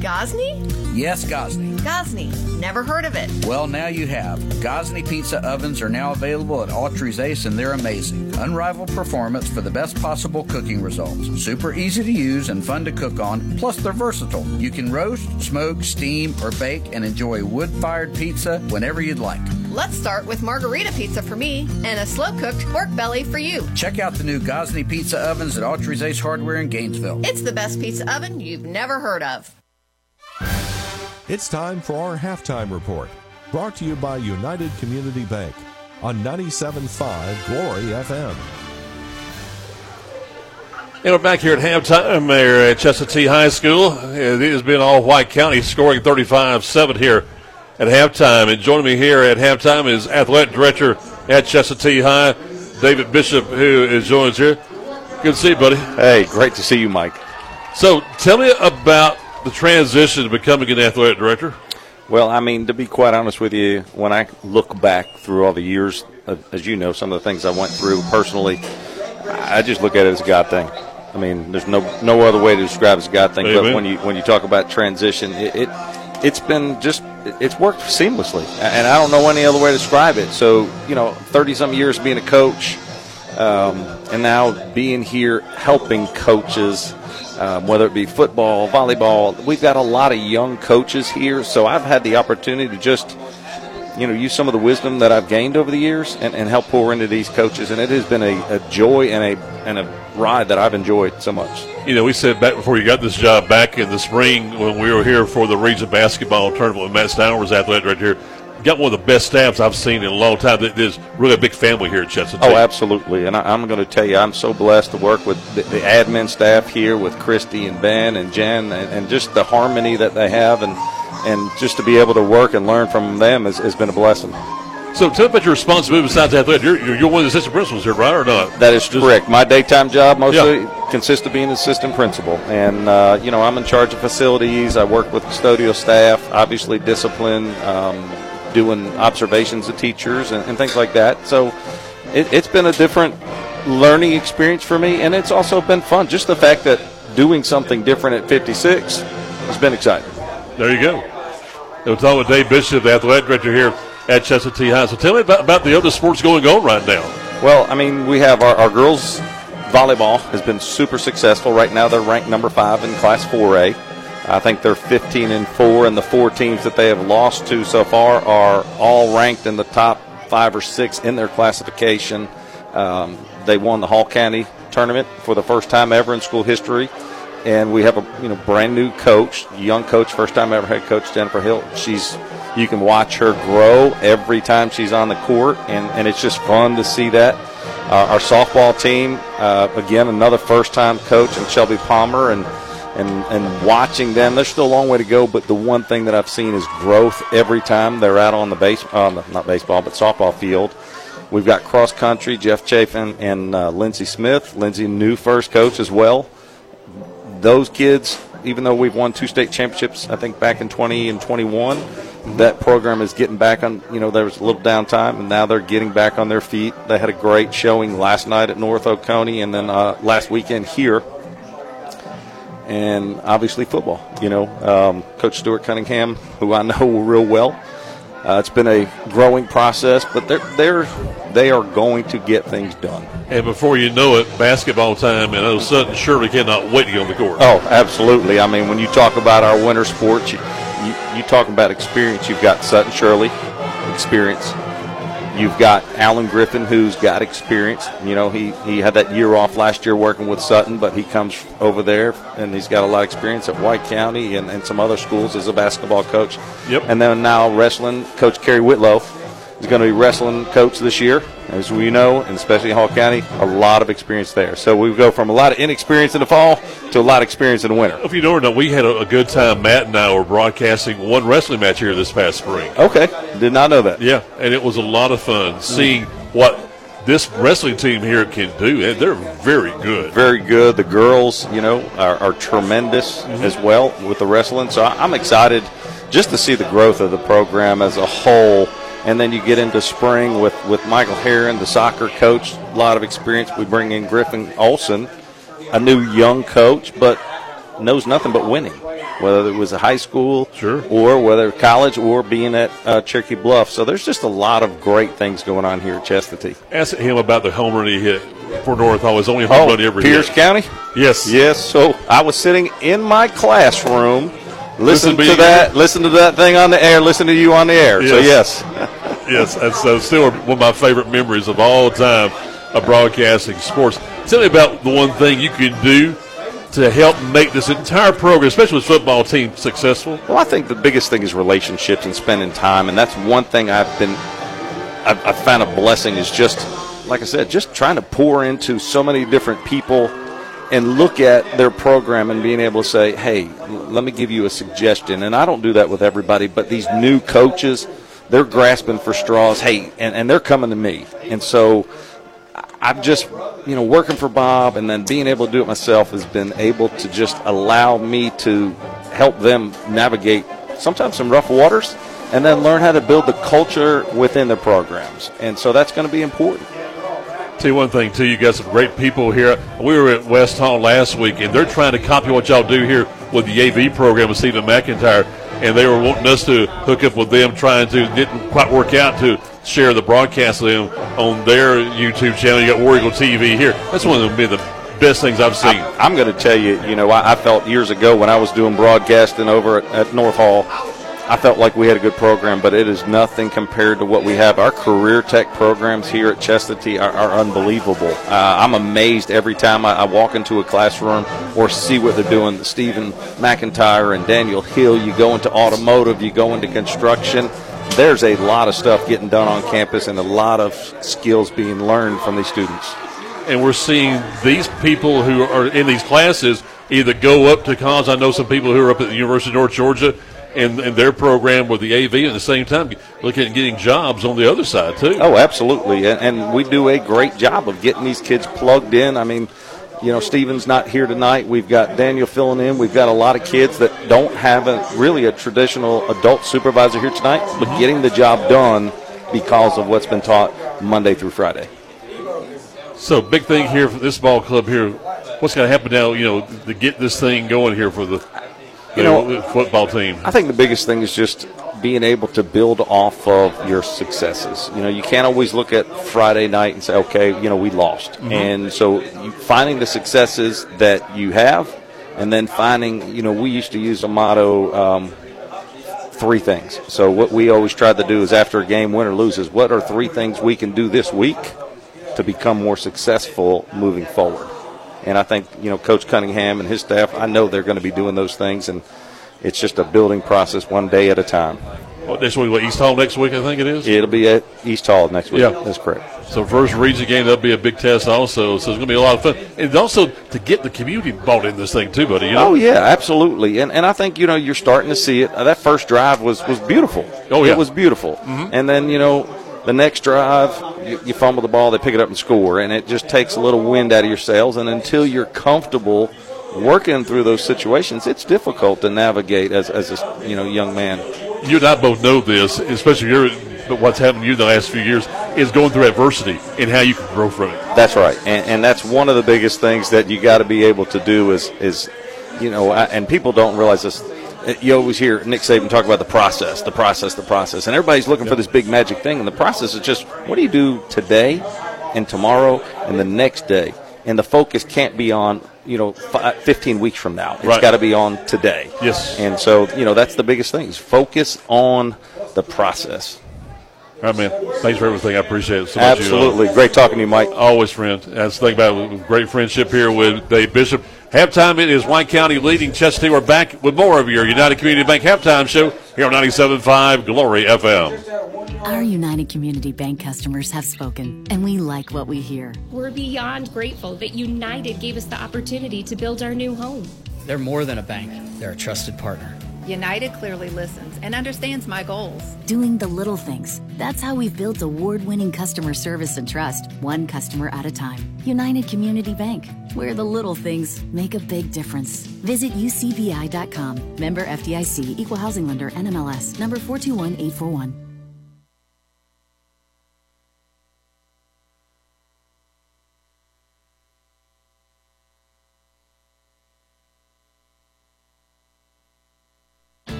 Gozney?
Yes, Gozney.
Gozney. Never heard of it.
Well, now you have. Gozney pizza ovens are now available at Autry's Ace and they're amazing. Unrivaled performance for the best possible cooking results. Super easy to use and fun to cook on, plus they're versatile. You can roast, smoke, steam, or bake and enjoy wood fired pizza whenever you'd like.
Let's start with margarita pizza for me and a slow cooked pork belly for you.
Check out the new Gozney pizza ovens at Autry's Ace Hardware in Gainesville.
It's the best pizza oven you've never heard of.
It's time for our halftime report, brought to you by United Community Bank on 97.5 Glory FM.
And we're back here at halftime there uh, at Chestatee High School. It has been all White County scoring 35 7 here at halftime. And joining me here at halftime is athletic director at Chestatee High, David Bishop, who is joining us here. Good to see you, buddy.
Hey, great to see you, Mike.
So tell me about the transition to becoming an athletic director.
Well, I mean, to be quite honest with you, when I look back through all the years, uh, as you know, some of the things I went through personally, I just look at it as a God thing. I mean, there's no no other way to describe it as a God thing. But when you when you talk about transition, it, it it's been just it's worked seamlessly, and I don't know any other way to describe it. So you know, thirty some years being a coach, um, and now being here helping coaches. Um, whether it be football, volleyball, we've got a lot of young coaches here, so I've had the opportunity to just you know, use some of the wisdom that I've gained over the years and, and help pour into these coaches. And it has been a, a joy and a and a ride that I've enjoyed so much.
You know, we said back before you got this job back in the spring when we were here for the region basketball tournament with Matt Steiner was athletic director here. Got one of the best staffs I've seen in a long time. There's really a big family here at Chestatee.
Oh, absolutely. And I, I'm going to tell you, I'm so blessed to work with the, the admin staff here, with Christy and Ben and Jen, and, and just the harmony that they have, and and just to be able to work and learn from them has, has been a blessing.
So tell me about your responsibility besides athletic. You're, you're, one of the assistant principals here, right, or not?
That is correct. My daytime job mostly consists of being an assistant principal, and uh, you know I'm in charge of facilities. I work with custodial staff, obviously discipline, um, doing observations of teachers and, and things like that. So it, it's been a different learning experience for me, and it's also been fun. Just the fact that doing something different at 56 has been exciting.
There you go. We're talking with Dave Bishop, the athletic director here at Chestatee High. So tell me about, about the other sports going on right now.
Well, I mean, we have our, our girls volleyball has been super successful. Right now, they're ranked number five in Class 4A. I think they're 15 and four, and the four teams that they have lost to so far are all ranked in the top five or six in their classification. Um, they won the Hall County tournament for the first time ever in school history, and we have a you know brand new coach, young coach, first time ever head coach Jennifer Hill. She's you can watch her grow every time she's on the court, and, and it's just fun to see that. Uh, our softball team, uh, again, another first time coach, and Shelby Palmer, and and, and watching them. There's still a long way to go, but the one thing that I've seen is growth every time they're out on the base, on the, not baseball, but softball field. We've got cross country, Jeff Chafin and uh, Lindsey Smith. Lindsey, new first coach as well. Those kids, even though we've won two state championships, I think back in 20 and 21, that program is getting back on. You know, there was a little downtime, and now they're getting back on their feet. They had a great showing last night at North Oconee, and then uh, last weekend here and obviously football. You know, um, Coach Stuart Cunningham, who I know real well. Uh, it's been a growing process, but they're they're they are going to get things done.
And before you know it, basketball time, and a sudden, Shirley cannot wait to get on the court.
Oh, absolutely. I mean, when you talk about our winter sports, you, you, you talk about experience. You've got Sutton Shirley, experience. You've got Alan Griffin, who's got experience. You know, he, he had that year off last year working with Sutton, but he comes over there and he's got a lot of experience at White County and, and some other schools as a basketball coach.
Yep.
And then now wrestling, Coach Kerry Whitlow is going to be wrestling coach this year, as we know, and especially in Hall County, a lot of experience there. So we go from a lot of inexperience in the fall to a lot of experience in the winter.
If you know or not, we had a, a good time. Matt and I were broadcasting one wrestling match here this past spring.
Okay, did not know that.
Yeah, and it was a lot of fun seeing what this wrestling team here can do. Eh, they're very good.
Very good. The girls, you know, are, are tremendous mm-hmm. as well with the wrestling. So I'm excited just to see the growth of the program as a whole. And then you get into spring with, with Michael Heron, the soccer coach, a lot of experience. We bring in Griffin Olson, a new young coach, but knows nothing but winning, whether it was a high school
sure.
or whether college or being at uh, Cherokee Bluff. So there's just a lot of great things going on here at Chestatee.
Ask him about the home run he hit for North Hall. It's only home
Oh,
run he ever
Pierce
hit.
County?
Yes.
Yes. So I was sitting in my classroom,
Listen
listen
to
to that, listen to that thing on the air, listen to you on the air. So yes,
yes, that's uh, still one of my favorite memories of all time of broadcasting sports. Tell me about the one thing you can do to help make this entire program, especially this football team, successful.
Well, I think the biggest thing is relationships and spending time, and that's one thing I've been, I've, I've found a blessing is just, like I said, just trying to pour into so many different people and look at their program and being able to say, hey, let me give you a suggestion. And I don't do that with everybody, but these new coaches, they're grasping for straws, hey, and, and they're coming to me. And so I've just, you know, working for Bob and then being able to do it myself has been able to just allow me to help them navigate sometimes some rough waters and then learn how to build the culture within the programs. And so that's going to be important.
Tell you one thing, too, you got some great people here. We were at West Hall last week, and they're trying to copy what y'all do here with the AV program with Stephen McIntyre, and they were wanting us to hook up with them, trying to, didn't quite work out to share the broadcast of them on their YouTube channel. You got War Eagle TV here. That's one of the, the best things I've seen.
I'm going to tell you, you know, I, I felt years ago when I was doing broadcasting over at, at North Hall, I felt like we had a good program, but it is nothing compared to what we have. Our career tech programs here at Chestatee are, are unbelievable. Uh, I'm amazed every time I, I walk into a classroom or see what they're doing. Stephen McIntyre and Daniel Hill, you go into automotive, you go into construction. There's a lot of stuff getting done on campus and a lot of skills being learned from these students.
and we're seeing these people who are in these classes either go up to college. I know some people who are up at the University of North Georgia, in, in their program with the AV, at the same time looking at getting jobs on the other side too.
Oh, absolutely, and, and we do a great job of getting these kids plugged in. I mean, you know, Steven's not here tonight. We've got Daniel filling in. We've got a lot of kids that don't have a really a traditional adult supervisor here tonight, but
Mm-hmm.
getting the job done because of what's been taught Monday through Friday.
So big thing here for this ball club here. What's going to happen now? You know, to get this thing going here for the
You know,
football team.
I think the biggest thing is just being able to build off of your successes. You know, you can't always look at Friday night and say, okay, you know, we lost.
Mhm.
And so finding the successes that you have and then finding, you know, we used to use a motto, um, three things. So what we always tried to do is after a game, win or lose, is what are three things we can do this week to become more successful moving forward. And I think, you know, Coach Cunningham and his staff, I know they're going to be doing those things, and it's just a building process one day at a time.
What, next week, what, East Hall next week, I think it is?
It'll be at East Hall next week.
Yeah.
That's correct.
So first region game, that'll be a big test also. So it's going to be a lot of fun. And also to get the community bought in this thing too, buddy. You know?
Oh yeah, absolutely, and and I think you know you're starting to see it. That first drive was was beautiful.
Oh, yeah.
it was beautiful.
Mhm.
And then you know the next drive, you, you fumble the ball, they pick it up and score, and it just takes a little wind out of your sails. And until you're comfortable working through those situations, it's difficult to navigate as as a you know young man.
You and I both know this, especially you're, but what's happened to you the last few years is going through adversity and how you can grow from it.
That's right, and, and that's one of the biggest things that you got to be able to do is is, you know, I- and people don't realize this. Uh, You always hear Nick Saban talk about the process, the process, the process, and everybody's looking for this big magic thing. And the process is just what do you do today, and tomorrow, and the next day. And the focus can't be on you know fi 15 weeks from now. It's
Right.
got to be on today.
Yes.
And so you know that's the biggest thing is focus on the process.
All right, man. Thanks for everything. I appreciate it so much. You, uh,
Absolutely, great talking to you, Mike.
Always, friend. That's the thing about it, great friendship here with Dave Bishop. Halftime, it is White County leading Chestatee. We're back with more of your United Community Bank halftime show here on 97.5 Glory FM.
Our United Community Bank customers have spoken, and we like what we hear.
We're beyond grateful that United gave us the opportunity to build our new home.
They're more than a bank, they're a trusted partner.
United clearly listens and understands my goals.
Doing the little things. That's how we've built award winning customer service and trust, one customer at a time. United Community Bank, where the little things make a big difference. Visit ucbi.com. Member FDIC, Equal Housing Lender, NMLS, number 421841.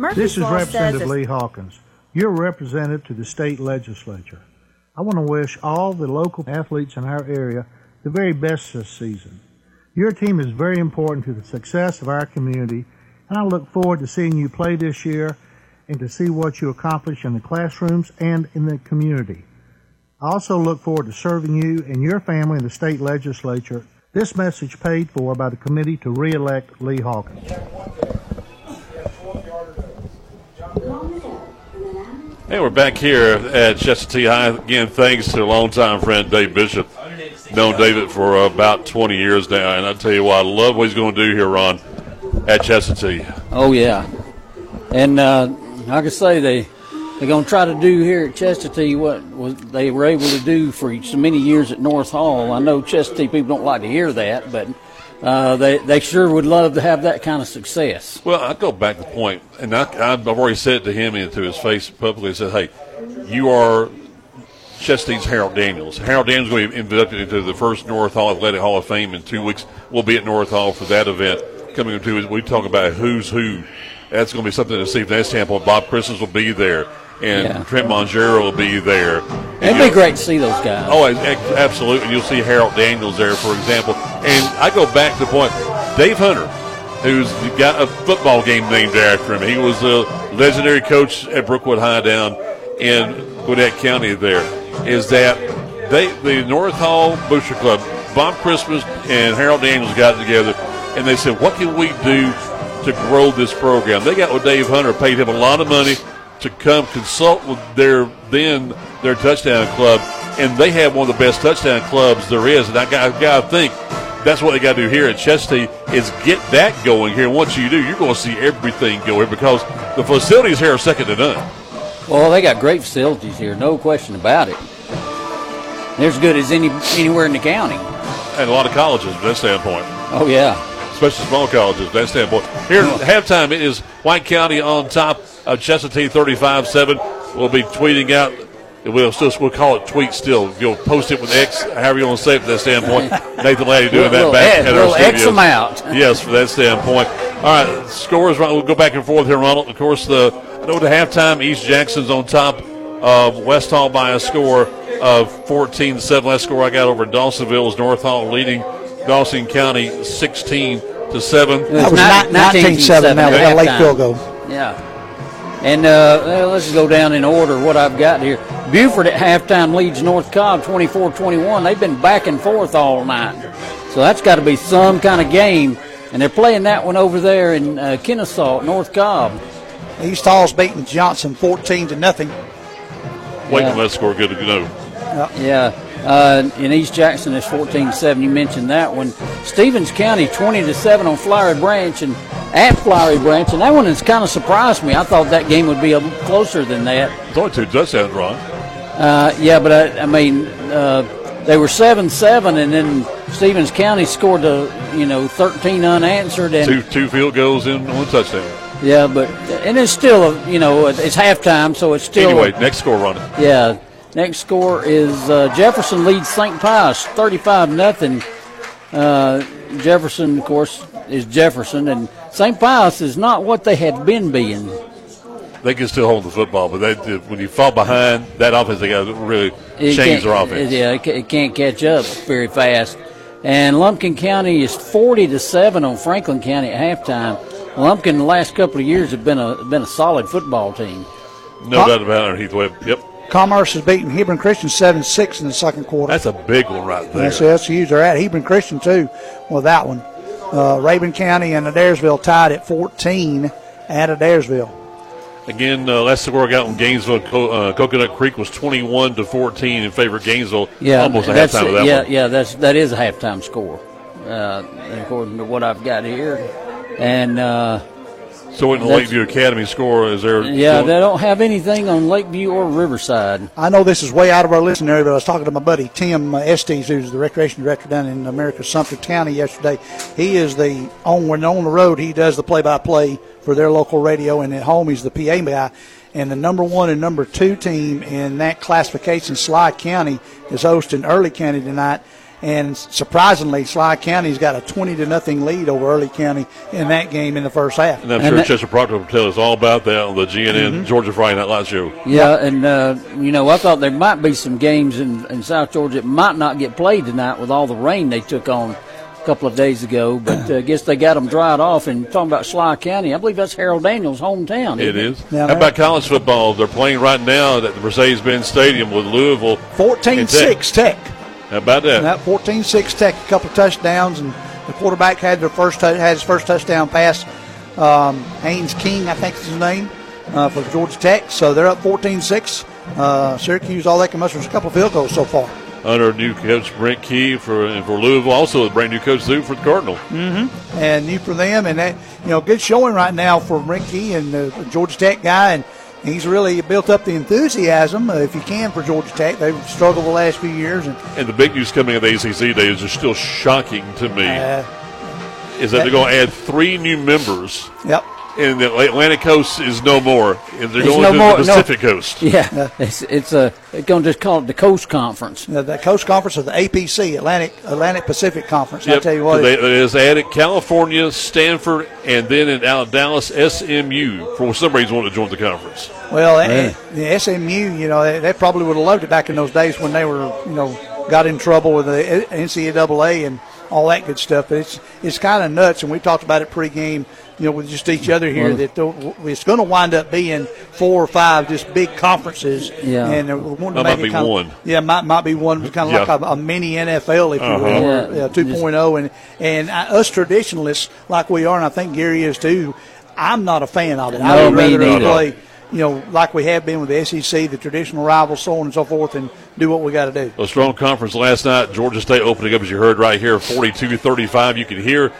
Murphy's
This is
Law
Representative Lee Hawkins, You're representative to the state legislature. I want to wish all the local athletes in our area the very best this season. Your team is very important to the success of our community, and I look forward to seeing you play this year and to see what you accomplish in the classrooms and in the community. I also look forward to serving you and your family in the state legislature. This message paid for by the committee to re-elect Lee Hawkins.
Hey, we're back here at Chestatee High. Again, thanks to a longtime friend Dave Bishop. Known David for about 20 years now, and I tell you what, I love what he's going to do here, Ron, at Chestatee.
Oh yeah, and uh, like say, they they're going to try to do here at Chestatee what was they were able to do for so many years at North Hall. I know Chestatee people don't like to hear that, but uh, they they sure would love to have that kind of success.
Well, I go back to the point, and I, I've already said to him and to his face publicly. I said, "Hey, you are Chestatee's Harold Daniels. Harold Daniels is going to be inducted into the first North Hall Athletic Hall of Fame in two weeks. We'll be at North Hall for that event coming in two weeks. We talk about who's who. That's going to be something to see from that standpoint. Bob Christmas will be there, and
Yeah.
Trent Mongero will be there.
It'd be great to see those guys.
Oh, absolutely. And you'll see Harold Daniels there, for example. And I go back to the point Dave Hunter, who's got a football game named after him. He was a legendary coach at Brookwood High down in Gwinnett County there. Is that they, the North Hall Booster Club, Bob Christmas and Harold Daniels got together and they said, what can we do to grow this program? They got with Dave Hunter, paid him a lot of money to come consult with their then their touchdown club, and they have one of the best touchdown clubs there is. And I got, I got to think that's what they got to do here at Chestatee is get that going here. And once you do, you're going to see everything go here because the facilities here are second to none.
Well, they got great facilities here, no question about it. They're as good as any anywhere in the county.
And a lot of colleges from that standpoint.
Oh yeah,
especially small colleges that standpoint. Here at halftime it is White County on top of Chestatee 35-7. We'll be tweeting out. We'll still we'll call it tweet still. You'll post it with X, however you want to say it from that standpoint. Nathan Laddie doing
Little-
that back
little
at our
X- them out.
Yes, from that standpoint. All right, scores. We'll go back and forth here, Ronald. Of course, the I know the halftime. East Jackson's on top of West Hall by a score of 14-7. Last score I got over Dawsonville is North Hall leading Dawson County 16 to seven.
That was ni- 19-7. That was a late field goal.
Yeah. And uh, well, let's go down in order what I've got here. Buford at halftime leads North Cobb 24-21. They've been back and forth all night. So that's got to be some kind of game. And they're playing that one over there in uh, Kennesaw, North Cobb.
East Hall's beating Johnson 14 to nothing.
Wait
Yeah.
till that score good to know.
Yeah. Uh, in East Jackson, it's 14-7. You mentioned that one. Stephens County, 20 to seven on Flowery Branch and at Flowery Branch, and that one has kind of surprised me. I thought that game would be a little closer than that.
It's only two touchdowns, Ron.
Uh, yeah, but I, I mean, uh, they were seven-seven, and then Stephens County scored a you know 13 unanswered, and
Two two field goals and one touchdown.
yeah, but and it's still a, you know it's halftime, so it's still
Anyway, next score, Ron.
Yeah. Next score is uh, Jefferson leads St. Pius 35 nothing. Uh, Jefferson, of course, is Jefferson, and St. Pius is not what they had been being.
They can still hold the football, but they, when you fall behind, that offense they got to really
It
change their offense.
yeah, it, can't catch up very fast. And Lumpkin County is 40 to seven on Franklin County at halftime. Lumpkin, the last couple of years, have been a been a solid football team.
No doubt about it, Heath Webb. Yep,
Commerce is beating Hebron Christian 7 6 in the second quarter.
that's a big one right there.
That's, that's huge. They're at Hebron Christian, too, with that one. Uh, Rabun County and Adairsville tied at 14 at Adairsville.
Again, uh, last score I got on Gainesville, Co- uh, Coconut Creek was 21 to 14 in favor of Gainesville.
Yeah,
almost a
that's
halftime of that
yeah,
one.
yeah. That's that is a halftime score, uh, according to what I've got here. And uh,
So in the
That's-
Lakeview Academy score, is there?
yeah, they don't have anything on Lakeview or Riverside.
I know this is way out of our listening area, but I was talking to my buddy Tim uh, Estes, who's the recreation director down in Americus Sumter County yesterday. He is the on when on the road. He does the play-by-play for their local radio, and at home he's the PA guy. And the number one and number two team in that classification, Sly County, is hosting Early County tonight. And surprisingly, Sly County's got a twenty to nothing lead over Early County in that game in the first half.
And I'm sure Chester Proctor will tell us all about that on the GNN
Mm-hmm.
Georgia Friday Night Live show.
Yeah, and uh, you know, I thought there might be some games in, in South Georgia that might not get played tonight with all the rain they took on a couple of days ago. But uh, I guess they got them dried off. And talking about Sly County, I believe that's Harold Daniels' hometown.
It
isn't
is. How about college football? They're playing right now at the Mercedes-Benz Stadium with Louisville.
14-6 Tech.
How about that?
And that 14-6 Tech, a couple of touchdowns, and the quarterback had their first had his first touchdown pass. Um, Haynes King, I think is his name, uh, for Georgia Tech. So they're up 14-6. Uh, Syracuse, all they can muster is a couple of field goals so far.
Under new coach Brent Key for and for Louisville, also a brand new coach Zoo for the Cardinal.
Mm-hmm. And new for them, and that you know, good showing right now for Rinky and the Georgia Tech guy, and he's really built up the enthusiasm, uh, if you can, for Georgia Tech. They've struggled the last few years, and
And the big news coming at the ACC days is still shocking to me.
Uh,
is that they're going to add three new members.
Yep.
And the Atlantic Coast is no more. And they're
There's
going
no
to
more-
the
no-
Pacific Coast.
Yeah, it's it's a they're going to just call it the Coast Conference.
uh, the Coast Conference of the APC, Atlantic Atlantic Pacific Conference. I
Yep.
tell you what,
they, they just added California, Stanford, and then in out Dallas, SMU. For some reason, wanted to join the conference.
Well, eh,
Yeah.
the SMU, you know, they, they probably would have loved it back in those days when they were, you know, got in trouble with the NCAA and all that good stuff. But it's it's kind of nuts, and we talked about it pregame, you know, with just each other here
Well-
that the- it's going to wind up being four or five just big conferences.
Yeah.
and uh, we wanted to
That might
make it
be
kind of-
one.
yeah, might might be one kind of
Yeah.
like a, a mini NFL, if
Uh-huh.
you will, or,
Yeah.
uh, 2.0, and and uh, us traditionalists like we are, and I think Gary is too. I'm not a fan of it. I
No,
would
me
rather
neither.
play you know, like we have been with the SEC, the traditional rivals, so on and so forth, and do what we got to do.
A strong conference last night. Georgia State opening up, as you heard right here, 42-35. You can hear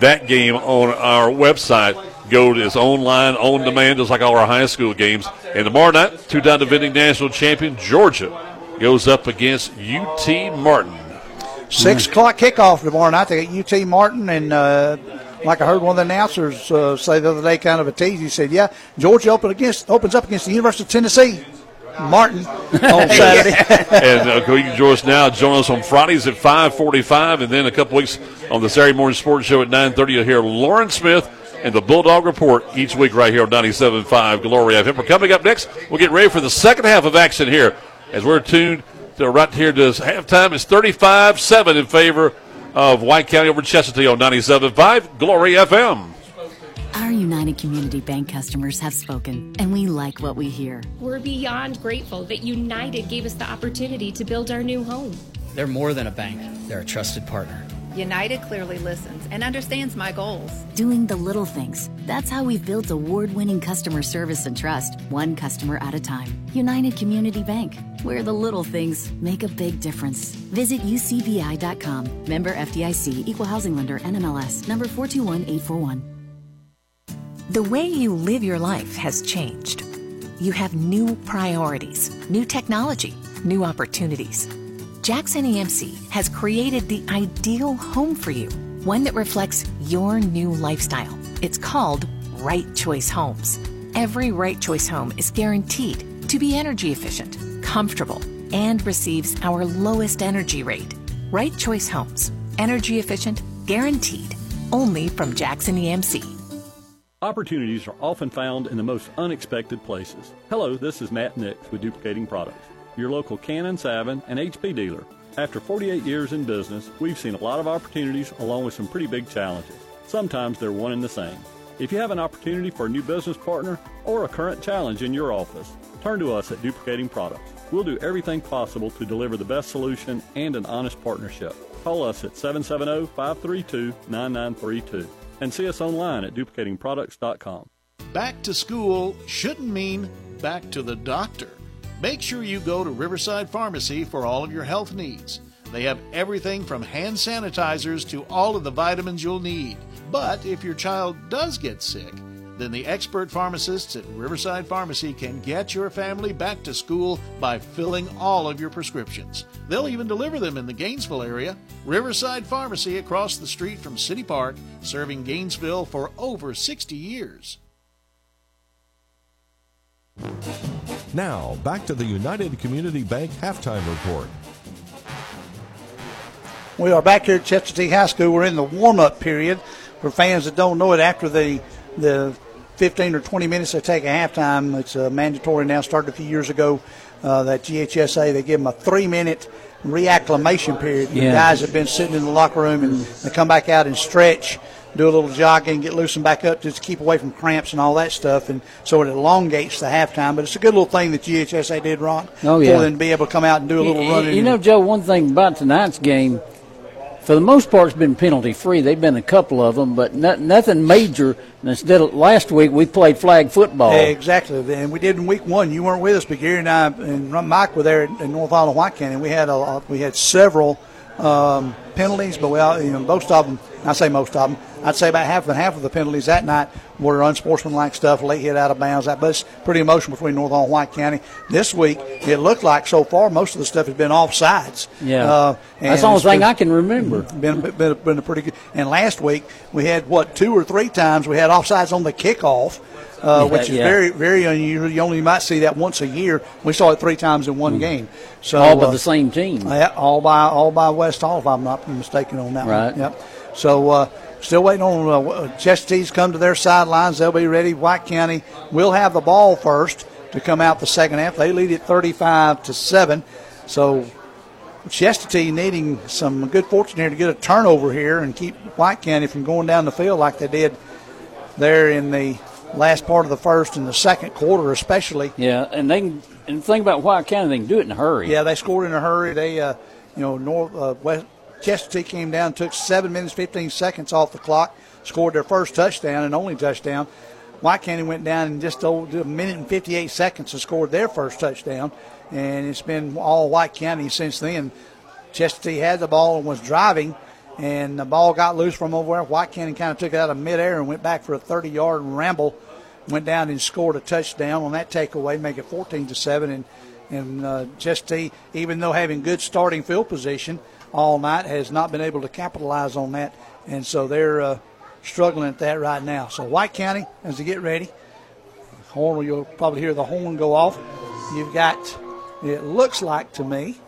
that game on our website. Go to its online, on demand, just like all our high school games. And tomorrow night, two-time defending national champion Georgia goes up against UT Martin.
Six o'clock kickoff tomorrow night. They got UT Martin, and uh, like I heard one of the announcers uh, say the other day, kind of a tease. He said, "Yeah, Georgia open against opens up against the University of Tennessee." Martin on Saturday.
and uh, you can join us now. Join us on Fridays at 5:45, and then a couple weeks on the Saturday morning sports show at 9:30. You'll hear Lauren Smith and the Bulldog Report each week right here on 97.5 Glory FM. We're coming up next. We'll get ready for the second half of action here as we're tuned to right here to halftime. It's 35-7 in favor of White County over Chestatee on 97.5 Glory FM.
Our United Community Bank customers have spoken, and we like what we hear.
We're beyond grateful that United gave us the opportunity to build our new home.
They're more than a bank, they're a trusted partner.
United clearly listens and understands my goals.
Doing the little things. That's how we've built award winning customer service and trust, one customer at a time. United Community Bank, where the little things make a big difference. Visit ucbi.com. Member FDIC, Equal Housing Lender, NMLS, number 421841.
The way you live your life has changed. You have new priorities, new technology, new opportunities. Jackson EMC has created the ideal home for you, one that reflects your new lifestyle. It's called Right Choice Homes. Every Right Choice home is guaranteed to be energy efficient, comfortable, and receives our lowest energy rate. Right Choice Homes, energy efficient, guaranteed, only from Jackson EMC.
Opportunities are often found in the most unexpected places. Hello, this is Matt Nix with Duplicating Products your local Canon, Savin, and HP dealer. After 48 years in business, we've seen a lot of opportunities along with some pretty big challenges. Sometimes they're one and the same. If you have an opportunity for a new business partner or a current challenge in your office, turn to us at Duplicating Products. We'll do everything possible to deliver the best solution and an honest partnership. Call us at 770 532 9932 and see us online at duplicatingproducts.com.
Back to school shouldn't mean back to the doctor. Make sure you go to Riverside Pharmacy for all of your health needs. They have everything from hand sanitizers to all of the vitamins you'll need. But if your child does get sick, then the expert pharmacists at Riverside Pharmacy can get your family back to school by filling all of your prescriptions. They'll even deliver them in the Gainesville area. Riverside Pharmacy across the street from City Park, serving Gainesville for over 60 years.
Now, back to the United Community Bank halftime report.
We are back here at Chestatee High School. We're in the warm up period. For fans that don't know it, after the the 15 or 20 minutes they take a halftime, it's uh, mandatory now, started a few years ago. Uh, that GHSA, they give them a three minute reacclimation period.
Yeah.
The guys have been sitting in the locker room and they come back out and stretch do a little jogging, get loosened back up just to keep away from cramps and all that stuff. And so it elongates the halftime. But it's a good little thing that GHSA did, Ron,
Oh, yeah.
for them to be able to come out and do a little
You-
running.
You know, Joe, one thing about tonight's game, for the most part, it's been penalty free. They've been a couple of them, but no, nothing major. Instead of last week, we played flag football.
Yeah, Exactly, and we did in week one. You weren't with us, but Gary and I and Mike were there in North Island, White County. We had a, we had several um, penalties, but well, you know most of them. I say most of them. I'd say about half and half of the penalties that night were unsportsmanlike stuff, late hit out of bounds. That, but it's pretty emotional between North and White County. This week, it looked like so far most of the stuff has been offsides.
Yeah.
uh,
That's the only thing
been-
I can remember.
Been, been, been a pretty good. And last week we had what two or three times we had offsides on the kickoff, uh,
Yeah,
which is
yeah.
very very unusual. You only might see that once a year. We saw it three times in one game. So
all by
uh,
the same team.
yeah, all by all by West Hall, if I'm not mistaken on that
Right.
one. Yep. So uh, still waiting on uh, come to their sidelines. They'll be ready. White County will have the ball first to come out the second half. They lead it 35 to seven. So Chestatee needing some good fortune here to get a turnover here and keep White County from going down the field like they did there in the last part of the first and the second quarter, especially.
Yeah, and they can, and the thing about White County, they can do it in a hurry.
Yeah, they scored in a hurry. They, uh, you know, North uh, West Chestatee came down, took seven minutes fifteen seconds off the clock, scored their first touchdown and only touchdown. White County went down in just over a minute and 58 seconds and scored their first touchdown. And it's been all White County since then. Chestatee had the ball and was driving, and the ball got loose from over there. White County kind of took it out of midair and went back for a 30 yard ramble. Went down and scored a touchdown on that takeaway, make it 14 to 7. And, and uh, even though having good starting field position all night, has not been able to capitalize on that. And so they're. Uh, struggling at that right now. So White County, as they get ready, horn you'll probably hear the horn go off. You've got it looks like to me.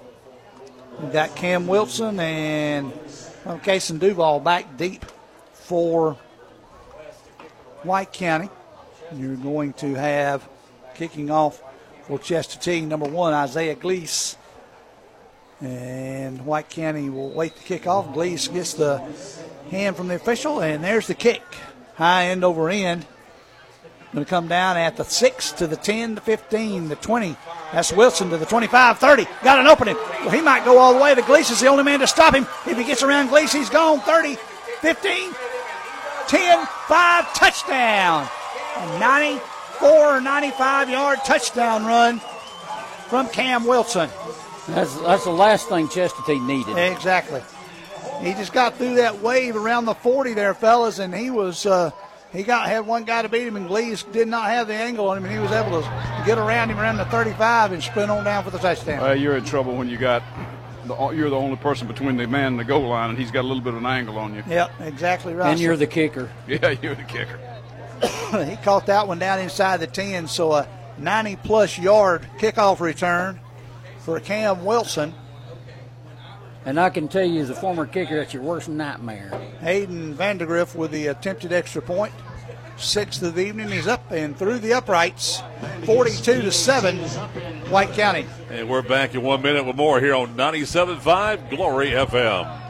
You've got Cam Wilson and well, Cason Duval back deep for White County. You're going to have kicking off for Chestatee number one Isaiah Gleese. And White County will wait to kick off. Gleese gets the hand from the official, and there's the kick. High end over end. Going to come down at the 6 to the 10 to 15 to 20. That's Wilson to the 25 30. Got an opening. Well, he might go all the way. The Gleese is the only man to stop him. If he gets around Gleese, he's gone 30, 15, 10, 5, touchdown. A 94 or 95 yard touchdown run from Cam Wilson.
That's, that's the last thing Chestatee needed.
Exactly. He just got through that wave around the 40 there, fellas, and he was. Uh, he got had one guy to beat him, and Gleese did not have the angle on him, and he was able to get around him around the 35 and sprint on down for the touchdown.
Uh, you're in trouble when you got the, you're the only person between the man and the goal line, and he's got a little bit of an angle on you.
Yep, exactly right.
And you're the kicker.
Yeah, you're the kicker.
he caught that one down inside the 10, so a 90 plus yard kickoff return for Cam Wilson.
And I can tell you, as a former kicker, that's your worst nightmare.
Hayden Vandergriff with the attempted extra point. Sixth of the evening. He's up and through the uprights. 42 to 7, White County.
And we're back in one minute with more here on 97.5 Glory FM.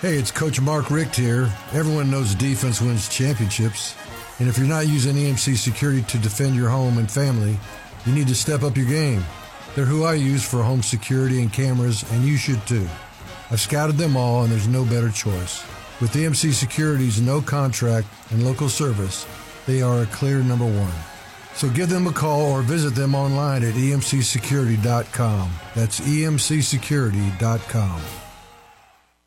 Hey, it's Coach Mark Richt here. Everyone knows defense wins championships. And if you're not using EMC security to defend your home and family, you need to step up your game. They're who I use for home security and cameras, and you should too. I've scouted them all, and there's no better choice. With EMC Security's no contract and local service, they are a clear number one. So give them a call or visit them online at emcsecurity.com. That's emcsecurity.com.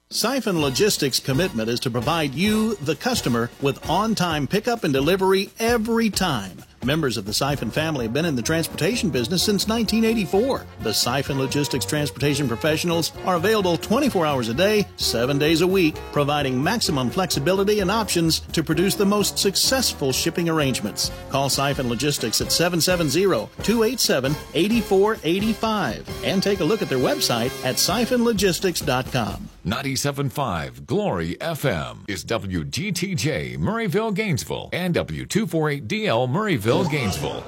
Siphon Logistics' commitment is to provide you, the customer, with on time pickup and delivery every time. Members of the Siphon family have been in the transportation business since 1984. The Siphon Logistics transportation professionals are available 24 hours a day, 7 days a week, providing maximum flexibility and options to produce the most successful shipping arrangements. Call Siphon Logistics at 770-287-8485 and take a look at their website at siphonlogistics.com.
97.5 Glory FM is WGTJ Murrayville, Gainesville, and W248DL Murrayville, Gainesville.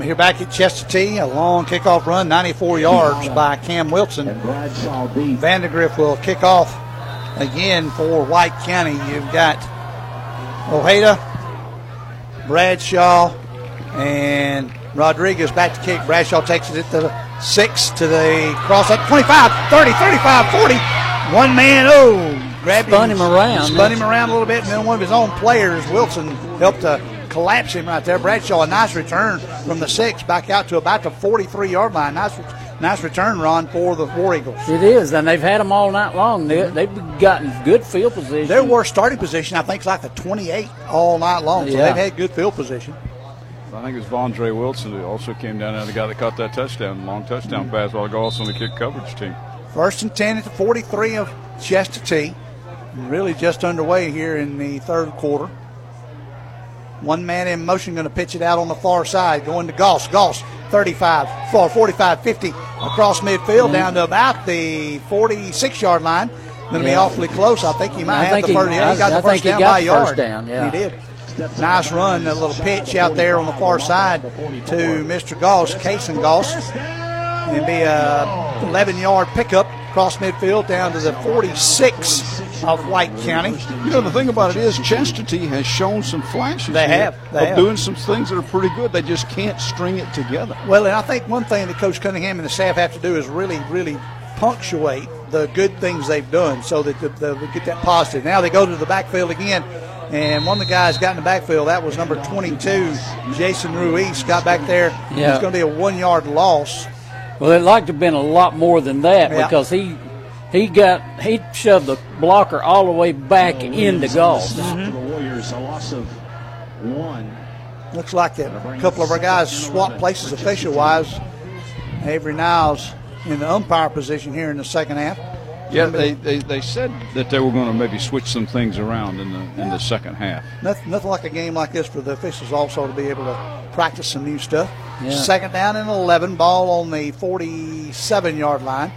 Here back at Chestatee, a long kickoff run, 94 yards by Cam Wilson. Vandergriff will kick off again for White County. You've got Ojeda, Bradshaw, and Rodriguez back to kick. Bradshaw takes it to the six to the cross up 25, 30, 35, 40. One man, oh, grabbed
Spun him around.
Spun him around a little bit, and then one of his own players, Wilson, helped to collapse him right there. Bradshaw, a nice return from the six back out to about the 43 yard line. Nice, nice return run for the War Eagles.
It is, and they've had them all night long. They, they've gotten good field position.
Their worst starting position, I think, is like the 28 all night long. So
Yeah.
they've had good field position.
I think it it's Vondre Wilson who also came down and the guy that caught that touchdown, long touchdown mm-hmm. pass while ago, also on the kick coverage team.
First and 10 at the 43 of Chestatee. Really just underway here in the third quarter. One man in motion going to pitch it out on the far side, going to Goss. Goss, 35, 4, 45, 50 across midfield down to about the 46 yard line. Going to be awfully close. I think he might
I
have
think
the
he-
first. yeah, he got
I-
the
I
first down
got
by a
the
yard.
down, yeah.
He did. Nice run, a little pitch out there on the far side to Mr. Goss, Cason Goss. It'd be a 11 yard pickup across midfield down to the 46 of White County.
You know, the thing about it is, Chestatee has shown some flashes.
They have, they
of
have.
doing some things that are pretty good. They just can't string it together.
Well, and I think one thing that Coach Cunningham and the staff have to do is really, really punctuate the good things they've done so that the, the, get that positive. Now they go to the backfield again. And one of the guys got in the backfield. That was number 22, Jason Ruiz. Got back there.
Yeah.
It's going to be a one-yard loss.
Well, it'd like to have been a lot more than that
Yeah.
because he he got he shoved the blocker all the way back into golf.
Mhm.
The Warriors, a loss of one.
Looks like that a couple of our guys swapped places official-wise. Avery Niles in the umpire position here in the second half.
Yeah, they, they, they said that they were going to maybe switch some things around in the in the second half.
Nothing, nothing like a game like this for the officials also to be able to practice some new stuff.
Yeah.
Second down and 11, ball on the 47 yard line.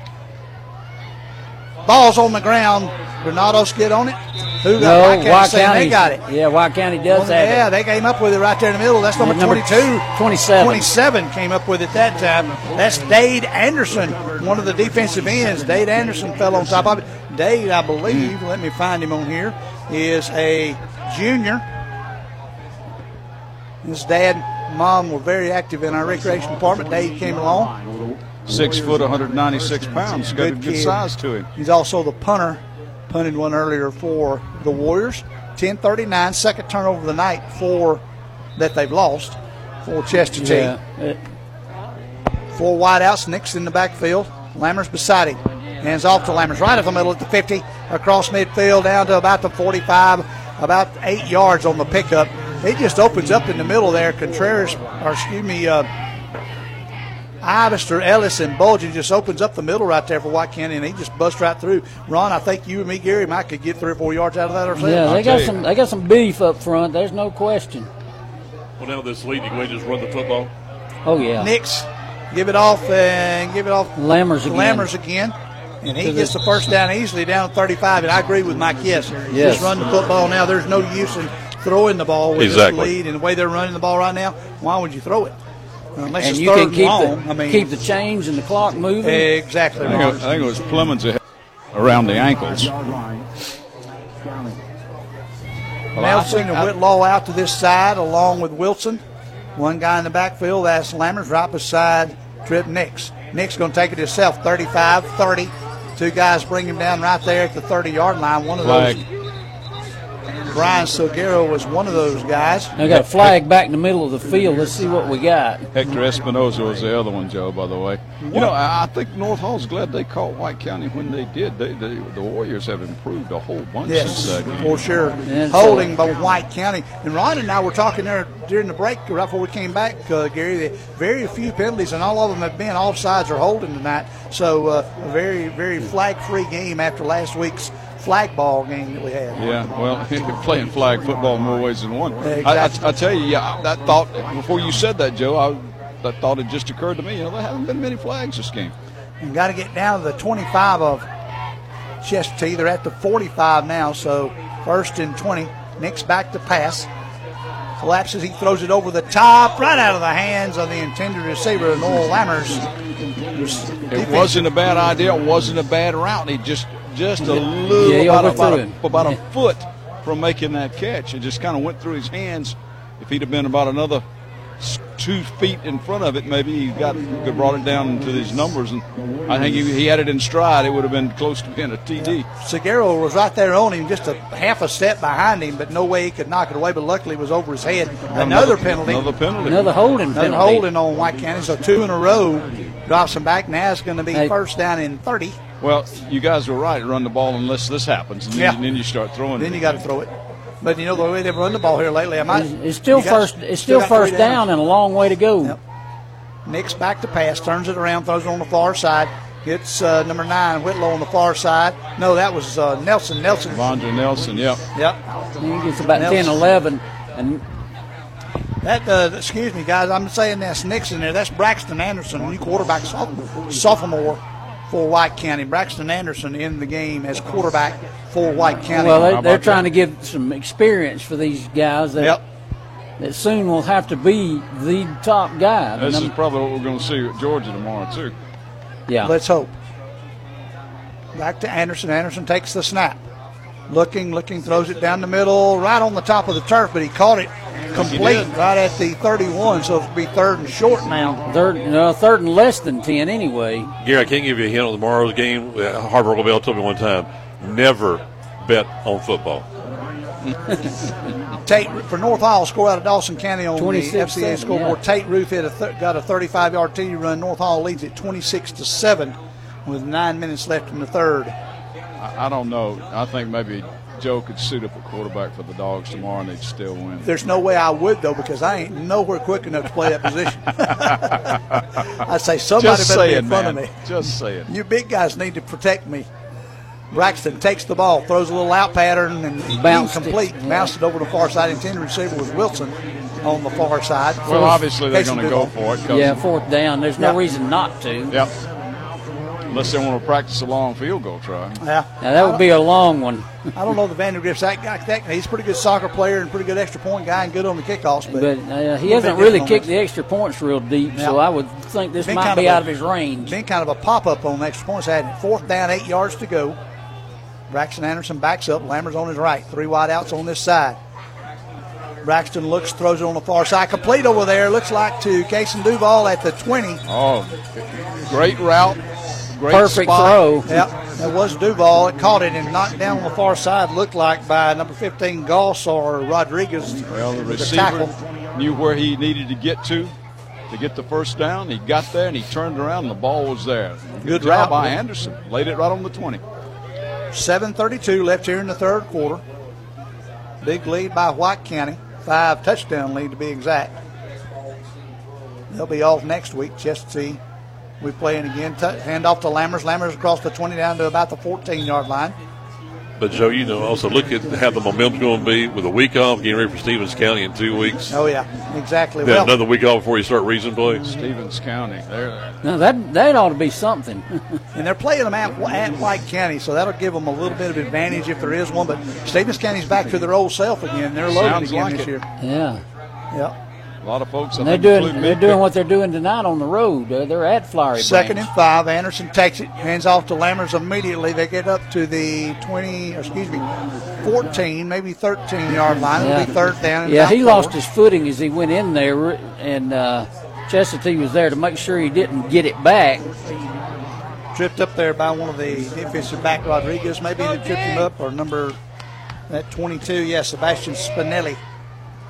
Ball's on the ground. Granados get on it. Who got
No,
White County they got it.
Yeah, White County does
Well,
have
yeah,
it.
they came up with it right there in the middle. That's number,
number
22.
27.
27 came up with it that time. That's Dade Anderson, one of the defensive ends. Dade Anderson fell on top of it. Dade, I believe, let me find him on here, is a junior. His dad and mom were very active in our recreation department. Dade came along.
Six foot, 196 pounds. Got a good
kid.
size to him.
He's also the punter. Punted one earlier for the Warriors. 10:39, second turnover of the night for that they've lost for Chestatee.
Yeah.
Four wideouts, Nick's in the backfield. Lammers beside him. Hands off to Lammers right up the middle at the 50, across midfield down to about the 45, about eight yards on the pickup. It just opens up in the middle there. Contreras, or excuse me, uh, Ivester, Ellis, and Bulgin just opens up the middle right there for White County, and he just busts right through. Ron, I think you and me, Gary, might could get three or four yards out of that ourselves.
Yeah, they got some they got some beef up front. There's no question.
Well, now this lead, you can just run the football.
Oh yeah.
Nix, give it off and give it off.
Lammers again.
Lammers again. And he gets
the-
the first down easily down 35. And I agree with Mike Yes.
Yes.
Just run the football now. There's no use in throwing the ball with
Exactly.
this lead and the way they're running the ball right now. Why would you throw it? Unless
and
it's
you
third
can keep
long.
the
I mean,
keep the chains and the clock moving.
Exactly.
I think, it, I think it was Clemens ahead- around the ankles. Well, I
Nelson
think
and
I-
Whitlow out to this side along with Wilson. One guy in the backfield, that's Lammers right beside Trip Nix. Nix going to take it himself, 35 30. Two guys bring him down right there at the 30 yard line. One of
Flag.
those, Brian Silguero was one of those guys.
They got a flag back in the middle of the field. Let's see what we got.
Hector Espinoza was the other one, Joe, by the way. You know, I, I think North Hall's glad they caught White County when they did. They, they, the Warriors have improved a whole bunch
Yes,
since that game.
for sure. Holding by White County. And Ron and I were talking there during the break, right before we came back, uh, Gary. that Very few penalties, and all of them have been offsides or holding tonight. So uh, a very, very flag-free game after last week's flag ball game that we had.
Yeah, well, playing flag football more ways than one. I, I, I tell you, yeah, that thought before you said that, Joe, I, that thought had just occurred to me. You know, there haven't been many flags this game.
And got to get down to the 25 of Chestatee. They're at the 45 now, so first and 20. Nix back to pass. Collapses, he throws it over the top, right out of the hands of the intended receiver, Noel Lammers.
It wasn't a bad idea. It wasn't a bad route. He just just a little
Yeah, he
about, a, about,
him.
a, about a foot from making that catch. It just kind of went through his hands. If he'd have been about another two feet in front of it, maybe he got could have brought it down to these numbers. And I think he, he had it in stride. It would have been close to being a TD.
Silguero was right there on him, just a half a step behind him, but no way he could knock it away. But luckily, it was over his head. Another, penalty.
Another penalty.
Another holding
Another
penalty.
holding on White County. So two in a row. Drops him back. Now it's going to be
Hey.
first down in 30.
Well, you guys were right. To run the ball unless this happens, and then,
Yeah.
and then you start throwing.
Then you got to throw it. But you know the way they've run the ball here lately, I might.
It's, it's still
you got-
first. It's still
got
first
three
down and a long way to go.
Nix back to pass, turns it around, throws it on the far side. Gets uh, number nine Whitlow on the far side. No, that was uh, Nelson. Nelson.
Vondra Nelson. Yep.
Yep.
He gets about
Nelson.
10, 11, and
That uh, excuse me, guys. I'm saying that's Nixon there. That's Braxton Anderson, new quarterback, soph- sophomore for White County. Braxton Anderson in the game as quarterback for White County.
well, they, they're trying to give some experience for these guys that
Yep.
that soon will have to be the top guy. The
This is probably what we're going to see at Georgia tomorrow too.
yeah.
Let's hope. Back to Anderson. Anderson takes the snap. Looking, looking, throws it down the middle, right on the top of the turf, but he caught it complete
did.
right at the 31, so it'll be third and short now.
Third, no, third and less than 10 anyway.
Gary, I can't give you a hint on tomorrow's game. Uh, Harper LeBel told me one time, never bet on football.
Tate for North Hall score out of Dawson County on the
26
FCA scoreboard.
yeah.
Tate Roof hit a th- got a 35 yard TD run. North Hall leads it 26 to seven with nine minutes left in the third.
I, I don't know. I think maybe Joe could suit up a quarterback for the Dogs tomorrow and they'd still win.
There's no way I would though because I ain't nowhere quick enough to play that position. I'd say somebody
Just
better be
saying,
in front
man.
of me.
Just saying.
You big guys need to protect me. Braxton takes the ball, throws a little out pattern, and
Bounced it.
incomplete. Bounced it over the far side. Intended receiver was Wilson on the far side.
Well, obviously they're going to go
Duval.
for it. 'cause-
Yeah, fourth down. There's no
Yeah.
reason not to.
Yep. Unless they want to practice a long field goal try.
Yeah.
Now that would be a long one.
I don't know the Vandergrift's that guy. That, he's a pretty good soccer player and pretty good extra point guy and good on the kickoffs. But,
But uh, he hasn't really kicked
this.
the extra points real deep, so I would think this
Been
might
kind
be
of a-
out of his range.
Been kind of a pop up on extra points. Had fourth down, eight yards to go. Braxton Anderson backs up. Lammer's on his right. Three wide outs on this side. Braxton looks, throws it on the far side. Complete over there. Looks like to Casey Duval at the 20.
Oh, great route. Great
Perfect
spot.
throw.
Yep, that was Duval. It caught it and knocked down on the far side. Looked like by number 15 Goss or Rodriguez.
Well, the receiver
tackle.
knew where he needed to get to to get the first down. He got there and he turned around and the ball was there.
Good
job
route.
by Anderson. Laid it right on the 20.
7:32 left here in the third quarter. Big lead by White County. Five touchdown lead to be exact. They'll be off next week. Just to see. We playing again. T- hand off to Lammers. Lammers across the 20 down to about the 14 yard line.
But Joe, you know, also look at how the momentum's going to be with a week off, getting ready for Stephens County in two weeks.
Oh yeah, exactly.
Then
Well,
another week off before you start reason plays.
Stephens County. There.
Now that that ought to be something.
and they're playing them at, at White County, so that'll give them a little bit of advantage if there is one. But Stephens County's back to their old self again. They're loaded
Sounds
again
like
this
it.
year.
yeah.
Yep.
A lot of folks.
And they're doing they're doing
picked-
what they're doing tonight on the road. Uh, they're at Flowery
Second
Branch.
and five. Anderson takes it, hands off to Lammers immediately. They get up to the 20, excuse me, 14, maybe 13 yard line. It'll be third down. and
Yeah, he
four.
lost his footing as he went in there, and uh, Chestatee was there to make sure he didn't get it back.
Tripped up there by one of the defensive back Rodriguez. Maybe he tripped him up, or number that 22. Yeah, Sebastian Spinelli.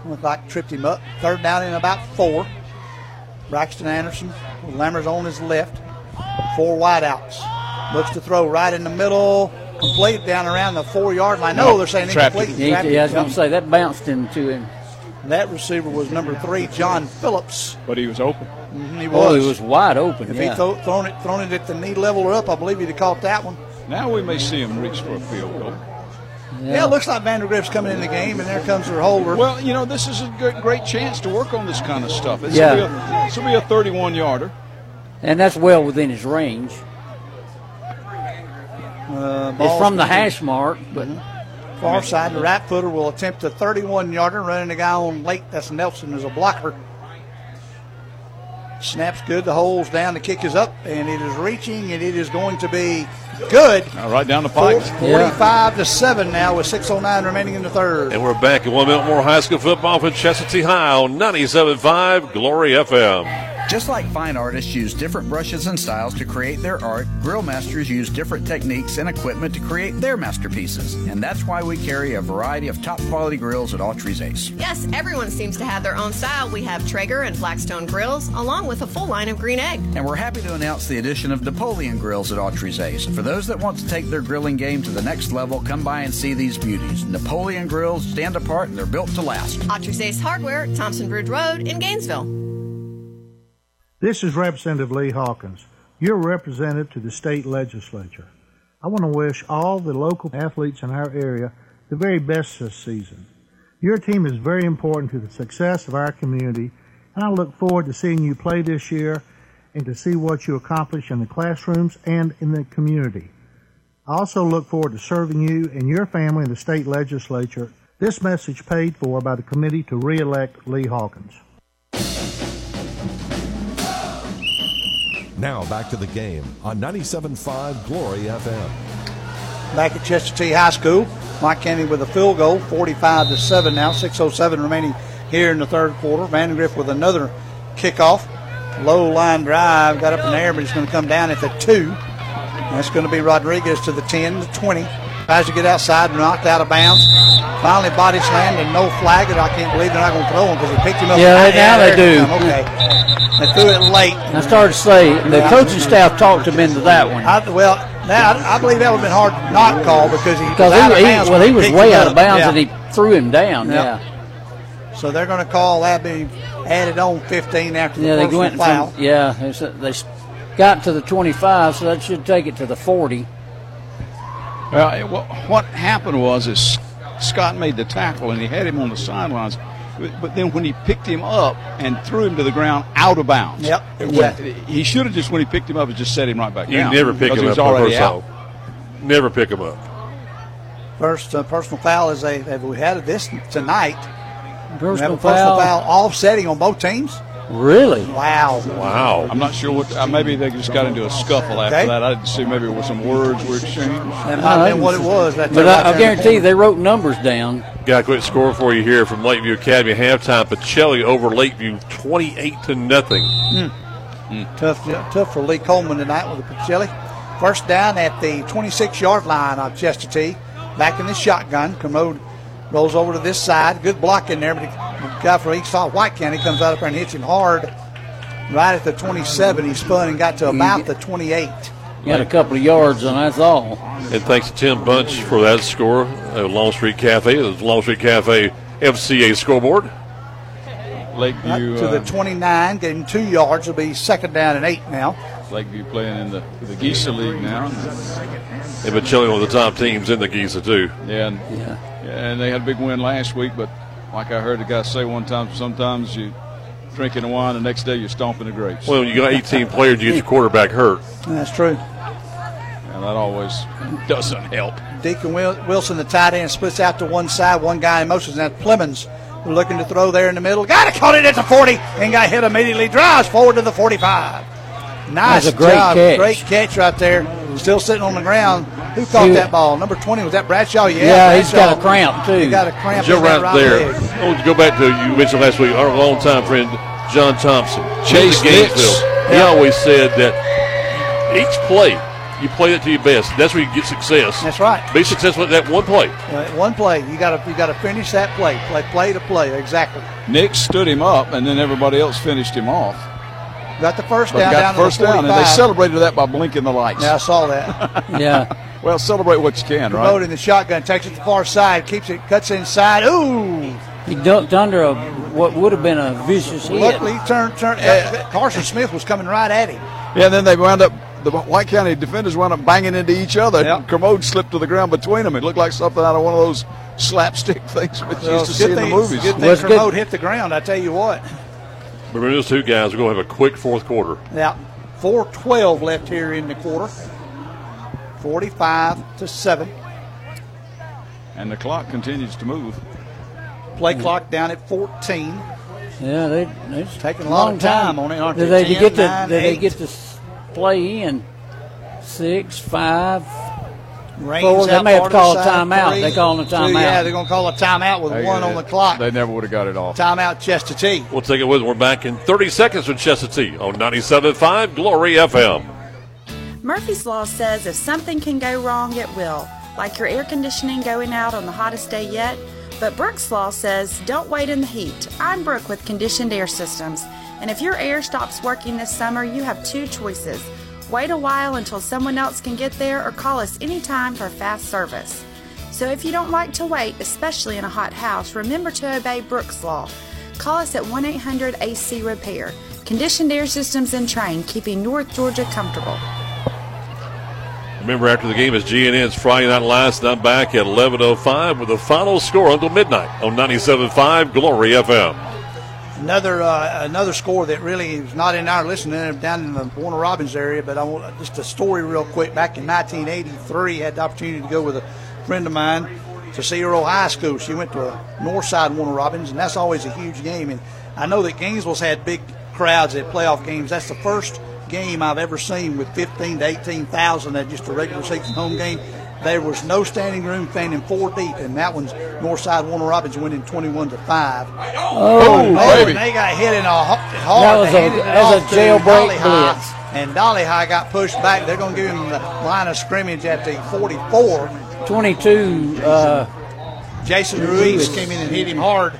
Looked like tripped him up. Third down in about four. Braxton Anderson, with Lammers on his left. Four wideouts. Looks to throw right in the middle. Complete down around the four yard line. No, they're saying
Trapped
incomplete.
Yeah, yeah, I was going to say that bounced into him.
That receiver was number three, John Phillips.
But he was open.
Mhm, he
Oh,
was.
he was wide open.
If
yeah.
he'd throw, thrown it, thrown it at the knee level or up, I believe he'd have caught that one.
Now we may see him reach for a field goal.
Yeah, it looks like Vandergrift's coming in the game, and there comes their holder.
Well, you know, this is a good, great chance to work on this kind of stuff. This
Yeah.
will be a, this will be a 31 yarder.
and that's well within his range.
Uh,
It's from the hash mark, but
Far side, the right footer will attempt a 31 yarder, running the guy on late. That's Nelson as a blocker. Snaps good. The hole's down. The kick is up, and it is reaching, and it is going to be good.
Now, right down the pipe.
45 to 7 now with 6.09 remaining in the third.
And we're back at one minute more high school football for Chestatee High on 97.5 Glory FM.
Just like fine artists use different brushes and styles to create their art, grill masters use different techniques and equipment to create their masterpieces. And that's why we carry a variety of top quality grills at Autry's Ace.
Yes, everyone seems to have their own style. We have Traeger and Blackstone grills, along with a full line of green egg.
And we're happy to announce the addition of Napoleon grills at Autry's Ace. For those that want to take their grilling game to the next level, come by and see these beauties. Napoleon grills stand apart and they're built to last.
Autry's Ace Hardware, Thompson Bridge Road in Gainesville.
This is Representative Lee Hawkins, your representative to the state legislature. I want to wish all the local athletes in our area the very best this season. Your team is very important to the success of our community, and I look forward to seeing you play this year and to see what you accomplish in the classrooms and in the community. I also look forward to serving you and your family in the state legislature. This message paid for by the committee to re-elect Lee Hawkins.
Now back to the game on 97.5 Glory FM.
back at Chestatee High School. White County with a field goal, 45 to 7 now, 6.07 remaining here in the third quarter. Vandegrift with another kickoff. Low line drive, got up in the air, but it's going to come down at the 2. That's going to be Rodriguez to the 10, the 20. Tries to get outside and knocked out of bounds. Finally, body slammed and no flag. And I can't believe they're not going to throw him because he picked him up.
Yeah, now they do.
Okay, they threw it late.
I started to say the
Yeah.
coaching staff talked him into that one.
I, well, now I, I believe that would have been hard to not call because he
Because
was out of
he, he,
bounds
well, he was
picked
way out of bounds
Yeah.
and he threw him down.
Yeah.
Yeah.
So they're going to call that be added on 15 after the
Yeah, they went
foul.
from yeah they, s- they s- got to the 25, so that should take it to the 40.
Well, it, what, what happened was is Scott made the tackle and he had him on the sidelines, but, but then when he picked him up and threw him to the ground out of bounds.
Yep,
It-
exactly.
He should have just when he picked him up, just set him right back
You
down.
never pick him up
was
on
already
first
out.
out. Never pick him up.
First uh, personal foul is a have we had this tonight?
Personal
we have a personal
foul.
foul offsetting on both teams.
Really?
Wow.
Wow.
I'm not sure what. Uh, maybe they just got into a scuffle after
Okay.
that. I didn't see. Maybe it was some words were exchanged.
That might have been what it was. Right
But I, I
there in the
guarantee you they wrote numbers down.
Got a quick score for you here from Lakeview Academy halftime. Pacelli over Lakeview, twenty-eight to nothing.
Tough, tough for Lee Coleman tonight with the Pacelli. First down at the 26 yard line of Chestatee. Back in the shotgun. Kermode rolls over to this side. Good block in there, but the guy from East Side White County comes out up there and hits him hard. Right at the 27, he spun and got to about the 28.
Got a couple of yards, and that's all.
And thanks to Tim Bunch for that score. Uh, Longstreet Cafe, the Longstreet Cafe FCA scoreboard.
Lakeview.
to the
uh,
29, getting two yards. It'll be second down and eight now.
Lakeview playing in the the Geisa League now.
They've been chilling with the top teams in the Giza too.
Yeah, and, yeah, and they had a big win last week. But like I heard the guy say one time, sometimes you drinking the wine, the next day you're stomping the grapes.
Well, you got 18 players, you get your quarterback hurt.
That's true.
and that always doesn't help.
Deacon Wil- Wilson, the tight end, splits out to one side. One guy in motion. That Plemons who looking to throw there in the middle. Got it, caught it at the 40, and got hit immediately. Drives forward to the 45. Nice
That's a great
job.
catch.
Great catch right there. Still sitting on the ground. Who caught
Dude.
that ball? Number 20. Was that Bradshaw? Yeah,
Yeah, he's got a cramp, too.
He got a cramp
Joe, right
right
there.
leg.
I want to go back to you mentioned last week. Our longtime friend John Thompson,
Chase
He was at
Nix.
He always said that each play you play it to your best. That's where you get success.
That's right.
Be successful at that one play.
One play. You got to you got to finish that play. Play play to play. Exactly.
Nick stood him up, and then everybody else finished him off.
Got the first
But
down.
got
down
the first
to the
down, and they celebrated that by blinking the lights.
Yeah, I saw that.
Yeah.
well, celebrate what you can, right?
Promoting the shotgun, takes it to the far side, keeps it, cuts inside. Ooh!
He ducked under a what would have been a vicious hit.
Luckily, turned, turned. uh, Carson Smith was coming right at him.
Yeah, and then they wound up. The White County defenders wound up banging into each other.
Yep.
Kermode slipped to the ground between them. It looked like something out of one of those slapstick things we
Well,
used to see
good
in the
thing,
movies.
Good thing
Well, it's good.
Kermode hit the ground. I tell you what.
Remember those two guys We're going to have a quick fourth quarter.
Now, 4:12 left here in the quarter. 45 to seven.
And the clock continues to move.
Play clock down at 14.
Yeah, they they
Taking a long, of time on it, aren't
Did
they?
they
10,
get to
nine,
did they get to play in six, five,
Rains
four? They
out
may have to
part of
call a
the side,
timeout.
three,
They calling a
two,
timeout.
Yeah, they're going to call a timeout with
They-
one on the clock.
They never would have got it off.
Timeout, Chestatee.
We'll take it with. We're back in 30 seconds with Chestatee on 97.5 Glory FM.
Murphy's Law says if something can go wrong, it will, like your air conditioning going out on the hottest day yet. But Brooks Law says don't wait in the heat. I'm Brooke with Conditioned Air Systems, and if your air stops working this summer, you have two choices. Wait a while until someone else can get there, or call us anytime for fast service. So if you don't like to wait, especially in a hot house, remember to obey Brooks Law. Call us at 1 800 AC Repair. Conditioned Air Systems and Trane, keeping North Georgia comfortable.
Remember, after the game is GNN's Friday Night Lights. I'm back at 11.05 with the final score until midnight on 97.5 Glory FM.
Another uh, another score that really is not in our listening down in the Warner Robins area, but I want just a story real quick. Back in 1983, I had the opportunity to go with a friend of mine to Earl High School. She went to a Northside Warner Robins, and that's always a huge game. And I know that Gainesville's had big crowds at playoff games. That's the first game I've ever seen with 15 to 18,000 at just a regular season home game. There was no standing room, standing four deep, and that one's Northside Warner Robins winning 21 to five.
Oh,
and they got hit in a ho- hard.
That was a- that was a jailbreak
Dolly High,
blitz.
And Dolly High got pushed back. They're going to give him the line of scrimmage at the 44.
22. Uh,
Jason Ruiz came in and hit him hard,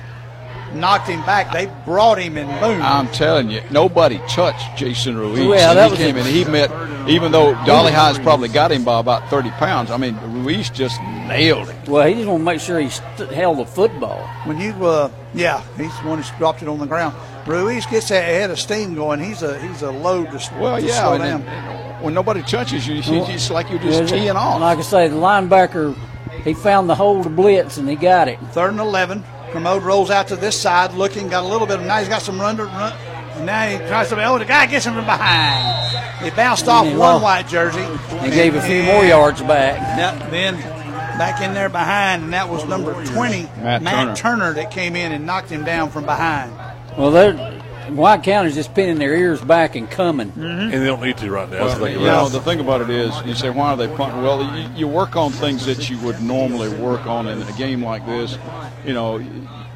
knocked him back. They brought him and boom.
I'm telling you, nobody touched Jason Ruiz.
Well, that
he
was
came
a-
in. He met, even though Dolly Hines probably got him by about 30 pounds. I mean, Ruiz just nailed him.
well, he just want to make sure he st- held the football.
When you, uh, yeah, he's the one who dropped it on the ground. Ruiz gets that head of steam going. He's a he's a load to,
Well,
to
yeah.
slow down.
then when nobody touches you, you- it's like you're just
Yeah,
teeing off.
Like I say, the linebacker, he found the hole to blitz and he got it.
Third and 11. Kermode rolls out to this side, looking, got a little bit of, now he's got some run to run. And Now he tries to, oh, the guy gets him from behind. He bounced off
he
one
lost.
white jersey.
He gave a few more yards back.
Yeah, then back in there behind, and that was number 20,
Matt
Turner.
Turner.
that came in and knocked him down from behind.
Well, they're, White County's just pinning their ears back and coming. Mm-hmm.
And they don't need to right now. That's the
Well,
thing
you
about
know, the thing about it is, you say, why are they punting? Well, you, you work on things that you would normally work on in a game like this. You know,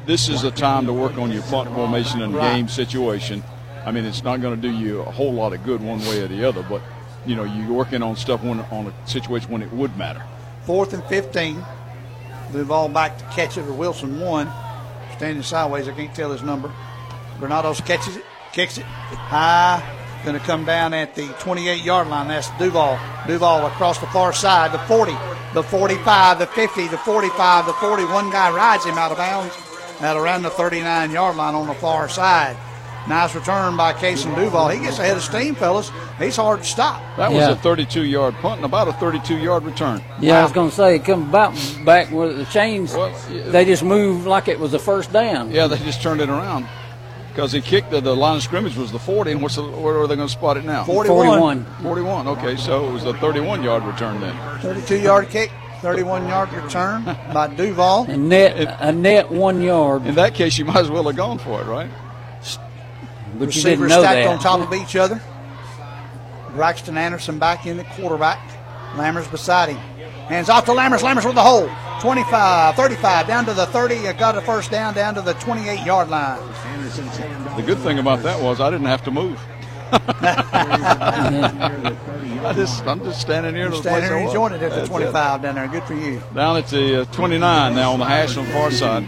this is a time to work on your punt formation and
Right.
game situation. I mean, it's not going to do you a whole lot of good one way or the other, but you know, you're working on stuff when, on a situation when it would matter.
Fourth and 15. Duval back to catch it, or Wilson one. Standing sideways, I can't tell his number. Granados catches it, kicks it high. Going to come down at the 28 yard line. That's Duval. Duval across the far side, the 40, the 45, the 50, the 45, the 40. One guy rides him out of bounds at around the 39 yard line on the far side. Nice return by Case and Duval. He gets ahead of steam, fellas. He's hard to stop.
That was
Yeah.
a 32 yard punt and about a 32 yard return.
Yeah, I was going to say, come about back with the chains. they just moved like it was a first down.
Yeah, they just turned it around because he kicked the, the line of scrimmage was the 40, and what's the, where are they going to spot it now?
41. 41.
41. Okay, so it was a 31 yard return then.
32 yard kick, 31 yard return by Duval.
A net, a net one yard.
In that case, you might as well have gone for it, right?
But you
Receivers
didn't know
stacked
that.
on top of each other. Braxton Anderson back in the quarterback. Lammers beside him. Hands off to Lammers. Lammers with the hole. 25, 35, down to the 30. Got a first down, down to the 28 yard line.
The good thing about that was I didn't have to move. I just, I'm just standing here. to the
Standing here
I
and
was.
joined it at the
That's
25 down there. Good for you.
Down at the uh, 29 now on the hash on the far side.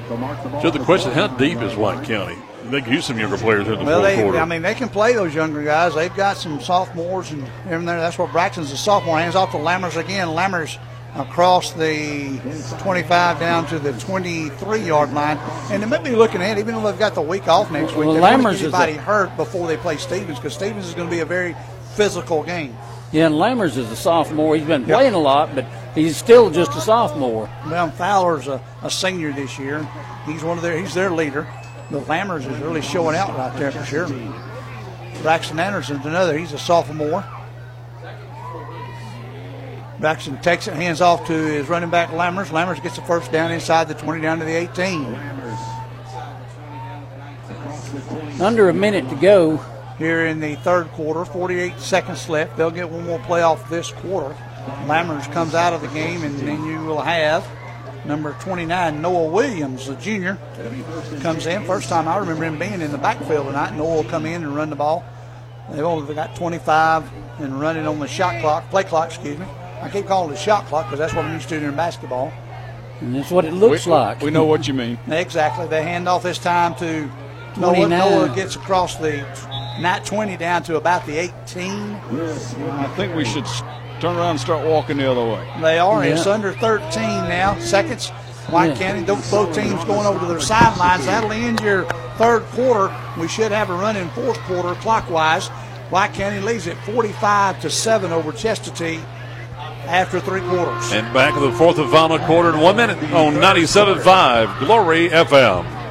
So the question: How deep is White County? They can use some younger players in the
Well,
fourth
they,
quarter.
I mean, they can play those younger guys. They've got some sophomores and everything there. That's where Braxton's a sophomore. Hands off to Lammers again. Lammers across the 25 down to the 23 yard line. And they may be looking ahead, even though they've got the week off next week.
Well,
they don't want
is
get anybody hurt before they play Stephens because Stephens is going to be a very physical game.
Yeah, and Lammers is a sophomore. He's been playing a lot, but he's still just a sophomore.
Well, Fowler's a, a senior this year. He's one of their he's their leader. But Lammers is really showing out right there for sure. Braxton Anderson's another. He's a sophomore. Braxton takes it, hands off to his running back Lammers. Lammers gets the first down inside the 20 down to the 18.
Under a minute to go.
Here in the third quarter, 48 seconds left. They'll get one more play off this quarter. Lammers comes out of the game, and then you will have number 29, Noah Williams, the junior, comes in. First time I remember him being in the backfield tonight. Noah will come in and run the ball. They've only got 25 and running on the shot clock, play clock, excuse me. I keep calling it the shot clock because that's what I'm used to in basketball.
And that's what it looks
we,
like.
We know what you mean.
Exactly. They hand off this time to Noah.
29.
Noah gets across the not 20 down to about the 18.
I think we should turn around and start walking the other way.
They are. It's under 13 now. Seconds. White
Yeah.
County, both both teams going over to their sidelines. That'll end your third quarter. We should have a run in fourth quarter clockwise. White County leads it 45 to 7 over Chestatee after three quarters.
And back in the fourth and final quarter in one minute on 97.5 Glory FM.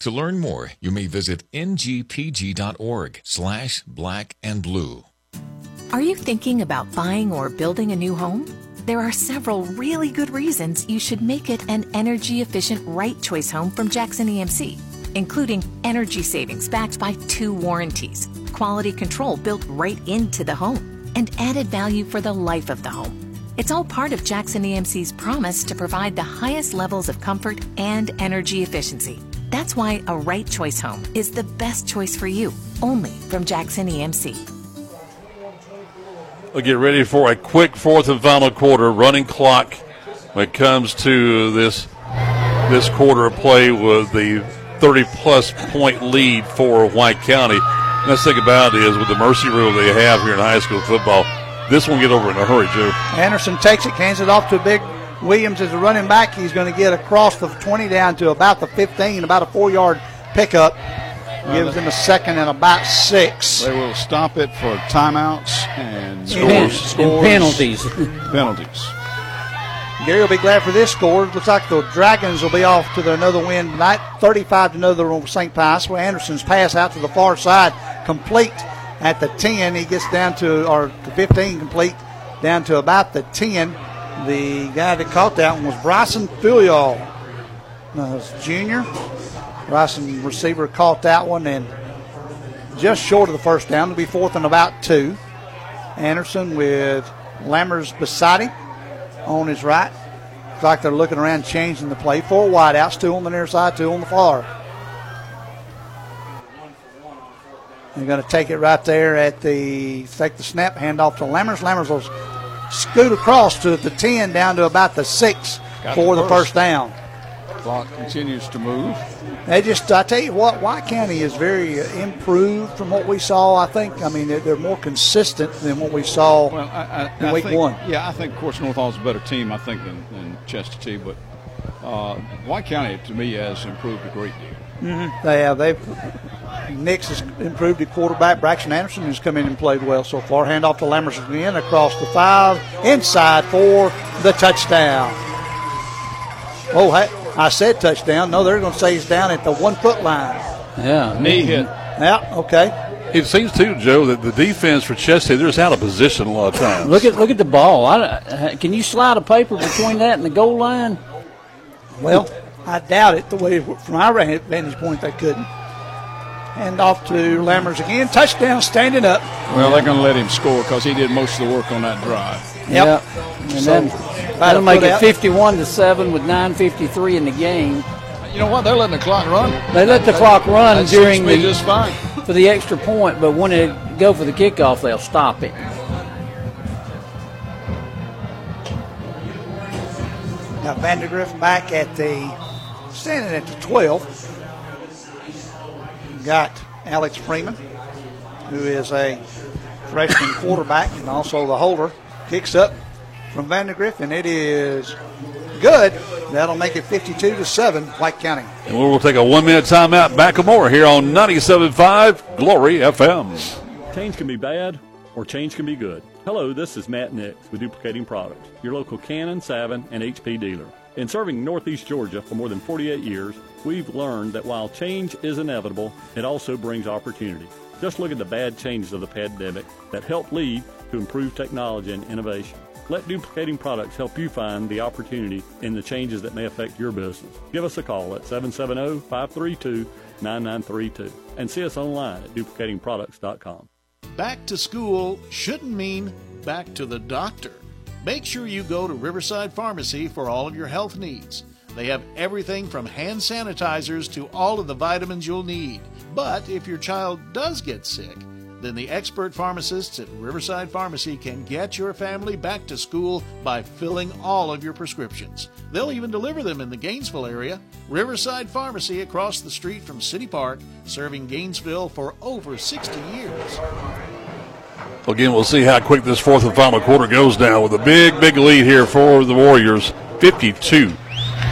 To learn more, you may visit ngpg.org slash black and blue.
Are you thinking about buying or building a new home? There are several really good reasons you should make it an energy efficient right choice home from Jackson EMC, including energy savings backed by two warranties, quality control built right into the home, and added value for the life of the home. It's all part of Jackson EMC's promise to provide the highest levels of comfort and energy efficiency. That's why a right choice home is the best choice for you, only from Jackson EMC.
We'll get ready for a quick fourth and final quarter running clock when it comes to this this quarter of play with the 30 plus point lead for White County. Let's think about it is with the mercy rule they have here in high school football, this won't get over in a hurry, Joe.
Anderson takes it, hands it off to a Big Williams is a running back. He's going to get across the 20 down to about the 15, about a four yard pickup. Gives him a second and about six.
They will stop it for timeouts and scores,
And
scores
penalties.
penalties.
Gary will be glad for this score. Looks like the Dragons will be off to their another win tonight, 35 to another on St. Pius. Well, Anderson's pass out to the far side, complete at the 10. He gets down to, or the 15 complete, down to about the 10. The guy that caught that one was Bryson Filial. Junior. Bryson receiver caught that one and just short of the first down. It'll be fourth and about two. Anderson with Lammers beside him on his right. Looks like they're looking around changing the play. Four wideouts, two on the near side, two on the far. They're going to take it right there at the take the snap, hand off to Lammers. Lammers will scoot across to the 10 down to about the 6
Got
for
the first.
first down.
Clock continues to move.
They just, I tell you what, White County is very uh, improved from what we saw. I think, I mean, they're, they're more consistent than what we saw
I,
in
I
week
think,
one.
Yeah, I think, of course, North Hall's a better team, I think, than, than Chestatee. But uh, White County, to me, has improved a great deal.
Mm-hmm. They have. They've Nix has improved at quarterback. Braxton Anderson has come in and played well so far. Hand off to Lammers again across the five, inside for the touchdown. Oh, hey, I said touchdown. No, they're going to say he's down at the one foot line.
Yeah,
knee hit.
Yeah, okay.
It seems too, Joe, that the defense for Chester, they're just out of position a lot of times.
Look at look at the ball. I, uh, can you slide a paper between that and the goal line?
Well, I doubt it. The way from our vantage point, they couldn't. Hand off to Lammers again. Touchdown, standing up.
Well, they're going to let him score because he did most of the work on that drive.
Yep.
And
So,
then
about
that'll make it
out.
51 to seven with 9:53 in the game.
You know what? They're letting the clock run.
They let the clock run
That suits
during
me
the
just fine.
for the extra point, but when they go for the kickoff, they'll stop it.
Now Vandergrift back at the standing at the 12. Got Alex Freeman, who is a freshman quarterback and also the holder. Kicks up from Vandergrift, and it is good. That'll make it 52 to 7, White County.
And we will take a one minute timeout. Back with more here on 97.5 Glory FM.
Change can be bad or change can be good. Hello, this is Matt Nix with Duplicating Products, your local Canon, Savin, and HP dealer. In serving Northeast Georgia for more than 48 years, we've learned that while change is inevitable, it also brings opportunity. Just look at the bad changes of the pandemic that helped lead to improved technology and innovation. Let duplicating products help you find the opportunity in the changes that may affect your business. Give us a call at 770 532 9932 and see us online at duplicatingproducts.com.
Back to school shouldn't mean back to the doctor. Make sure you go to Riverside Pharmacy for all of your health needs. They have everything from hand sanitizers to all of the vitamins you'll need. But if your child does get sick, then the expert pharmacists at Riverside Pharmacy can get your family back to school by filling all of your prescriptions. They'll even deliver them in the Gainesville area. Riverside Pharmacy across the street from City Park, serving Gainesville for over 60 years.
Again, we'll see how quick this fourth and final quarter goes down with a big, big lead here for the Warriors 52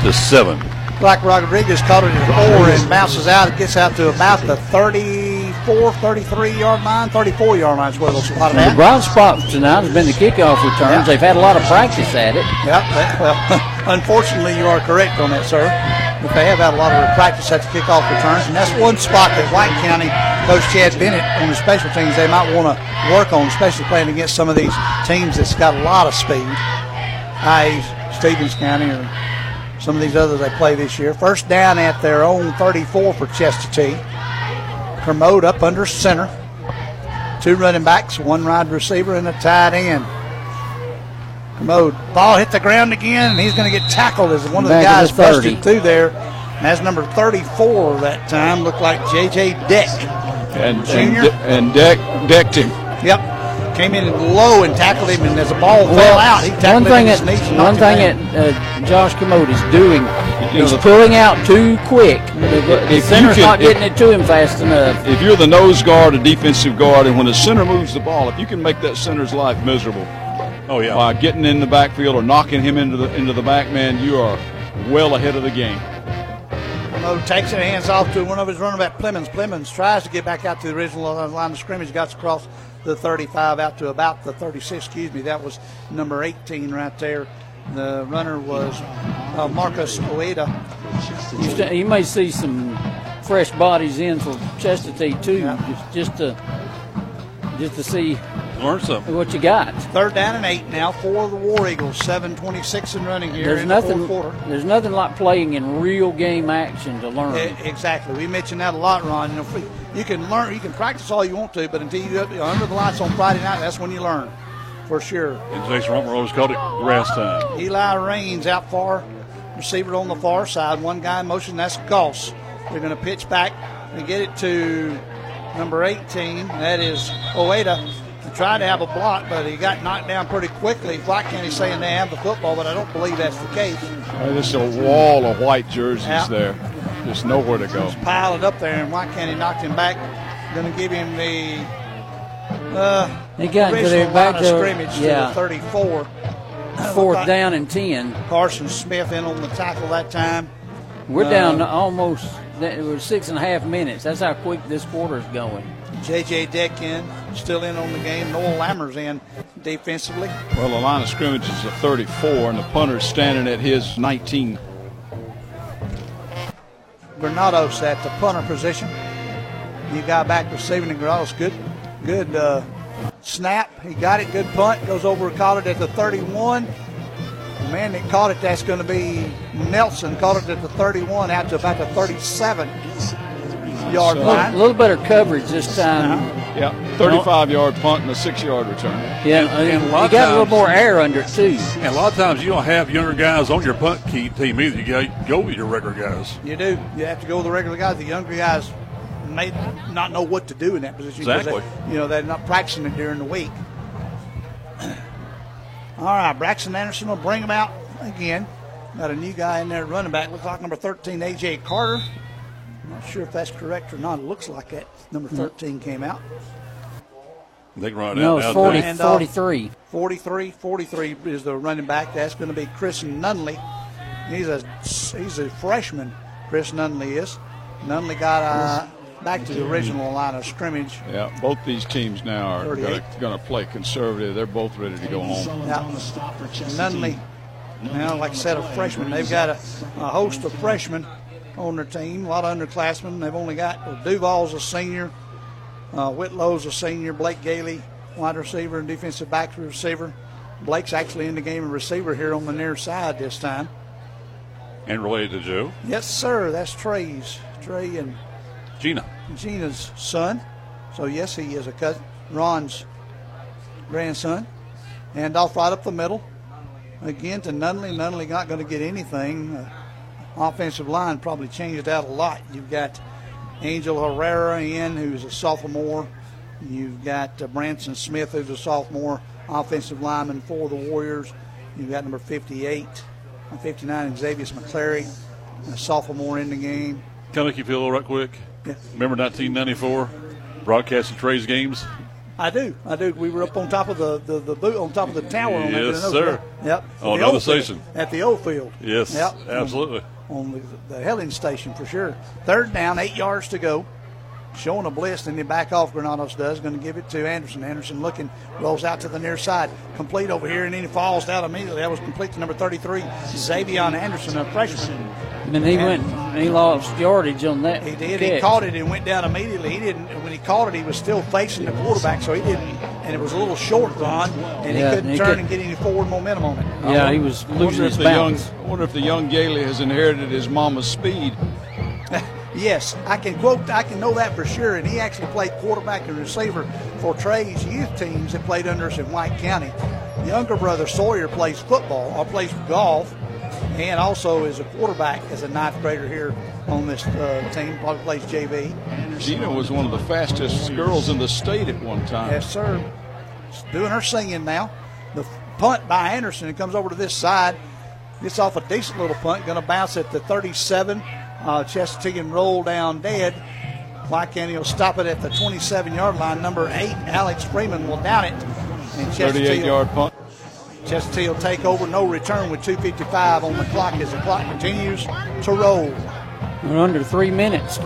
to 7.
Black Rodriguez caught it at four and bounces out. It gets out to about the 34, 33 yard line, 34 yard line is where they'll spot it
The
at.
bright spot tonight has been the kickoff returns. They've had a lot of practice at it.
Yep. that- Well, unfortunately, you are correct on that, sir. But they have had a lot of practice at the kickoff returns, and that's one spot that White County Coach Chad Bennett on the special teams they might want to work on, especially playing against some of these teams that's got a lot of speed. IAs, Stephens County, or some of these others they play this year. First down at their own 34 for Chestatee. Kermode up under center. Two running backs, one wide receiver, and a tight end. Kermode. Ball hit the ground again, and he's going to get tackled as one of the guys
at the
busted through there. And that's number 34 that time. Looked like J.J. Deck.
And, and,
Junior?
De- and Deck decked him.
Yep. Came in low and tackled him, and as the ball fell out, he tackled him
thing
in his
that
and
one thing
him
that uh, Josh Kermode is doing,
You
he's
the-
pulling out too quick. The, the
If you
center's
can-
not
if-
getting it to him fast enough.
If you're the nose guard, a defensive guard, and when the center moves the ball, if you can make that center's life miserable,
oh yeah,
by getting in the backfield or knocking him into the into the back, man, you are well ahead of the game.
Kermode takes it, hands off to one of his running back, Plemons. Plemons tries to get back out to the original line of scrimmage, gets across the 35 out to about the 36, excuse me. That was number 18 right there. The runner was uh, Marcus Oeda.
You, st- you may see some fresh bodies in for Chestatee too, just, just to just to see
learn something.
what you got.
Third down and eight now for the War Eagles. 7:26 and running here
There's
in
nothing.
the fourth quarter.
There's nothing like playing in real game action to learn.
E- Exactly. We mentioned that a lot, Ron. You, know, if we- you can learn, you can practice all you want to, but until you get under the lights on Friday night, that's when you learn, for sure.
And Jason Rumpler always called it grass time.
Eli Rains out far, receiver on the far side. One guy in motion, that's Goss. They're going to pitch back and get it to number 18. That is Oeda. He tried to have a block, but he got knocked down pretty quickly. White County saying they have the football, but I don't believe that's the case.
Uh, There's a wall of white jerseys
Yeah.
there. There's nowhere to go.
Piled up there, and White County knocked him back. Going to give him the uh,
They got to
original
their back
line of
to-
scrimmage
yeah.
to the 34.
Fourth down and ten.
Carson Smith in on the tackle that time.
We're
Uh,
down to almost. It was six and a half minutes. That's how quick this quarter is going.
J.J. Deck in, still in on the game. Noel Lammers in defensively.
Well, the line of scrimmage is a 34, and the punter's standing at his 19.
Granados at the punter position. You got back receiving, and Granados good, good uh, snap. He got it, good punt. Goes over, caught it at the 31. The man that caught it, that's going to be Nelson. Caught it at the 31, out to about the 37 yard
A
line.
little, little better coverage this uh-huh. time.
Yeah, 35 yard punt and a six yard return.
Yeah,
And- and a
you
lot of
got a little more air under it too.
And a lot of times you don't have younger guys on your punt key team either. You got to go with your regular guys.
You do. You have to go with the regular guys. The younger guys may not know what to do in that position.
Exactly.
They, you know, they're not practicing it during the week. All right, Braxton Anderson will bring him out again. Got a new guy in there, running back. Looks like number 13, A.J. Carter. Not sure if that's correct or not. It looks like that. Number 13 came out.
They can run it
No,
out.
it's
out
40.
And, uh,
43.
43, 43 is the running back. That's going to be Chris Nunley. He's a he's a freshman. Chris Nunley is. Nunley got uh, back to the original line of scrimmage.
Yeah, both these teams now are
38.
going to play conservative. They're both ready to go home.
Yeah. Nunley, now like I said, a freshman. They've got a, a host of freshmen on their team. A lot of underclassmen. They've only got well, Duval's a senior, uh, Whitlow's a senior, Blake Gailey, wide receiver and defensive back receiver. Blake's actually in the game of receiver here on the near side this time.
And related to Joe,
Yes, sir. That's Trey's. Trey and
Gina.
Gina's son. So, yes, he is a cousin. Ron's grandson. And off right up the middle. Again to Nunley. Nunley not going to get anything. Uh, offensive line probably changed out a lot. You've got Angel Herrera in, who's a sophomore. You've got uh, Branson Smith, who's a sophomore offensive lineman for the Warriors. You've got number 58, uh, 59, Xavier McClary, a sophomore in the game.
Can I make you feel all right quick?
Yeah.
Remember 1994? Broadcasting Trey's games?
I do. I do. We were up on top of the, the, the boot on top of the tower on that.
Yes,
I
sir.
that. Yep.
Oh, another
field.
station.
At the old field.
Yes,
Yep.
absolutely.
On the, the Helen station for sure. Third down, eight yards to go. Showing a blitz, and then back off Granados does. Going to give it to Anderson. Anderson looking, rolls out to the near side. Complete over here, and then he falls down immediately. That was complete to number 33, Xavier Anderson, a freshman.
And then he went. He lost yardage on that.
He did. He caught it and went down immediately. He didn't. When he caught it, he was still facing the quarterback, so he didn't and it was a little short run, and
Yeah,
he couldn't
and he
turn
could-
and get any forward momentum on it.
Yeah, he was
I wonder
losing
if
his
the young,
balance.
I wonder if the young Gailey has inherited his mama's speed.
Yes, I can quote. I can know that for sure. And he actually played quarterback and receiver for Trey's youth teams that played under us in White County. The Younger brother Sawyer plays football or plays golf, and also is a quarterback as a ninth grader here on this uh, team. Probably plays JV.
Gina was one of the fastest girls in the state at one time.
Yes, sir. She's doing her singing now. The punt by Anderson. It comes over to this side. Gets off a decent little punt. Going to bounce at the 37. Uh, Chestatee roll down dead. White County will stop it at the 27 yard line. Number eight, Alex Freeman will down it. And
38 yard punt.
Chestatee will take over. No return with 2.55 on the clock as the clock continues to roll.
We're under three minutes.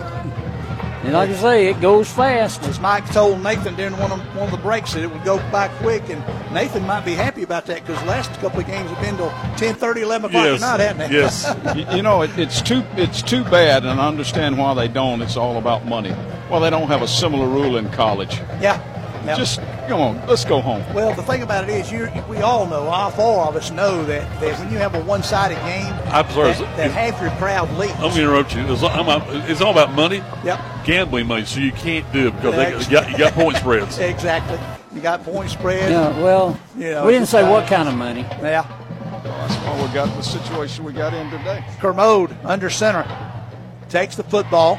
And like I say, it goes fast.
As Mike told Nathan during one of, one of the breaks that it would go by quick, and Nathan might be happy about that because last couple of games have been till 10, 11 o'clock
Yes,
at night, haven't they?
yes. you, you know, it, it's too it's too bad, and I understand why they don't. It's all about money. Well, they don't have a similar rule in college.
yeah. Yeah.
Just come on, let's go home.
Well, the thing about it is, you we all know, all four of us know that, that when you have a one-sided game,
I'm sorry,
that, that half your crowd leaves.
I'm going to interrupt you. It's, I'm, I'm- it's all about money.
Yep.
Gambling money, so you can't do it because they, you, got, you got point spreads.
Exactly. You got point spread.
Yeah, well,
You know,
we didn't say what
uh,
kind of money.
Yeah.
That's why we got the situation we got in today.
Kermode under center takes the football.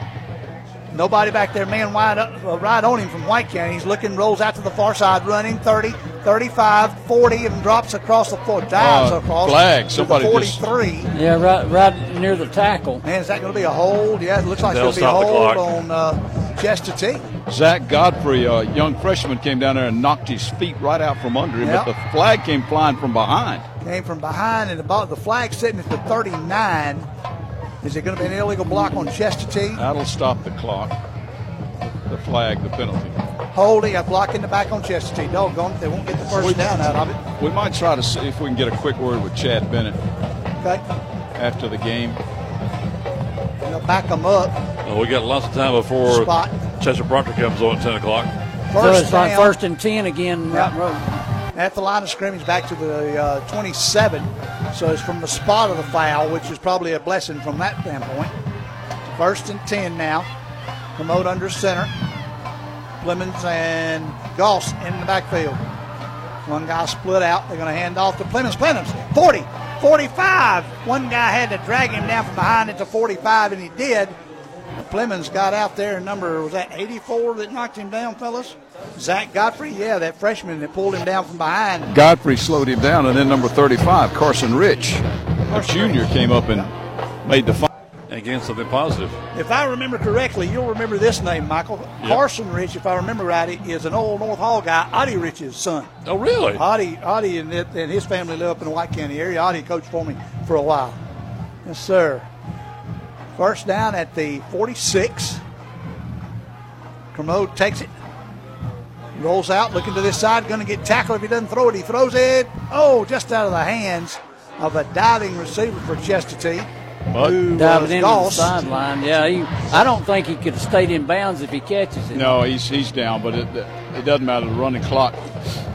Nobody back there, man wide up, uh, right on him from White County. He's looking, rolls out to the far side, running 30, 35, 40, and drops across the floor, dives
Uh,
across.
flag. Somebody
the
just-
43.
Yeah, right, right near the tackle.
Man, is that going to be a hold? Yeah, it looks like it's going to be a hold on uh, Chestatee.
Zach Godfrey, a young freshman, came down there and knocked his feet right out from under him,
Yep.
but the flag came flying from behind.
Came from behind, and the, ball, the flag sitting at the 39. Is it going to be an illegal block on Chestatee?
That'll stop the clock. The flag, the penalty.
Holding a block in the back on Chestatee. Doggone it, they won't get the first down out of it.
We might try to see if we can get a quick word with Chad Bennett
Okay,
after the game.
they'll back them up.
Well, we got lots of time before
Spot.
Chester Proctor comes on at 10 o'clock.
so
First
it's like
down.
first and 10 again.
Yeah.
Mountain Road.
at the line of scrimmage back to the uh, 27. So it's from the spot of the foul, which is probably a blessing from that standpoint. First and 10 now. Kermode under center. Clemens and Goss in the backfield. One guy split out. They're going to hand off to Clemens. Clemens, 40, 45. One guy had to drag him down from behind it to 45, and he did. Clemens got out there, number, was that 84 that knocked him down, fellas? Zach Godfrey, yeah, that freshman that pulled him down from behind.
Godfrey slowed him down, and then number 35, Carson Rich, a junior, came up and made the. Fi-
Again, something positive.
If I remember correctly, you'll remember this name, Michael.
Yep.
Carson Rich, if I remember right, is an old North Hall guy, Oddie Rich's son.
Oh, really?
Oddie, Oddie and, it, and his family live up in the White County area. Oddie coached for me for a while. Yes, sir. First down at the 46. Kermode takes it. Rolls out, looking to this side, going to get tackled if he doesn't throw it. He throws it. Oh, just out of the hands of a diving receiver for Chestatee. who
Diving
was
into the
Goss.
sideline. Yeah, he, I don't think he could have stayed in bounds if he catches it.
no, he's he's down, but it, it doesn't matter. The running clock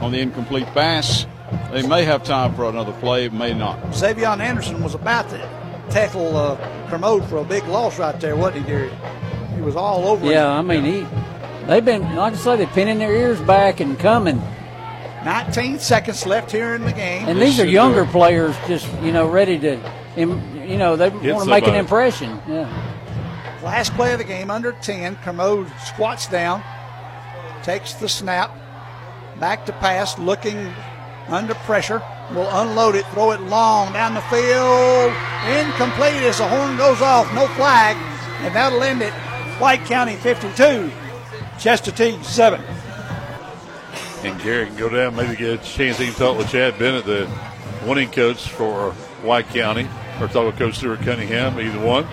on the incomplete pass. They may have time for another play, may not.
Savion Anderson was about to tackle uh, Kermode for a big loss right there, wasn't he, Derry? He was all over him.
Yeah, I mean, he, they've been, like I say, they're pinning their ears back and coming.
19 seconds left here in the game.
And these are younger players just, you know, ready to, you know, they
Hit
want to make an impression. Yeah.
Last play of the game, under 10. Kermode squats down, takes the snap, back to pass, looking under pressure. Will unload it, throw it long down the field. Incomplete as the horn goes off. No flag. And that'll end it. White County 52, Chestatee 7.
And Gary can go down, maybe get a chance to talk with Chad Bennett, the winning coach for White County, or talk with Coach Stuart Cunningham, either one.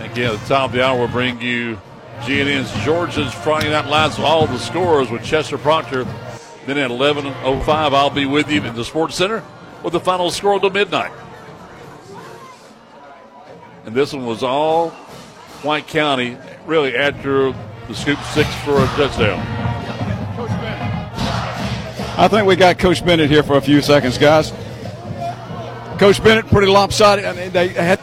Again, at the top of the hour, we'll bring you GNN's Georgia's Friday Night Lights, all the scores with Chester Proctor. Then at 11.05, I'll be with you in the Sports Center with the final score until midnight. And this one was all White County, really, after The scoop six for a touchdown.
I think we got Coach Bennett here for a few seconds, guys. Coach Bennett, pretty lopsided. I mean, they had,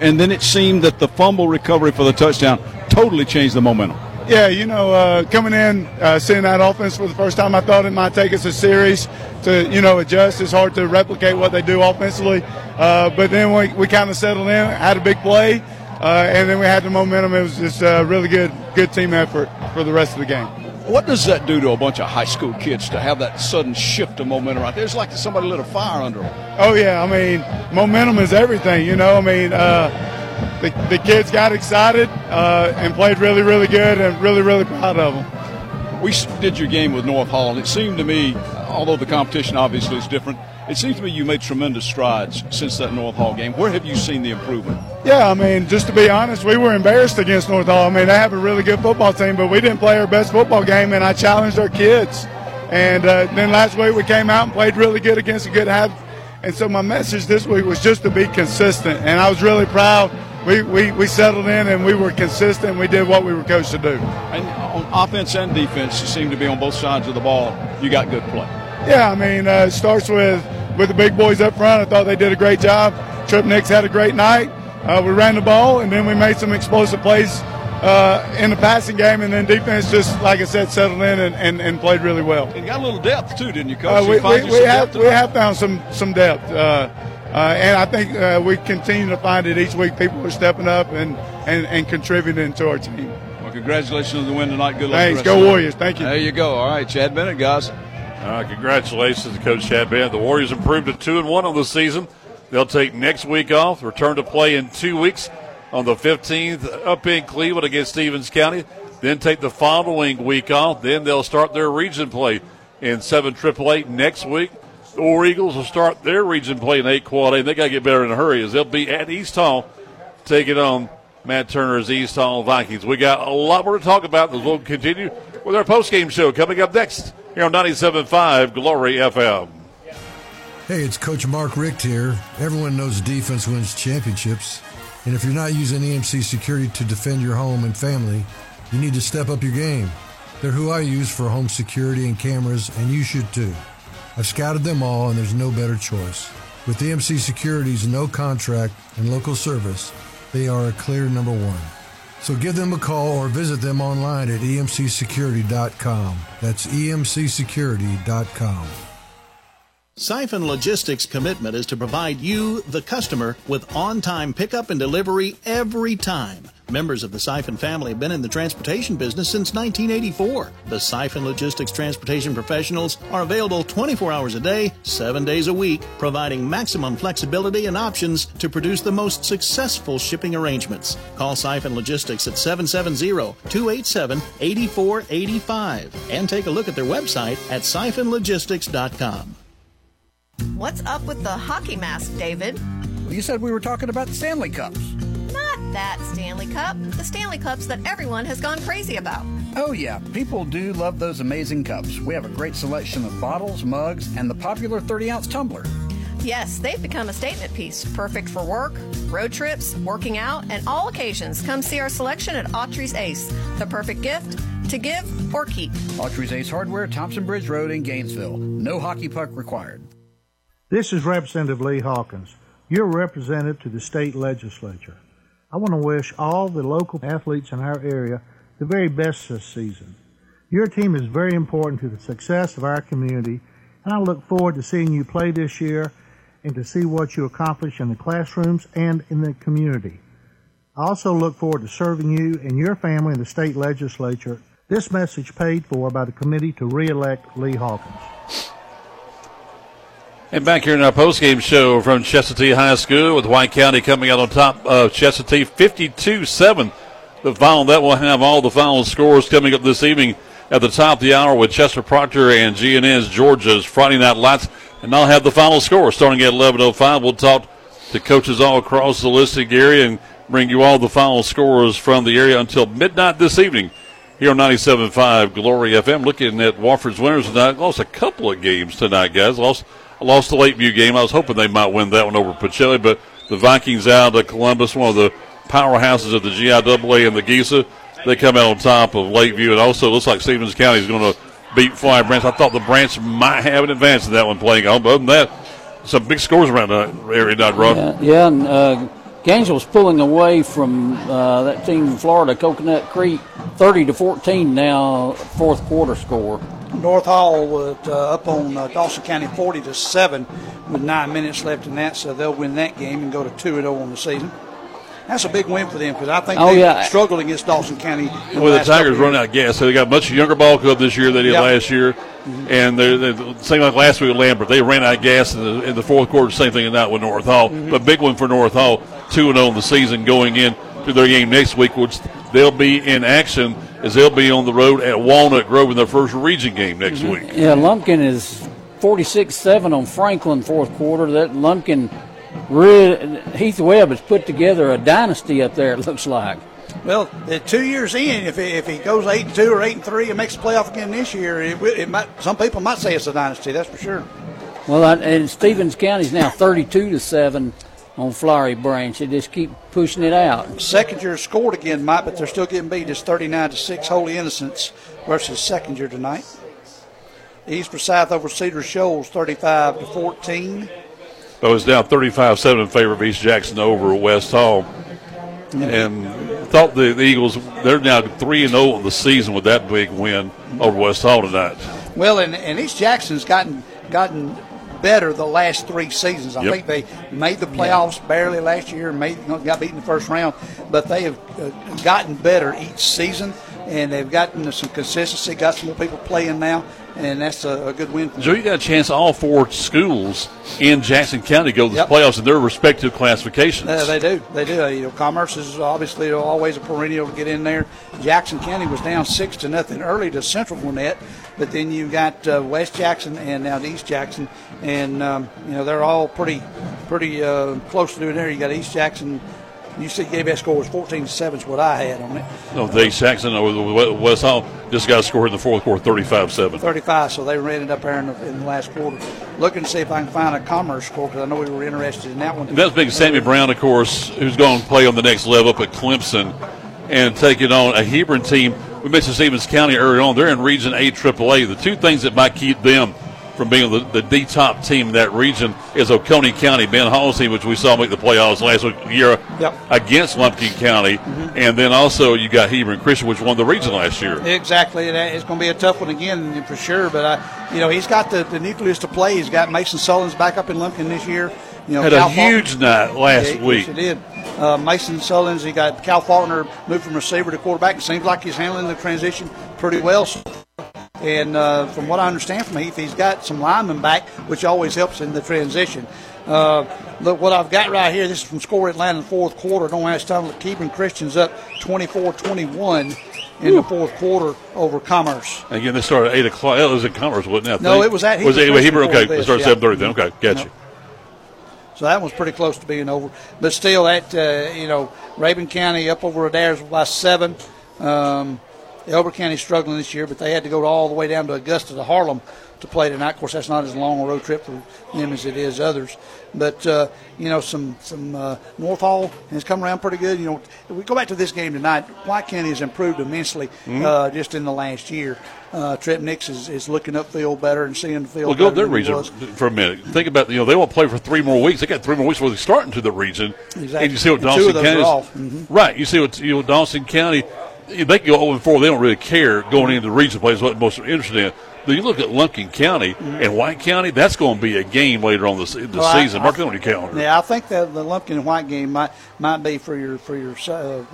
and then it seemed that the fumble recovery for the touchdown totally changed the momentum.
Yeah, you know, uh, coming in, uh, seeing that offense for the first time, I thought it might take us a series to, you know, adjust. It's hard to replicate what they do offensively. Uh, but then we, we kind of settled in, had a big play, uh, and then we had the momentum. It was just a really good, good team effort for the rest of the game.
What does that do to a bunch of high school kids to have that sudden shift of momentum right there? It's like somebody lit a fire under them.
Oh, yeah. I mean, momentum is everything, you know. I mean, uh, the, the kids got excited uh, and played really, really good and really, really proud of them.
We did your game with North Hall, and it seemed to me, although the competition obviously is different, it seems to me you made tremendous strides since that North Hall game. Where have you seen the improvement?
Yeah, I mean, just to be honest, we were embarrassed against North Hall. I mean, they have a really good football team, but we didn't play our best football game, and I challenged our kids. And uh, then last week we came out and played really good against a good half. And so my message this week was just to be consistent, and I was really proud. We, we, we settled in and we were consistent. We did what we were coached to do.
And on offense and defense, you seem to be on both sides of the ball. You got good play.
Yeah, I mean, uh, it starts with with the big boys up front. I thought they did a great job. Trip Nix had a great night. Uh, we ran the ball, and then we made some explosive plays uh, in the passing game, and then defense just, like I said, settled in and, and, and played really well.
And got a little depth too, didn't you, Coach?
Uh, we, we, we have we have found some some depth, uh, uh, and I think uh, we continue to find it each week. People are stepping up and, and, and contributing to our team.
Well, congratulations on the win tonight. Good luck.
Thanks. Go Warriors. Thank you.
There you go. All right, Chad Bennett, guys.
Uh, congratulations to Coach Chad Bennett. The Warriors improved to two and one on the season. They'll take next week off, return to play in two weeks on the 15th up in Cleveland against Stephens County. Then take the following week off. Then they'll start their region play in 7 Triple Eight next week. War Eagles will start their region play in 8 Quad A. And they got to get better in a hurry as they'll be at East Hall taking on Matt Turner's East Hall Vikings. We got a lot more to talk about as we'll continue with our post-game show coming up next here on 97.5 Glory FM.
Hey, it's Coach Mark Richt here. Everyone knows defense wins championships. And if you're not using EMC security to defend your home and family, you need to step up your game. They're who I use for home security and cameras, and you should too. I've scouted them all, and there's no better choice. With EMC Security's no contract and local service, they are a clear number one. So give them a call or visit them online at emcsecurity.com. That's emcsecurity.com.
Siphon Logistics' commitment is to provide you, the customer, with on time pickup and delivery every time. Members of the Siphon family have been in the transportation business since 1984. The Siphon Logistics transportation professionals are available 24 hours a day, 7 days a week, providing maximum flexibility and options to produce the most successful shipping arrangements. Call Siphon Logistics at 770 287 8485 and take a look at their website at siphonlogistics.com.
What's up with the hockey mask, David?
You said we were talking about Stanley Cups.
Not that Stanley Cup. The Stanley Cups that everyone has gone crazy about.
Oh, yeah, people do love those amazing cups. We have a great selection of bottles, mugs, and the popular 30 ounce tumbler.
Yes, they've become a statement piece, perfect for work, road trips, working out, and all occasions. Come see our selection at Autry's Ace, the perfect gift to give or keep.
Autry's Ace Hardware, Thompson Bridge Road in Gainesville. No hockey puck required.
This is Representative Lee Hawkins, your representative to the state legislature. I want to wish all the local athletes in our area the very best this season. Your team is very important to the success of our community, and I look forward to seeing you play this year and to see what you accomplish in the classrooms and in the community. I also look forward to serving you and your family in the state legislature. This message paid for by the committee to re-elect Lee Hawkins.
And back here in our postgame show from Chestatee High School with White County coming out on top of Chestatee 52 7. The final that will have all the final scores coming up this evening at the top of the hour with Chester Proctor and GNN's Georgia's Friday Night Lights. And I'll have the final score starting at 11.05. We'll talk to coaches all across the listing area and bring you all the final scores from the area until midnight this evening here on 97.5 Glory FM. Looking at Wofford's winners tonight. Lost a couple of games tonight, guys. Lost lost the Lakeview game. I was hoping they might win that one over Pacelli, but the Vikings out of Columbus, one of the powerhouses of the GIAA and the GISA. they come out on top of Lakeview. And also looks like Stephens County is going to beat Flowery Branch. I thought the Branch might have an advance in that one playing home. But other than that, some big scores around that area, not Rod.
Yeah, yeah and uh, Gainesville's pulling away from uh, that team in Florida, Coconut Creek, 30 to 14 now, fourth quarter score.
North Hall was uh, up on uh, Dawson County 40 to 7 with nine minutes left in that, so they'll win that game and go to 2 0 on the season. That's a big win for them because I think
Oh,
they
yeah.
struggled against Dawson County. in
Well, the
last couple
Tigers
of
run out of gas. So they got a much younger ball club this year than they did
Yep.
last year. And they're, they're same like last week with Lambert. They ran out of gas in the, in the fourth quarter. Same thing in that with North Hall. But big one for North Hall. 2 0 in the season going in to their game next week, which they'll be in action as they'll be on the road at Walnut Grove in their first region game next mm-hmm. week.
Yeah, Lumpkin is 46 7 on Franklin fourth quarter. That Lumpkin, really, Heath Webb has put together a dynasty up there, it looks like.
Well, two years in, if he, if he goes eight and two or eight and three and makes the playoff again this year, it, it might. Some people might say it's a dynasty. That's for sure.
Well, I, and Stephens County's now 32 to 7 on Flowery Branch. They just keep pushing it out.
Seckinger scored again, Mike, but they're still getting beat. It's 39 to 6 Holy Innocents versus Seckinger tonight. East Forsyth over Cedar Shoals 35 to 14.
But it's was down 35 7 in favor of East Jackson over West Hall. And thought the, the Eagles, they're now 3 and 0 in the season with that big win over West Hall tonight.
Well, and, and East Jackson's gotten gotten better the last three seasons. I
Yep.
think they made the playoffs barely last year, made got beaten in the first round, but they have uh, gotten better each season, and they've gotten some consistency. Got some more people playing now, and that's a, a good win. For
Joe, you got a chance all four schools in Jackson County go to the
Yep.
playoffs in their respective classifications.
Uh, they do. They do. Uh, you know, Commerce is obviously always a perennial to get in there. Jackson County was down six to nothing early to Central Gwinnett, but then you got uh, West Jackson and now East Jackson, and um, you know they're all pretty, pretty uh, close to doing there. You got East Jackson. You see, gave that score was fourteen to seven. Is what I had on it.
No, the East Jackson over the West Hall just got scored in the fourth quarter 35 7.
35, so they ran it up there in the, in the last quarter. Looking to see if I can find a Commerce score because I know we were interested in that one.
And that's big Sammy Brown, of course, who's going to play on the next level up at Clemson and taking on a Hebron team. We mentioned Stephens County earlier on. They're in Region 8 AAA. The two things that might keep them from being the, the D top team in that region is Oconee County, Ben Hall's team, which we saw make the playoffs last week, year
Yep.
against Lumpkin County. And then also you got Hebron Christian, which won the region last year.
Exactly, it's going to be a tough one again for sure. But I, you know, he's got the, the nucleus to play. He's got Mason Sullins back up in Lumpkin this year. You know,
Had a
Cal Faulkner-
huge night last
Yeah,
week.
Yes, he did. Uh, Mason Sullins, he got Cal Faulkner moved from receiver to quarterback. It seems like he's handling the transition pretty well. And uh, from what I understand from Heath, he's got some linemen back, which always helps in the transition. Uh, look, what I've got right here, this is from Score Atlanta in the fourth quarter. Don't have time. Keeping Christians up 24 21 in the fourth quarter over Commerce.
Again, they started at 8 o'clock. It was in Commerce, wasn't it?
No, it was at
Was it
before
Okay, it
this,
started
yeah.
7.30 then. Okay, got
Yep.
you.
So that one's pretty close to being over. But still, that uh, you know, Rabun County up over Adair's by seven. Um, Elbert County struggling this year, but they had to go all the way down to Augusta to Harlem to play tonight. Of course, that's not as long a road trip for them as it is others. But uh, you know, some some uh, North Hall has come around pretty good. You know, if we go back to this game tonight. White County has improved immensely
Mhm.
uh, just in the last year. Uh, Trip Nix is, is looking upfield better and seeing the field.
Well, go to their region for a minute. Think about you know they won't play for three more weeks. They got three more weeks before they start into the region.
Exactly.
And you see what
And
Dawson County is-.
Mhm.
right? You see what you know Dawson County. They can go 0 4. They don't really care going into the region play is what most are interested in. But you look at Lumpkin County and White County. That's going to be a game later on this the
Mm-hmm. Well,
season.
I-
Mark it on your calendar.
Yeah, I think that the Lumpkin and White game might might be for your for your uh, uh,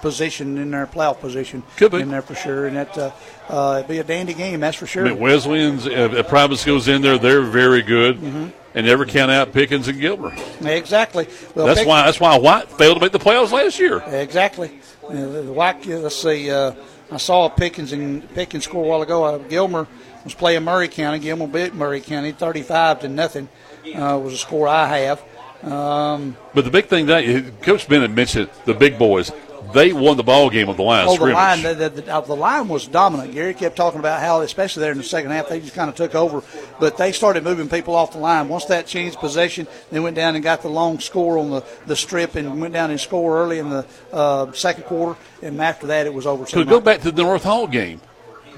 position in their playoff position.
Could be.
in there for sure, and that uh, uh, it'd be a dandy game. That's for sure.
I mean, Wesleyan's uh, uh, private schools in there. They're very good,
Mm-hmm.
and never count out Pickens and Gilmer.
Exactly. Well,
that's
Pick-
why. That's why White failed to make the playoffs last year.
Exactly. Uh, the let's see. Uh, I saw a Pickens and Pickens score a while ago. Uh, Gilmer was playing Murray County. Gilmer beat Murray County, thirty-five to nothing. Uh, was a score I have. Um,
But the big thing that Coach Bennett mentioned the big boys. They won the ball game on the line.
Oh, the
scrimmage.
line, the, the, the, the line was dominant. Gary kept talking about how, especially there in the second half, they just kind of took over. But they started moving people off the line. Once that changed possession, they went down and got the long score on the, the strip and went down and scored early in the uh, second quarter. And after that, it was over.
So go back to the North Hall game,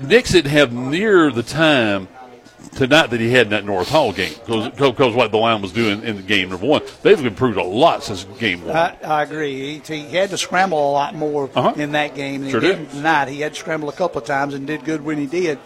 Nix didn't have near the time tonight that he had in that North Hall game because what the line was doing in the game number one. They've improved a lot since game one.
I, I agree. He, he, had to scramble a lot more
uh-huh.
in that game. And
sure
he
did
did tonight. He had to scramble a couple of times and did good when he did.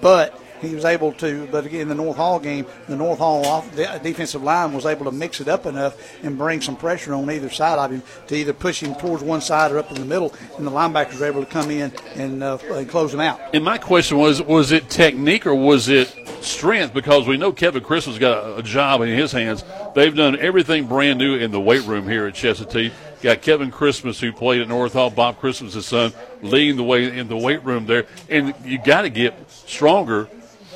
But he was able to, but again, the North Hall game, the North Hall off, the defensive line was able to mix it up enough and bring some pressure on either side of him to either push him towards one side or up in the middle, and the linebackers were able to come in and, uh, and close him out.
And my question was, was it technique or was it strength? Because we know Kevin Christmas got a, job in his hands. They've done everything brand new in the weight room here at Chestatee Got Kevin Christmas, who played at North Hall, Bob Christmas' son, leading the way in the weight room there. And you got to get stronger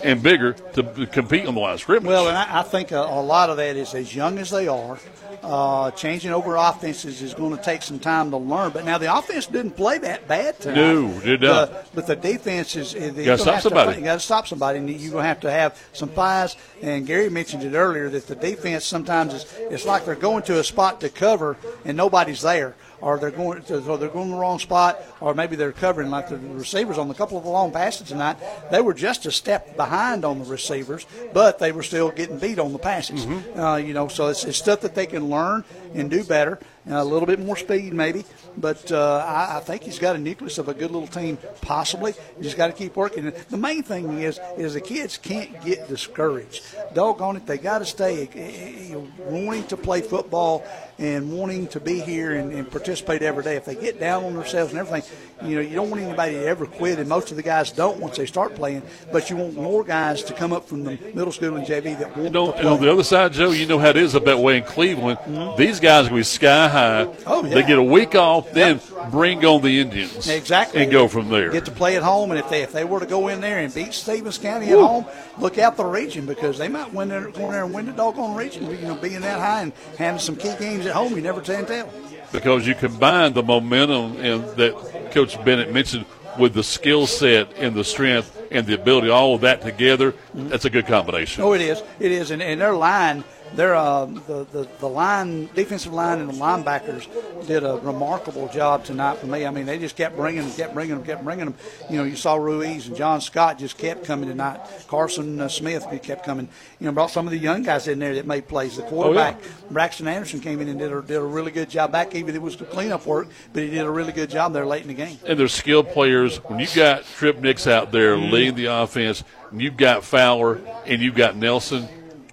and bigger to compete on the line of scrimmage.
Well, and I, I think a, a, lot of that is as young as they are, uh, changing over offenses is going to take some time to learn. But now the offense didn't play that bad tonight.
No, did not.
Uh, but the defense is. You
got to stop somebody.
You got to stop somebody, and you're going to have to have some pies. And Gary mentioned it earlier that the defense sometimes is it's like they're going to a spot to cover and nobody's there or they're going to, or they're going the wrong spot, or maybe they're covering like the receivers on a couple of the long passes tonight. They were just a step behind on the receivers, but they were still getting beat on the passes.
Mm-hmm.
Uh, you know, so it's, it's stuff that they can learn and do better. A little bit more speed, maybe, but uh, I, I, think he's got a nucleus of a good little team, possibly. You just got to keep working. The main thing is, is the kids can't get discouraged. Doggone it, they got to stay eh, eh, wanting to play football and wanting to be here and, and, participate every day. If they get down on themselves and everything, you know, you don't want anybody to ever quit, and most of the guys don't once they start playing. But you want more guys to come up from the middle school and JV that want
you know,
to play.
And on the other side, Joe, you know how it is up that way in Cleveland. Mm-hmm. These guys are going to be sky high.
Oh, yeah.
They get a week off, then bring on the Indians.
Exactly.
And go from there.
Get to play at home, and if they if they were to go in there and beat Stephens County Woo. at home, look out the region because they might win there, go in there and win the doggone region. You know, being that high and having some key games at home, you never can tell.
Because you combine the momentum and that Coach Bennett mentioned with the skill set and the strength and the ability, all of that together, that's a good combination.
Oh, it is. It is. And, and their line – their uh, the, the the line defensive line and the linebackers did a remarkable job tonight for me. I mean, they just kept bringing them, kept bringing them, kept bringing them. You know, you saw Ruiz and John Scott just kept coming tonight. Carson uh, Smith kept coming. You know, brought some of the young guys in there that made plays. The quarterback
oh, yeah.
Braxton Anderson came in and did a, did a really good job back. Even it was the cleanup work, but he did a really good job there late in the game.
And they're skilled players. When you got Trip Nix out there mm-hmm. leading the offense, and you've got Fowler and you've got Nelson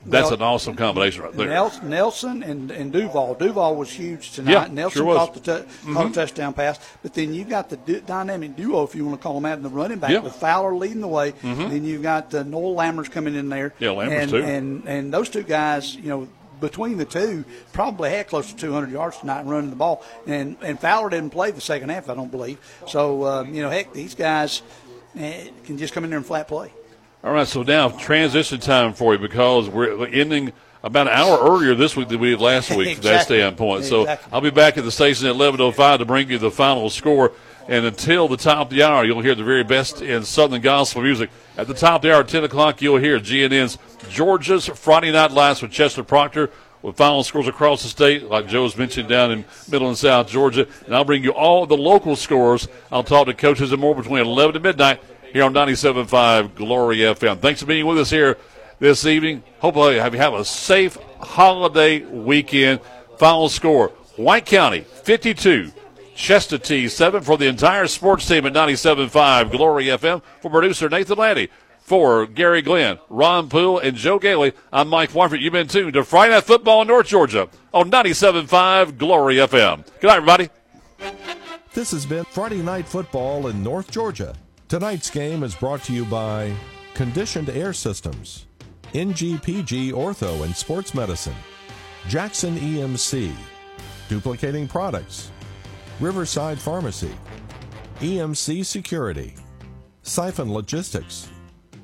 that's well, an awesome combination right there.
Nelson and, and Duval. Duval was huge tonight.
Yeah,
Nelson
sure
caught, the t- mm-hmm. caught touchdown pass. But then you've got the d- dynamic duo, if you want to call them out, in the running back yeah. with Fowler leading the way.
Mm-hmm.
Then you've got uh, Noel Lammers coming in there.
Yeah, Lammers
and,
too.
And, and those two guys, you know, between the two, probably had close to 200 yards tonight running the ball. And and Fowler didn't play the second half, I don't believe. So, um, you know, heck, these guys eh, can just come in there and flat play.
All right, so now transition time for you because we're ending – about an hour earlier this week than we did last week
exactly.
that standpoint. So
exactly.
I'll be back at the station at 11.05 to bring you the final score. And until the top of the hour, you'll hear the very best in Southern gospel music. At the top of the hour, 10 o'clock, you'll hear GNN's Georgia's Friday Night Lights with Chester Proctor with final scores across the state, like Joe's mentioned down in Middle and South Georgia. And I'll bring you all the local scores. I'll talk to coaches and more between 11 and midnight here on 97.5 Glory FM. Thanks for being with us here this evening. Hopefully, you have a safe holiday weekend. Final score White County 52, Chestatee 7 for the entire sports team at 97.5 Glory FM. For producer Nathan Landy, for Gary Glenn, Ron Poole, and Joe Gailey, I'm Mike Warford. You've been tuned to Friday Night Football in North Georgia on 97.5 Glory FM. Good night, everybody.
This has been Friday Night Football in North Georgia. Tonight's game is brought to you by Conditioned Air Systems. NGPG Ortho and Sports Medicine, Jackson EMC, Duplicating Products, Riverside Pharmacy, EMC Security, Siphon Logistics,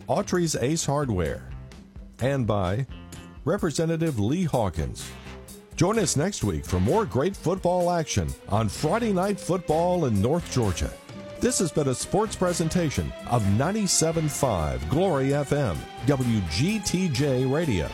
Autry's Ace Hardware, and by Representative Lee Hawkins. Join us next week for more great football action on Friday Night Football in North Georgia. This has been a sports presentation of 97.5 Glory FM, WGTJ Radio.